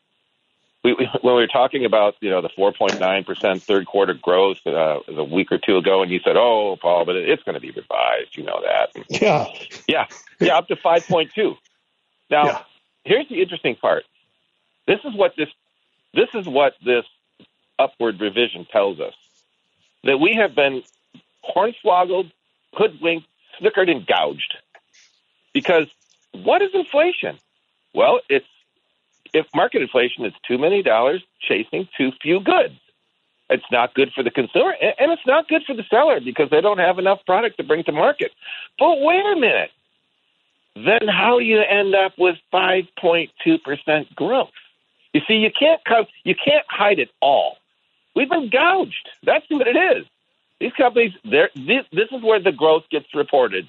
we, we, when we were talking about you know the 4.9 percent third quarter growth uh, a week or two ago, and you said, "Oh, Paul, but it's going to be revised," you know that. Yeah, yeah, yeah, up to 5.2. Now, yeah. here's the interesting part. This is what this this is what this upward revision tells us that we have been hornswoggled, hoodwinked, snickered, and gouged. Because what is inflation? Well, it's if market inflation is too many dollars chasing too few goods. It's not good for the consumer, and it's not good for the seller because they don't have enough product to bring to market. But wait a minute. Then how do you end up with 5.2% growth? You see, you can't come, you can't hide it all. We've been gouged. That's what it is. These companies, they're, this, this is where the growth gets reported,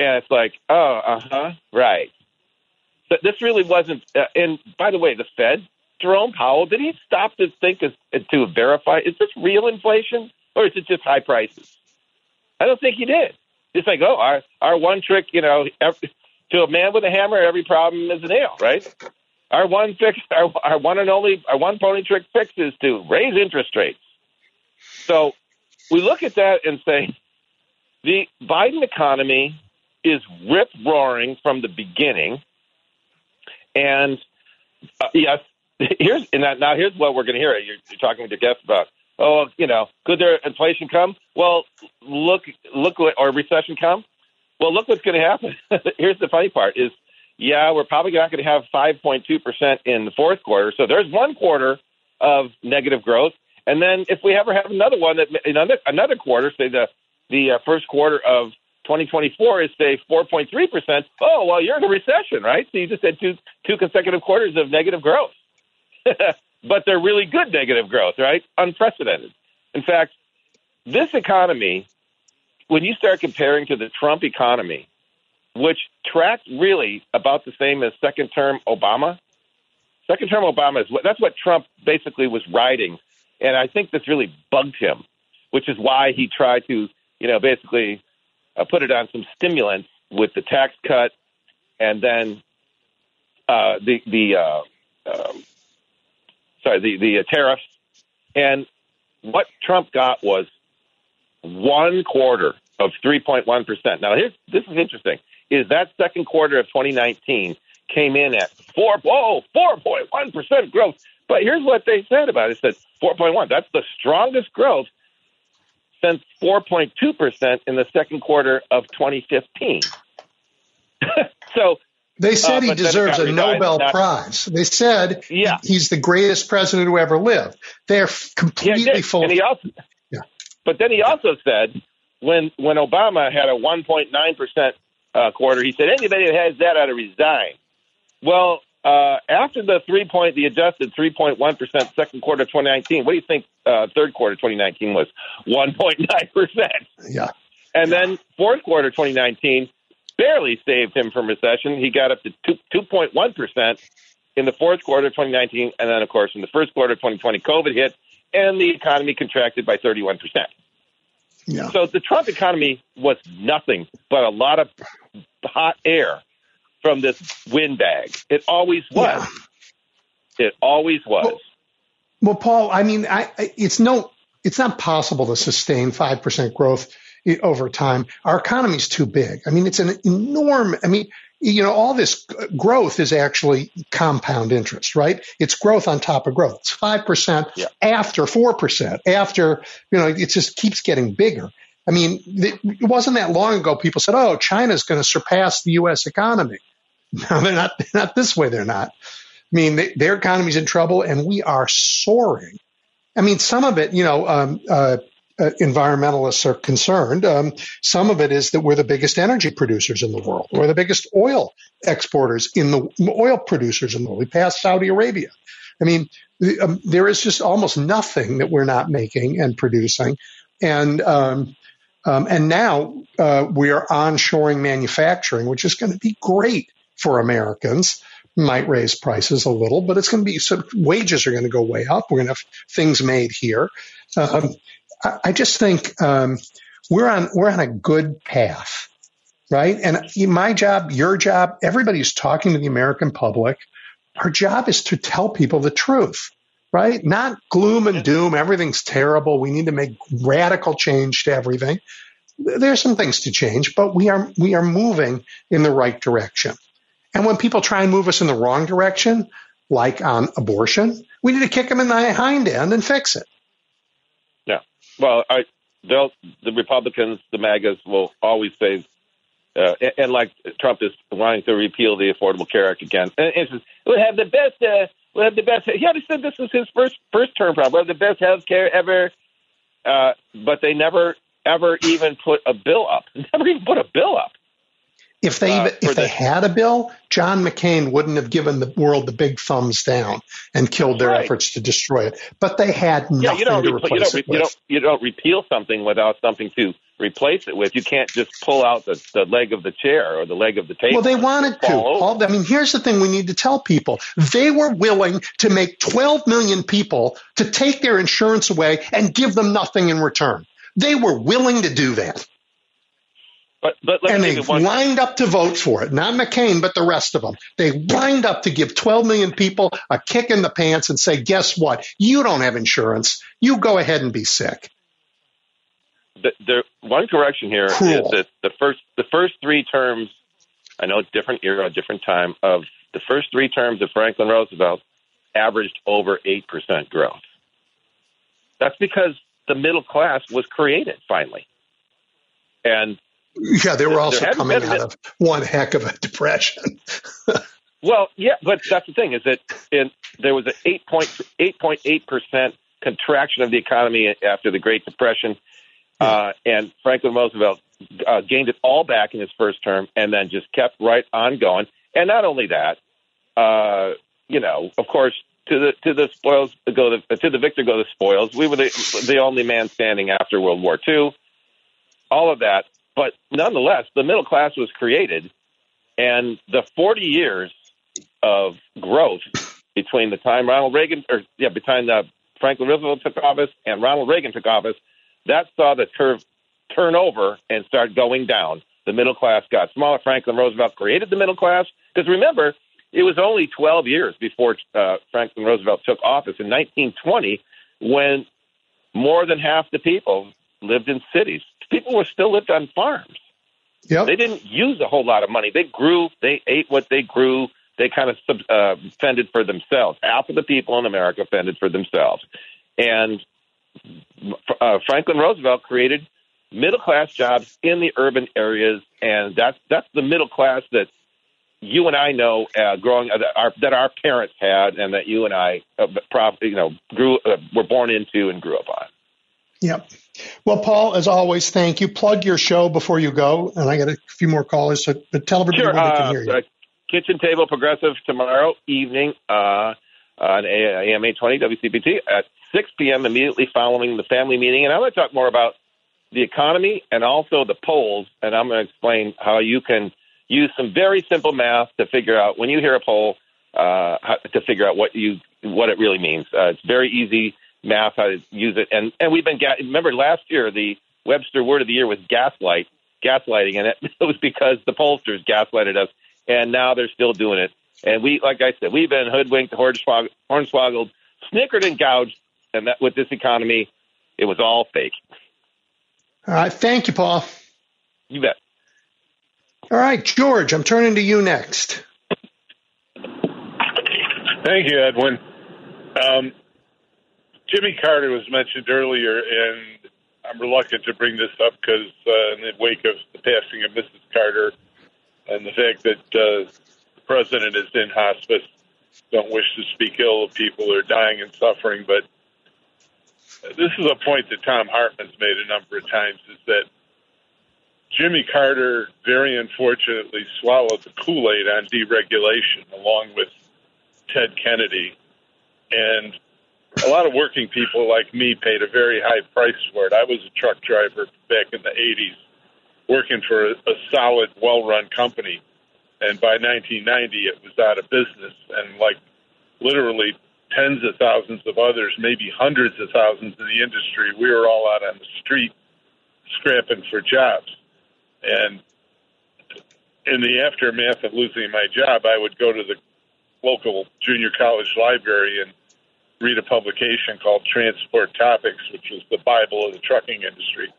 and it's like, oh, uh huh, right. But this really wasn't. Uh, and by the way, the Fed, Jerome Powell, did he stop to think as, to verify is this real inflation or is it just high prices? I don't think he did. It's like, oh, our our one trick, you know, every, to a man with a hammer, every problem is a nail, right? Our one fix, our, our one and only, our one pony trick fix is to raise interest rates. So we look at that and say, the Biden economy is rip roaring from the beginning, and uh, yes, here's and that, now here's what we're going to hear. You're, you're talking with your guests about. Oh, you know, could there inflation come? Well, look, look, what, or recession come? Well, look what's going to happen. here's the funny part: is yeah, we're probably not going to have 5.2% in the fourth quarter. So there's one quarter of negative growth. And then if we ever have another one that another another quarter, say the the uh, first quarter of 2024 is say 4.3 percent. Oh well, you're in a recession, right? So you just had two two consecutive quarters of negative growth, but they're really good negative growth, right? Unprecedented. In fact, this economy, when you start comparing to the Trump economy, which tracked really about the same as second term Obama. Second term Obama is that's what Trump basically was riding, and I think this really bugged him, which is why he tried to, you know, basically uh, put it on some stimulants with the tax cut, and then uh, the the uh, um, sorry the the uh, tariffs, and what Trump got was one quarter of 3.1 percent. Now, here's this is interesting is that second quarter of 2019 came in at four, oh, 4.1 percent growth. But here's what they said about it: it said 4.1. That's the strongest growth since 4.2 percent in the second quarter of 2015. so they said uh, he deserves a Nobel Prize. They said yeah. he's the greatest president who ever lived. They're completely yeah, full. And he also, yeah. But then he also said when when Obama had a 1.9 percent uh, quarter. He said anybody that has that ought to resign. Well, uh, after the three point, the adjusted three point one percent second quarter of 2019. What do you think? Uh, third quarter 2019 was 1.9 percent. Yeah. And then fourth quarter 2019 barely saved him from recession. He got up to two two point one percent in the fourth quarter of 2019, and then of course in the first quarter of 2020, COVID hit, and the economy contracted by 31 percent. Yeah. So the Trump economy was nothing but a lot of hot air from this windbag. It always was. Yeah. It always was. Well, well, Paul, I mean, I, it's no, it's not possible to sustain five percent growth eh, over time. Our economy's too big. I mean, it's an enormous. I mean, you know, all this growth is actually compound interest, right? It's growth on top of growth. It's 5% yeah. after 4%, after, you know, it just keeps getting bigger. I mean, it wasn't that long ago people said, oh, China's going to surpass the U.S. economy. No, they're not, not this way. They're not. I mean, they, their economy's in trouble and we are soaring. I mean, some of it, you know, um, uh, uh, environmentalists are concerned. Um, some of it is that we're the biggest energy producers in the world. We're the biggest oil exporters in the oil producers in the world. We passed Saudi Arabia. I mean, the, um, there is just almost nothing that we're not making and producing. And, um, um and now, uh, we are onshoring manufacturing, which is going to be great for Americans. Might raise prices a little, but it's going to be so wages are going to go way up. We're going to have things made here. Um, I, I just think um, we're on we're on a good path, right? And my job, your job, everybody's talking to the American public. Our job is to tell people the truth, right? Not gloom and doom. Everything's terrible. We need to make radical change to everything. There are some things to change, but we are we are moving in the right direction. And when people try and move us in the wrong direction, like on abortion, we need to kick them in the hind end and fix it. Well, I, they'll the Republicans, the MAGAs, will always say, uh, and, and, like Trump is wanting to repeal the Affordable Care Act again. And it's just, we'll have the best. Uh, we'll have the best. He already said this was his first first term problem. We'll have the best health care ever. Uh, but they never ever even put a bill up. Never even put a bill up. If they uh, if they had a bill, John McCain wouldn't have given the world the big thumbs down and killed their right. efforts to destroy it. But they had nothing yeah, you don't, to replace you don't, it with. You don't, you don't repeal something without something to replace it with. You can't just pull out the, the leg of the chair or the leg of the table. Well, they wanted to. All, I mean, here's the thing we need to tell people. They were willing to make 12 million people to take their insurance away and give them nothing in return. They were willing to do that. But, but and they lined up to vote for it. Not McCain, but the rest of them. They lined up to give 12 million people a kick in the pants and say, guess what? You don't have insurance. You go ahead and be sick. The, the one correction here Cruel. is that the first the first three terms, I know it's different era, different time of the first three terms of Franklin Roosevelt averaged over eight percent growth. That's because the middle class was created finally, and yeah, they were also coming out of one heck of a depression. well, yeah, but that's the thing is that in, there was an 8.8 percent contraction of the economy after the Great Depression, uh, and Franklin Roosevelt uh, gained it all back in his first term, and then just kept right on going. And not only that, uh, you know, of course, to the to the spoils go the, to the victor go the spoils. We were the the only man standing after World War II. All of that, but nonetheless, the middle class was created, and the 40 years of growth between the time Ronald Reagan, or yeah, between the Franklin Roosevelt took office and Ronald Reagan took office, that saw the curve turn over and start going down. The middle class got smaller. Franklin Roosevelt created the middle class because remember, it was only 12 years before uh, Franklin Roosevelt took office in 1920 when more than half the people lived in cities people were still lived on farms. Yep. They didn't use a whole lot of money. They grew, they ate what they grew. They kind of uh, fended for themselves. Half of the people in America fended for themselves. And uh, Franklin Roosevelt created middle class jobs in the urban areas, and that's that's the middle class that you and I know uh, growing uh, that, our, that our parents had, and that you and I, uh, prof, you know, grew uh, were born into and grew up on. Yep. Well, Paul, as always, thank you. Plug your show before you go, and I got a few more callers, so, but tell everybody sure, where they can uh, hear you. Uh, Kitchen Table Progressive tomorrow evening uh, on AM 820 WCPT at 6 p.m. immediately following the family meeting. And I'm going to talk more about the economy and also the polls, and I'm going to explain how you can use some very simple math to figure out when you hear a poll uh, how, to figure out what you what it really means. Uh, it's very easy math, how to use it. And and we've been ga- remember last year the Webster word of the year was gaslight, gaslighting, and it, it was because the pollsters gaslighted us and now they're still doing it. And we, like I said, we've been hoodwinked, hornswoggled, snickered, and gouged, and that with this economy, it was all fake. All right, thank you, Paul. You bet. All right, George, I'm turning to you next. Thank you, Edwin. Um, Jimmy Carter was mentioned earlier, and I'm reluctant to bring this up because uh, in the wake of the passing of Mrs. Carter and the fact that uh, the president is in hospice, don't wish to speak ill of people who are dying and suffering, but this is a point that Thom Hartmann's made a number of times: is that Jimmy Carter very unfortunately swallowed the Kool Aid on deregulation, along with Ted Kennedy, and a lot of working people like me paid a very high price for it. I was a truck driver back in the 80s, working for a, a solid, well run company. And by 1990, it was out of business. And like literally tens of thousands of others, maybe hundreds of thousands in the industry, we were all out on the street scrapping for jobs. And in the aftermath of losing my job, I would go to the local junior college library and read a publication called Transport Topics, which was the Bible of the trucking industry.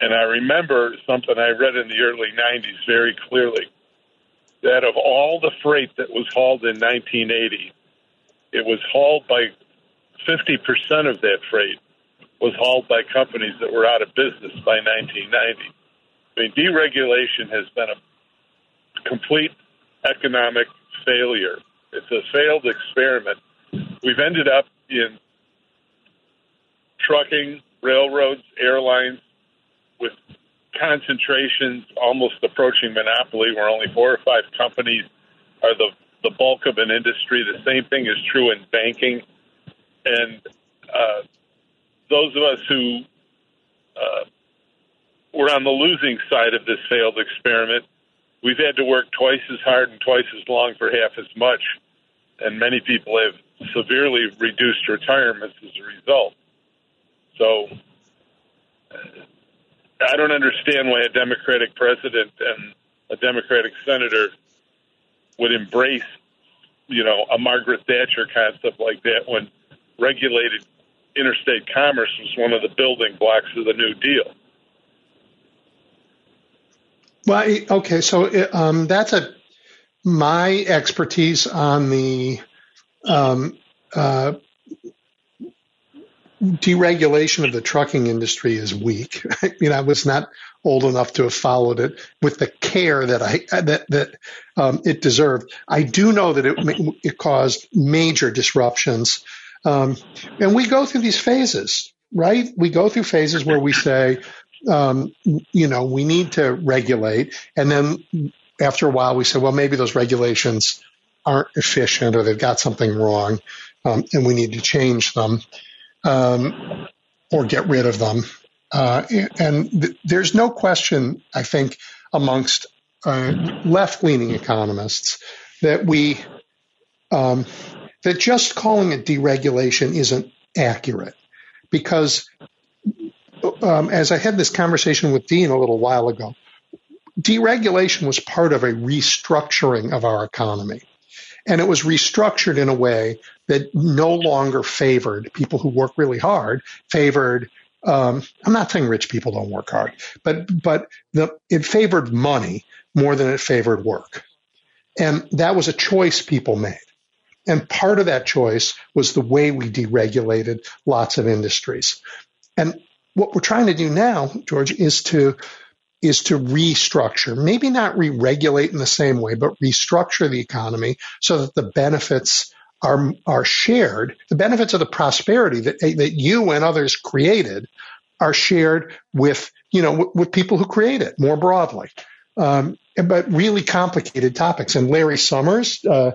And I remember something I read in the early 90s very clearly that of all the freight that was hauled in 1980, it was hauled by 50% of that freight was hauled by companies that were out of business by 1990. I mean, deregulation has been a complete economic failure. It's a failed experiment we've ended up in trucking, railroads, airlines with concentrations almost approaching monopoly, where only four or five companies are the the bulk of an industry. The same thing is true in banking, and uh, those of us who uh, were on the losing side of this failed experiment, we've had to work twice as hard and twice as long for half as much, and many people have severely reduced retirements as a result. So I don't understand why a Democratic president and a Democratic senator would embrace, you know, a Margaret Thatcher concept like that when regulated interstate commerce was one of the building blocks of the New Deal. Well, okay, so um, that's a my expertise on the um, uh, deregulation of the trucking industry is weak. I mean, I was not old enough to have followed it with the care that I that that um, it deserved. I do know that it it caused major disruptions, um, and we go through these phases, right? We go through phases where we say, um, you know, we need to regulate, and then after a while we say, well, maybe those regulations aren't efficient or they've got something wrong um, and we need to change them um, or get rid of them. Uh, and th- there's no question, I think, amongst uh, left leaning economists that we um, that just calling it deregulation isn't accurate because um, as I had this conversation with Dean a little while ago, deregulation was part of a restructuring of our economy. And it was restructured in a way that no longer favored people who work really hard, favored um, I'm not saying rich people don't work hard, but but the, it favored money more than it favored work, and that was a choice people made. And part of that choice was the way we deregulated lots of industries. And what we're trying to do now, George, is to is to restructure, maybe not re-regulate in the same way, but restructure the economy so that the benefits are are shared. The benefits of the prosperity that that you and others created are shared with you know with, with people who create it more broadly. Um, but really complicated topics. And Larry Summers, uh,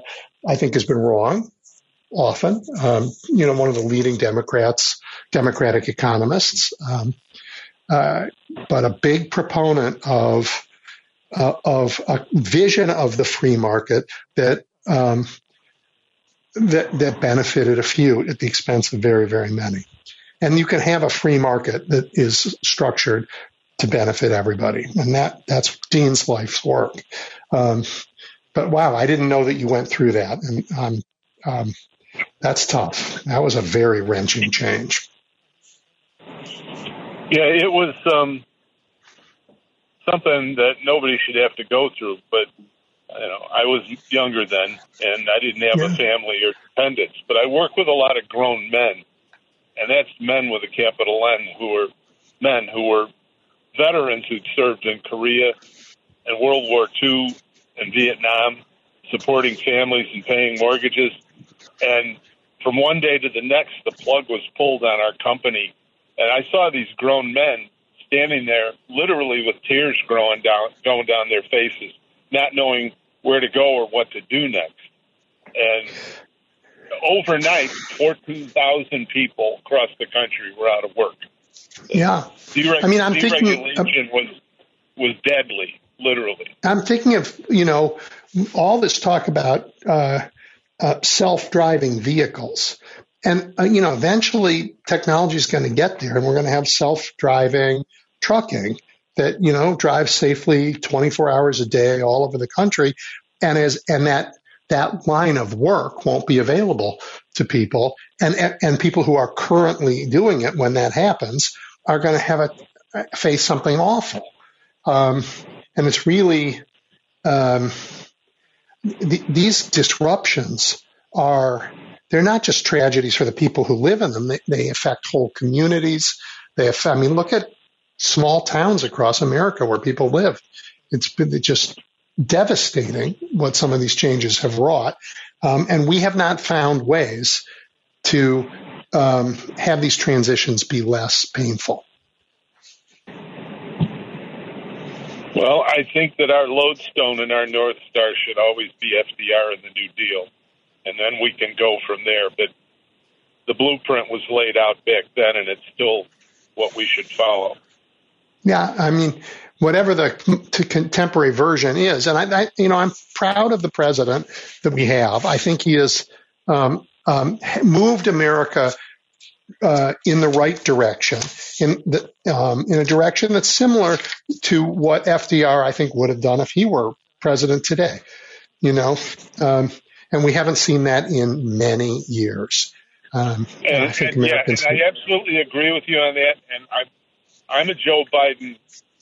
I think, has been wrong often. Um, you know, one of the leading Democrats, Democratic economists. Um, uh, but a big proponent of uh, of a vision of the free market that um, that that benefited a few at the expense of very very many. And you can have a free market that is structured to benefit everybody, and that that's Dean's life's work. Um, but wow, I didn't know that you went through that, and um, um, that's tough. That was a very wrenching change. Yeah, it was um, something that nobody should have to go through. But you know, I was younger then, and I didn't have yeah. a family or dependents. But I work with a lot of grown men, and that's men with a capital N who are men who were veterans who'd served in Korea and World War II and Vietnam, supporting families and paying mortgages. And from one day to the next, the plug was pulled on our company. And I saw these grown men standing there, literally with tears growing down, going down their faces, not knowing where to go or what to do next. And overnight, 14,000 people across the country were out of work. Yeah. Dereg- I mean, I'm thinking um, was was deadly, literally. I'm thinking of you know all this talk about uh, uh, self-driving vehicles, and uh, you know eventually technology is going to get there, and we're going to have self-driving trucking that you know drives safely 24 hours a day all over the country, and as and that that line of work won't be available to people, and and people who are currently doing it when that happens are going to have a face something awful, um, and it's really um, th- these disruptions are they're not just tragedies for the people who live in them; they, they affect whole communities. They affect, I mean, look at small towns across America where people live. It's been just devastating what some of these changes have wrought. Um, and we have not found ways to um, have these transitions be less painful. Well, I think that our lodestone and our North Star should always be FDR and the New Deal, and then we can go from there. But the blueprint was laid out back then, and it's still what we should follow. Yeah, I mean, whatever the contemporary version is, and I, I you know, I'm proud of the president that we have. I think he has um, um, moved America uh, in the right direction, in the, um, in a direction that's similar to what FDR I think would have done if he were president today. You know, um, and we haven't seen that in many years. Um, and, I think and, Yeah, and I absolutely agree with you on that. And I I'm a Joe Biden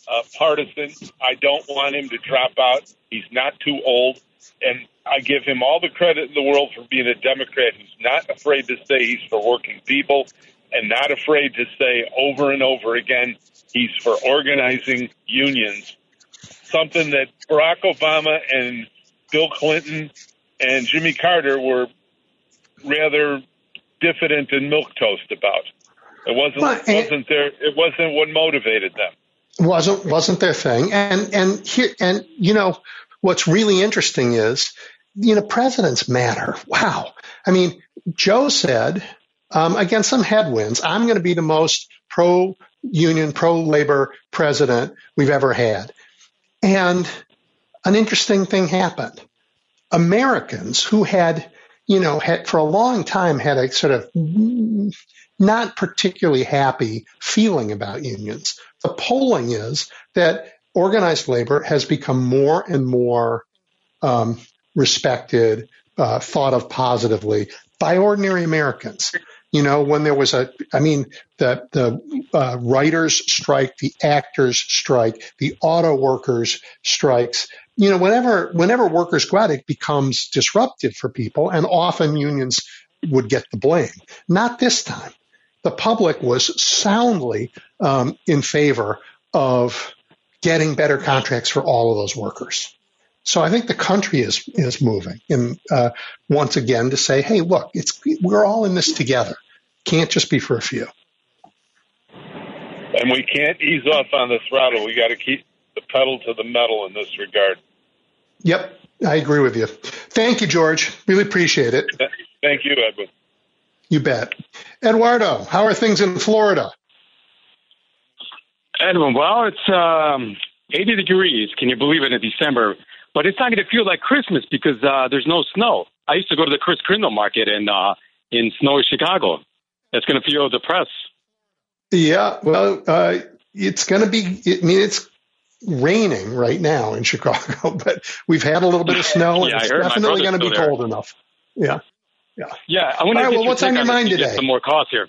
uh, partisan. I don't want him to drop out. He's not too old. And I give him all the credit in the world for being a Democrat who's not afraid to say he's for working people and not afraid to say over and over again he's for organizing unions. Something that Barack Obama and Bill Clinton and Jimmy Carter were rather diffident and milk toast about. It wasn't well, wasn't there. It wasn't what motivated them. Wasn't wasn't their thing. And and here and you know what's really interesting is you know presidents matter. Wow. I mean, Joe said um, against some headwinds, I'm going to be the most pro union, pro labor president we've ever had. And an interesting thing happened. Americans who had, you know, had for a long time had a sort of not particularly happy feeling about unions. The polling is that organized labor has become more and more um, respected, uh, thought of positively by ordinary Americans. You know, when there was a, I mean, the the uh, writers' strike, the actors' strike, the auto workers' strikes. You know, whenever whenever workers go out, it becomes disruptive for people, and often unions would get the blame. Not this time the public was soundly um, in favor of getting better contracts for all of those workers. So I think the country is is moving, uh, once again to say, hey, look, it's we're all in this together. Can't just be for a few. And we can't ease off on the throttle. We got to keep the pedal to the metal in this regard. Yep, I agree with you. Thank you, George. Really appreciate it. Thank you, Edwin. You bet. Eduardo, how are things in Florida? Edwin, well, it's um, 80 degrees. Can you believe it in December? But it's not going to feel like Christmas because uh, there's no snow. I used to go to the Christkindlmarket in uh, in snowy Chicago. It's going to feel depressed. Yeah, well, uh, it's going to be. I mean, it's raining right now in Chicago, but we've had a little bit of snow, Yeah, and it's definitely going to be there. cold enough. Yeah, yeah. Yeah, I want All right, well, what's on your mind to today? Some more calls here.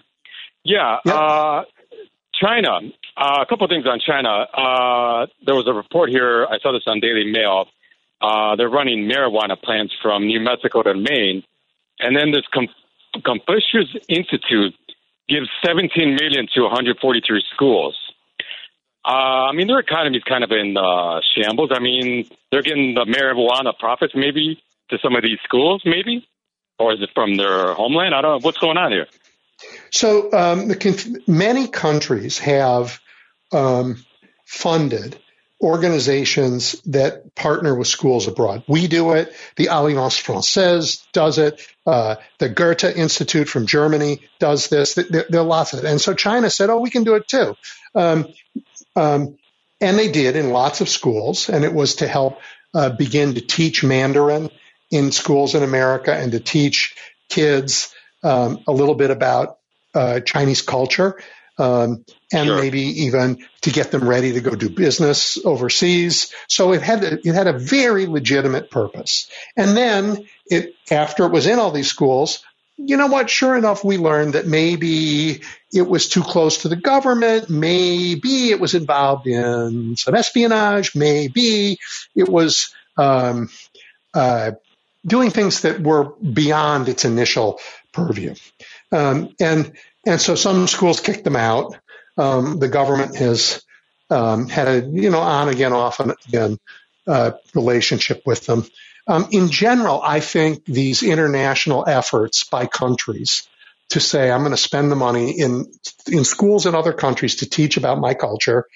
Yeah, Yep. uh, China. Uh, a couple of things on China. Uh, there was a report here. I saw this on Daily Mail. Uh, they're running marijuana plants from New Mexico to Maine, and then this Com- Confucius Institute gives 17 million to 143 schools. Uh, I mean, their economy is kind of in uh, shambles. I mean, they're getting the marijuana profits maybe to some of these schools, maybe, or is it from their homeland? I don't know what's going on here. So um, conf- many countries have um, funded organizations that partner with schools abroad. We do it. The Alliance Française does it. Uh, the Goethe Institute from Germany does this. There, there are lots of it. And so China said, "Oh, we can do it too." Um, um, and they did in lots of schools, and it was to help uh, begin to teach Mandarin in schools in America and to teach kids um, a little bit about uh, Chinese culture, um, and Sure. maybe even to get them ready to go do business overseas. So it had a, it had a very legitimate purpose. And then it after it was in all these schools, you know what? Sure enough, we learned that maybe it was too close to the government. Maybe it was involved in some espionage. Maybe it was um, uh, doing things that were beyond its initial purview. Um, and and so some schools kicked them out. Um, the government has um, had a you know on again off again uh, relationship with them. Um, in general, I think these international efforts by countries to say I'm going to spend the money in in schools in other countries to teach about my culture,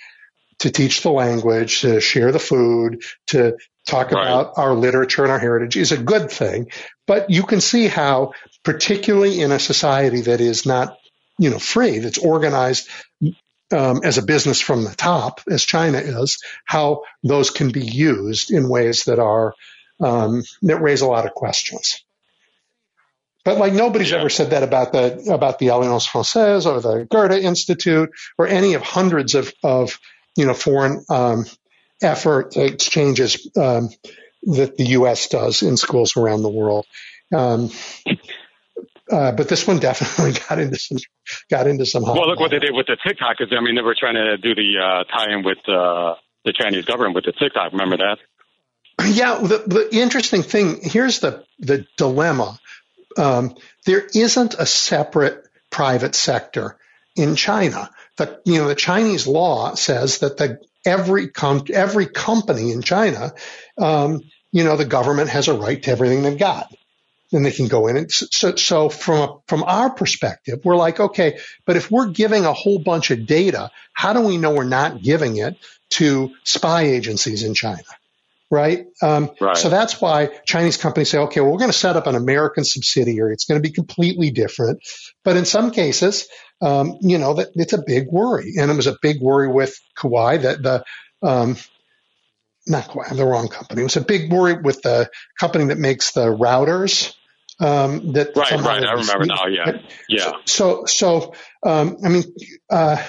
to teach the language, to share the food, to talk Right. about our literature and our heritage is a good thing. But you can see how, particularly in a society that is not, you know, free, that's organized um, as a business from the top, as China is, how those can be used in ways that are um, that raise a lot of questions. But like nobody's Yeah. ever said that about the about the Alliance Française or the Goethe Institute or any of hundreds of of you know foreign um, effort exchanges um, that the U.S. does in schools around the world. Um, uh, but this one definitely got into some got into some Well, look what they did with the TikTok. Because I mean, they were trying to do the uh, tie-in with uh, the Chinese government with the TikTok. Remember that? Yeah, the, the interesting thing here's the the dilemma. Um, there isn't a separate private sector in China. The you know the Chinese law says that the every com- every company in China, um, you know, the government has a right to everything they've got. And they can go in and so, so from from our perspective, we're like, okay, but if we're giving a whole bunch of data, how do we know we're not giving it to spy agencies in China? Right? Um, Right. So that's why Chinese companies say, okay, well, we're going to set up an American subsidiary. It's going to be completely different. But in some cases, um, you know, that it's a big worry. And it was a big worry with Huawei that the, um, not Huawei, the wrong company. It was a big worry with the company that makes the routers. Um, that Right, right. I remember now. Yeah, yeah. so, so, um, I mean, uh,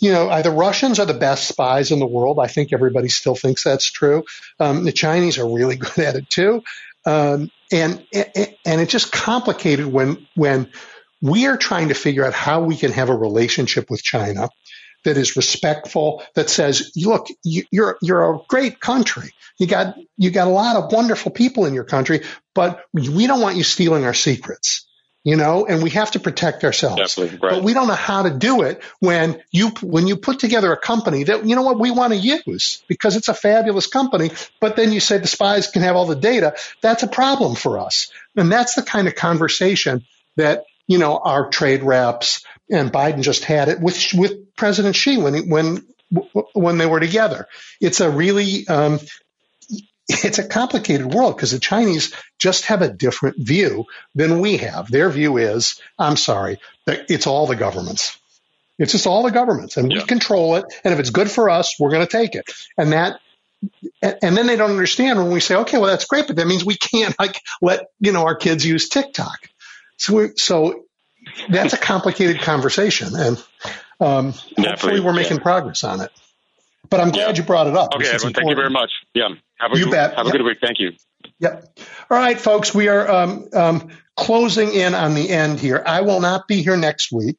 you know, either Russians are the best spies in the world. I think everybody still thinks that's true. Um, the Chinese are really good at it too. Um, and, and it's just complicated when, when we are trying to figure out how we can have a relationship with China that is respectful, that says, look, you, you're, you're a great country. You got, you got a lot of wonderful people in your country, but we don't want you stealing our secrets you know, and we have to protect ourselves. Right. But we don't know how to do it when you when you put together a company that you know what we want to use because it's a fabulous company, but then you say the spies can have all the data. That's a problem for us, and that's the kind of conversation that you know our trade reps and Biden just had it with with President Xi when he, when when they were together. It's a really um, it's a complicated world because the Chinese just have a different view than we have. Their view is, I'm sorry, it's all the governments. It's just all the governments and we control it. And if it's good for us, we're going to take it. And that, and then they don't understand when we say, okay, well, that's great, but that means we can't like let, you know, our kids use TikTok. So we, so that's a complicated conversation and, um, hopefully we're yeah. making progress on it. But I'm glad yeah. you brought it up. Okay, Edwin, thank you very much. Yeah, have a, you good, bet. Have a yep. good week. Thank you. Yep. All right, folks, we are um, um, closing in on the end here. I will not be here next week,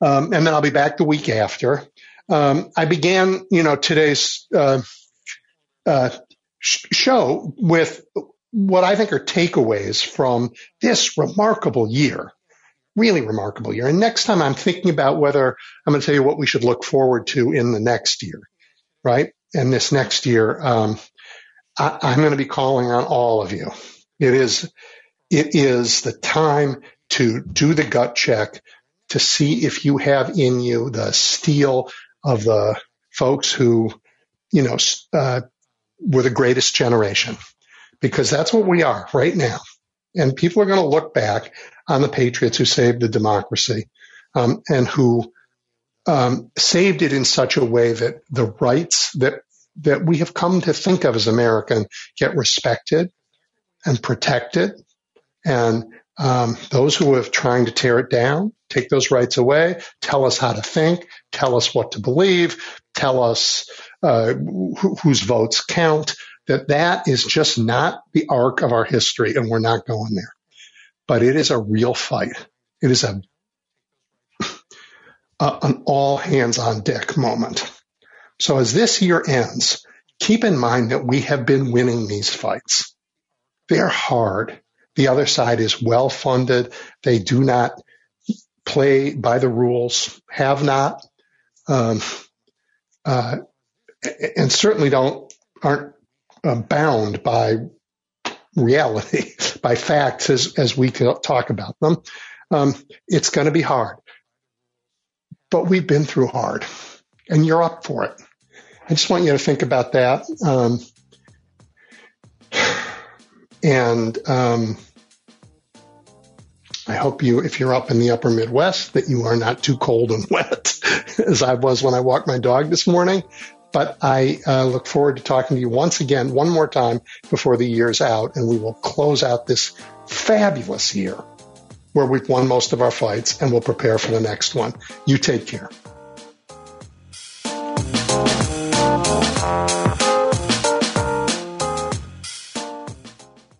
um, and then I'll be back the week after. Um, I began, you know, today's uh, uh, sh- show with what I think are takeaways from this remarkable year really remarkable year. And next time I'm thinking about whether I'm going to tell you what we should look forward to in the next year, right? And this next year, um, I, I'm going to be calling on all of you. It is, it is the time to do the gut check to see if you have in you the steel of the folks who, you know, uh, were the greatest generation, because that's what we are right now. And people are going to look back on the patriots who saved the democracy um, and who um, saved it in such a way that the rights that that we have come to think of as American get respected and protected, and um, those who are trying to tear it down take those rights away, tell us how to think, tell us what to believe, tell us uh, wh- whose votes count. That that is just not the arc of our history, and we're not going there but it is a real fight. It is a, a an all hands on deck moment. So as this year ends, keep in mind that we have been winning these fights. They're hard. The other side is well funded. They do not play by the rules, have not, um, uh, and certainly don't aren't uh, bound by reality, by facts as, as we talk about them. Um, it's going to be hard. But we've been through hard, and you're up for it. I just want you to think about that. Um, and um, I hope you, if you're up in the upper Midwest, that you are not too cold and wet as I was when I walked my dog this morning. But I uh, look forward to talking to you once again, one more time before the year's out, and we will close out this fabulous year where we've won most of our fights and we'll prepare for the next one. You take care.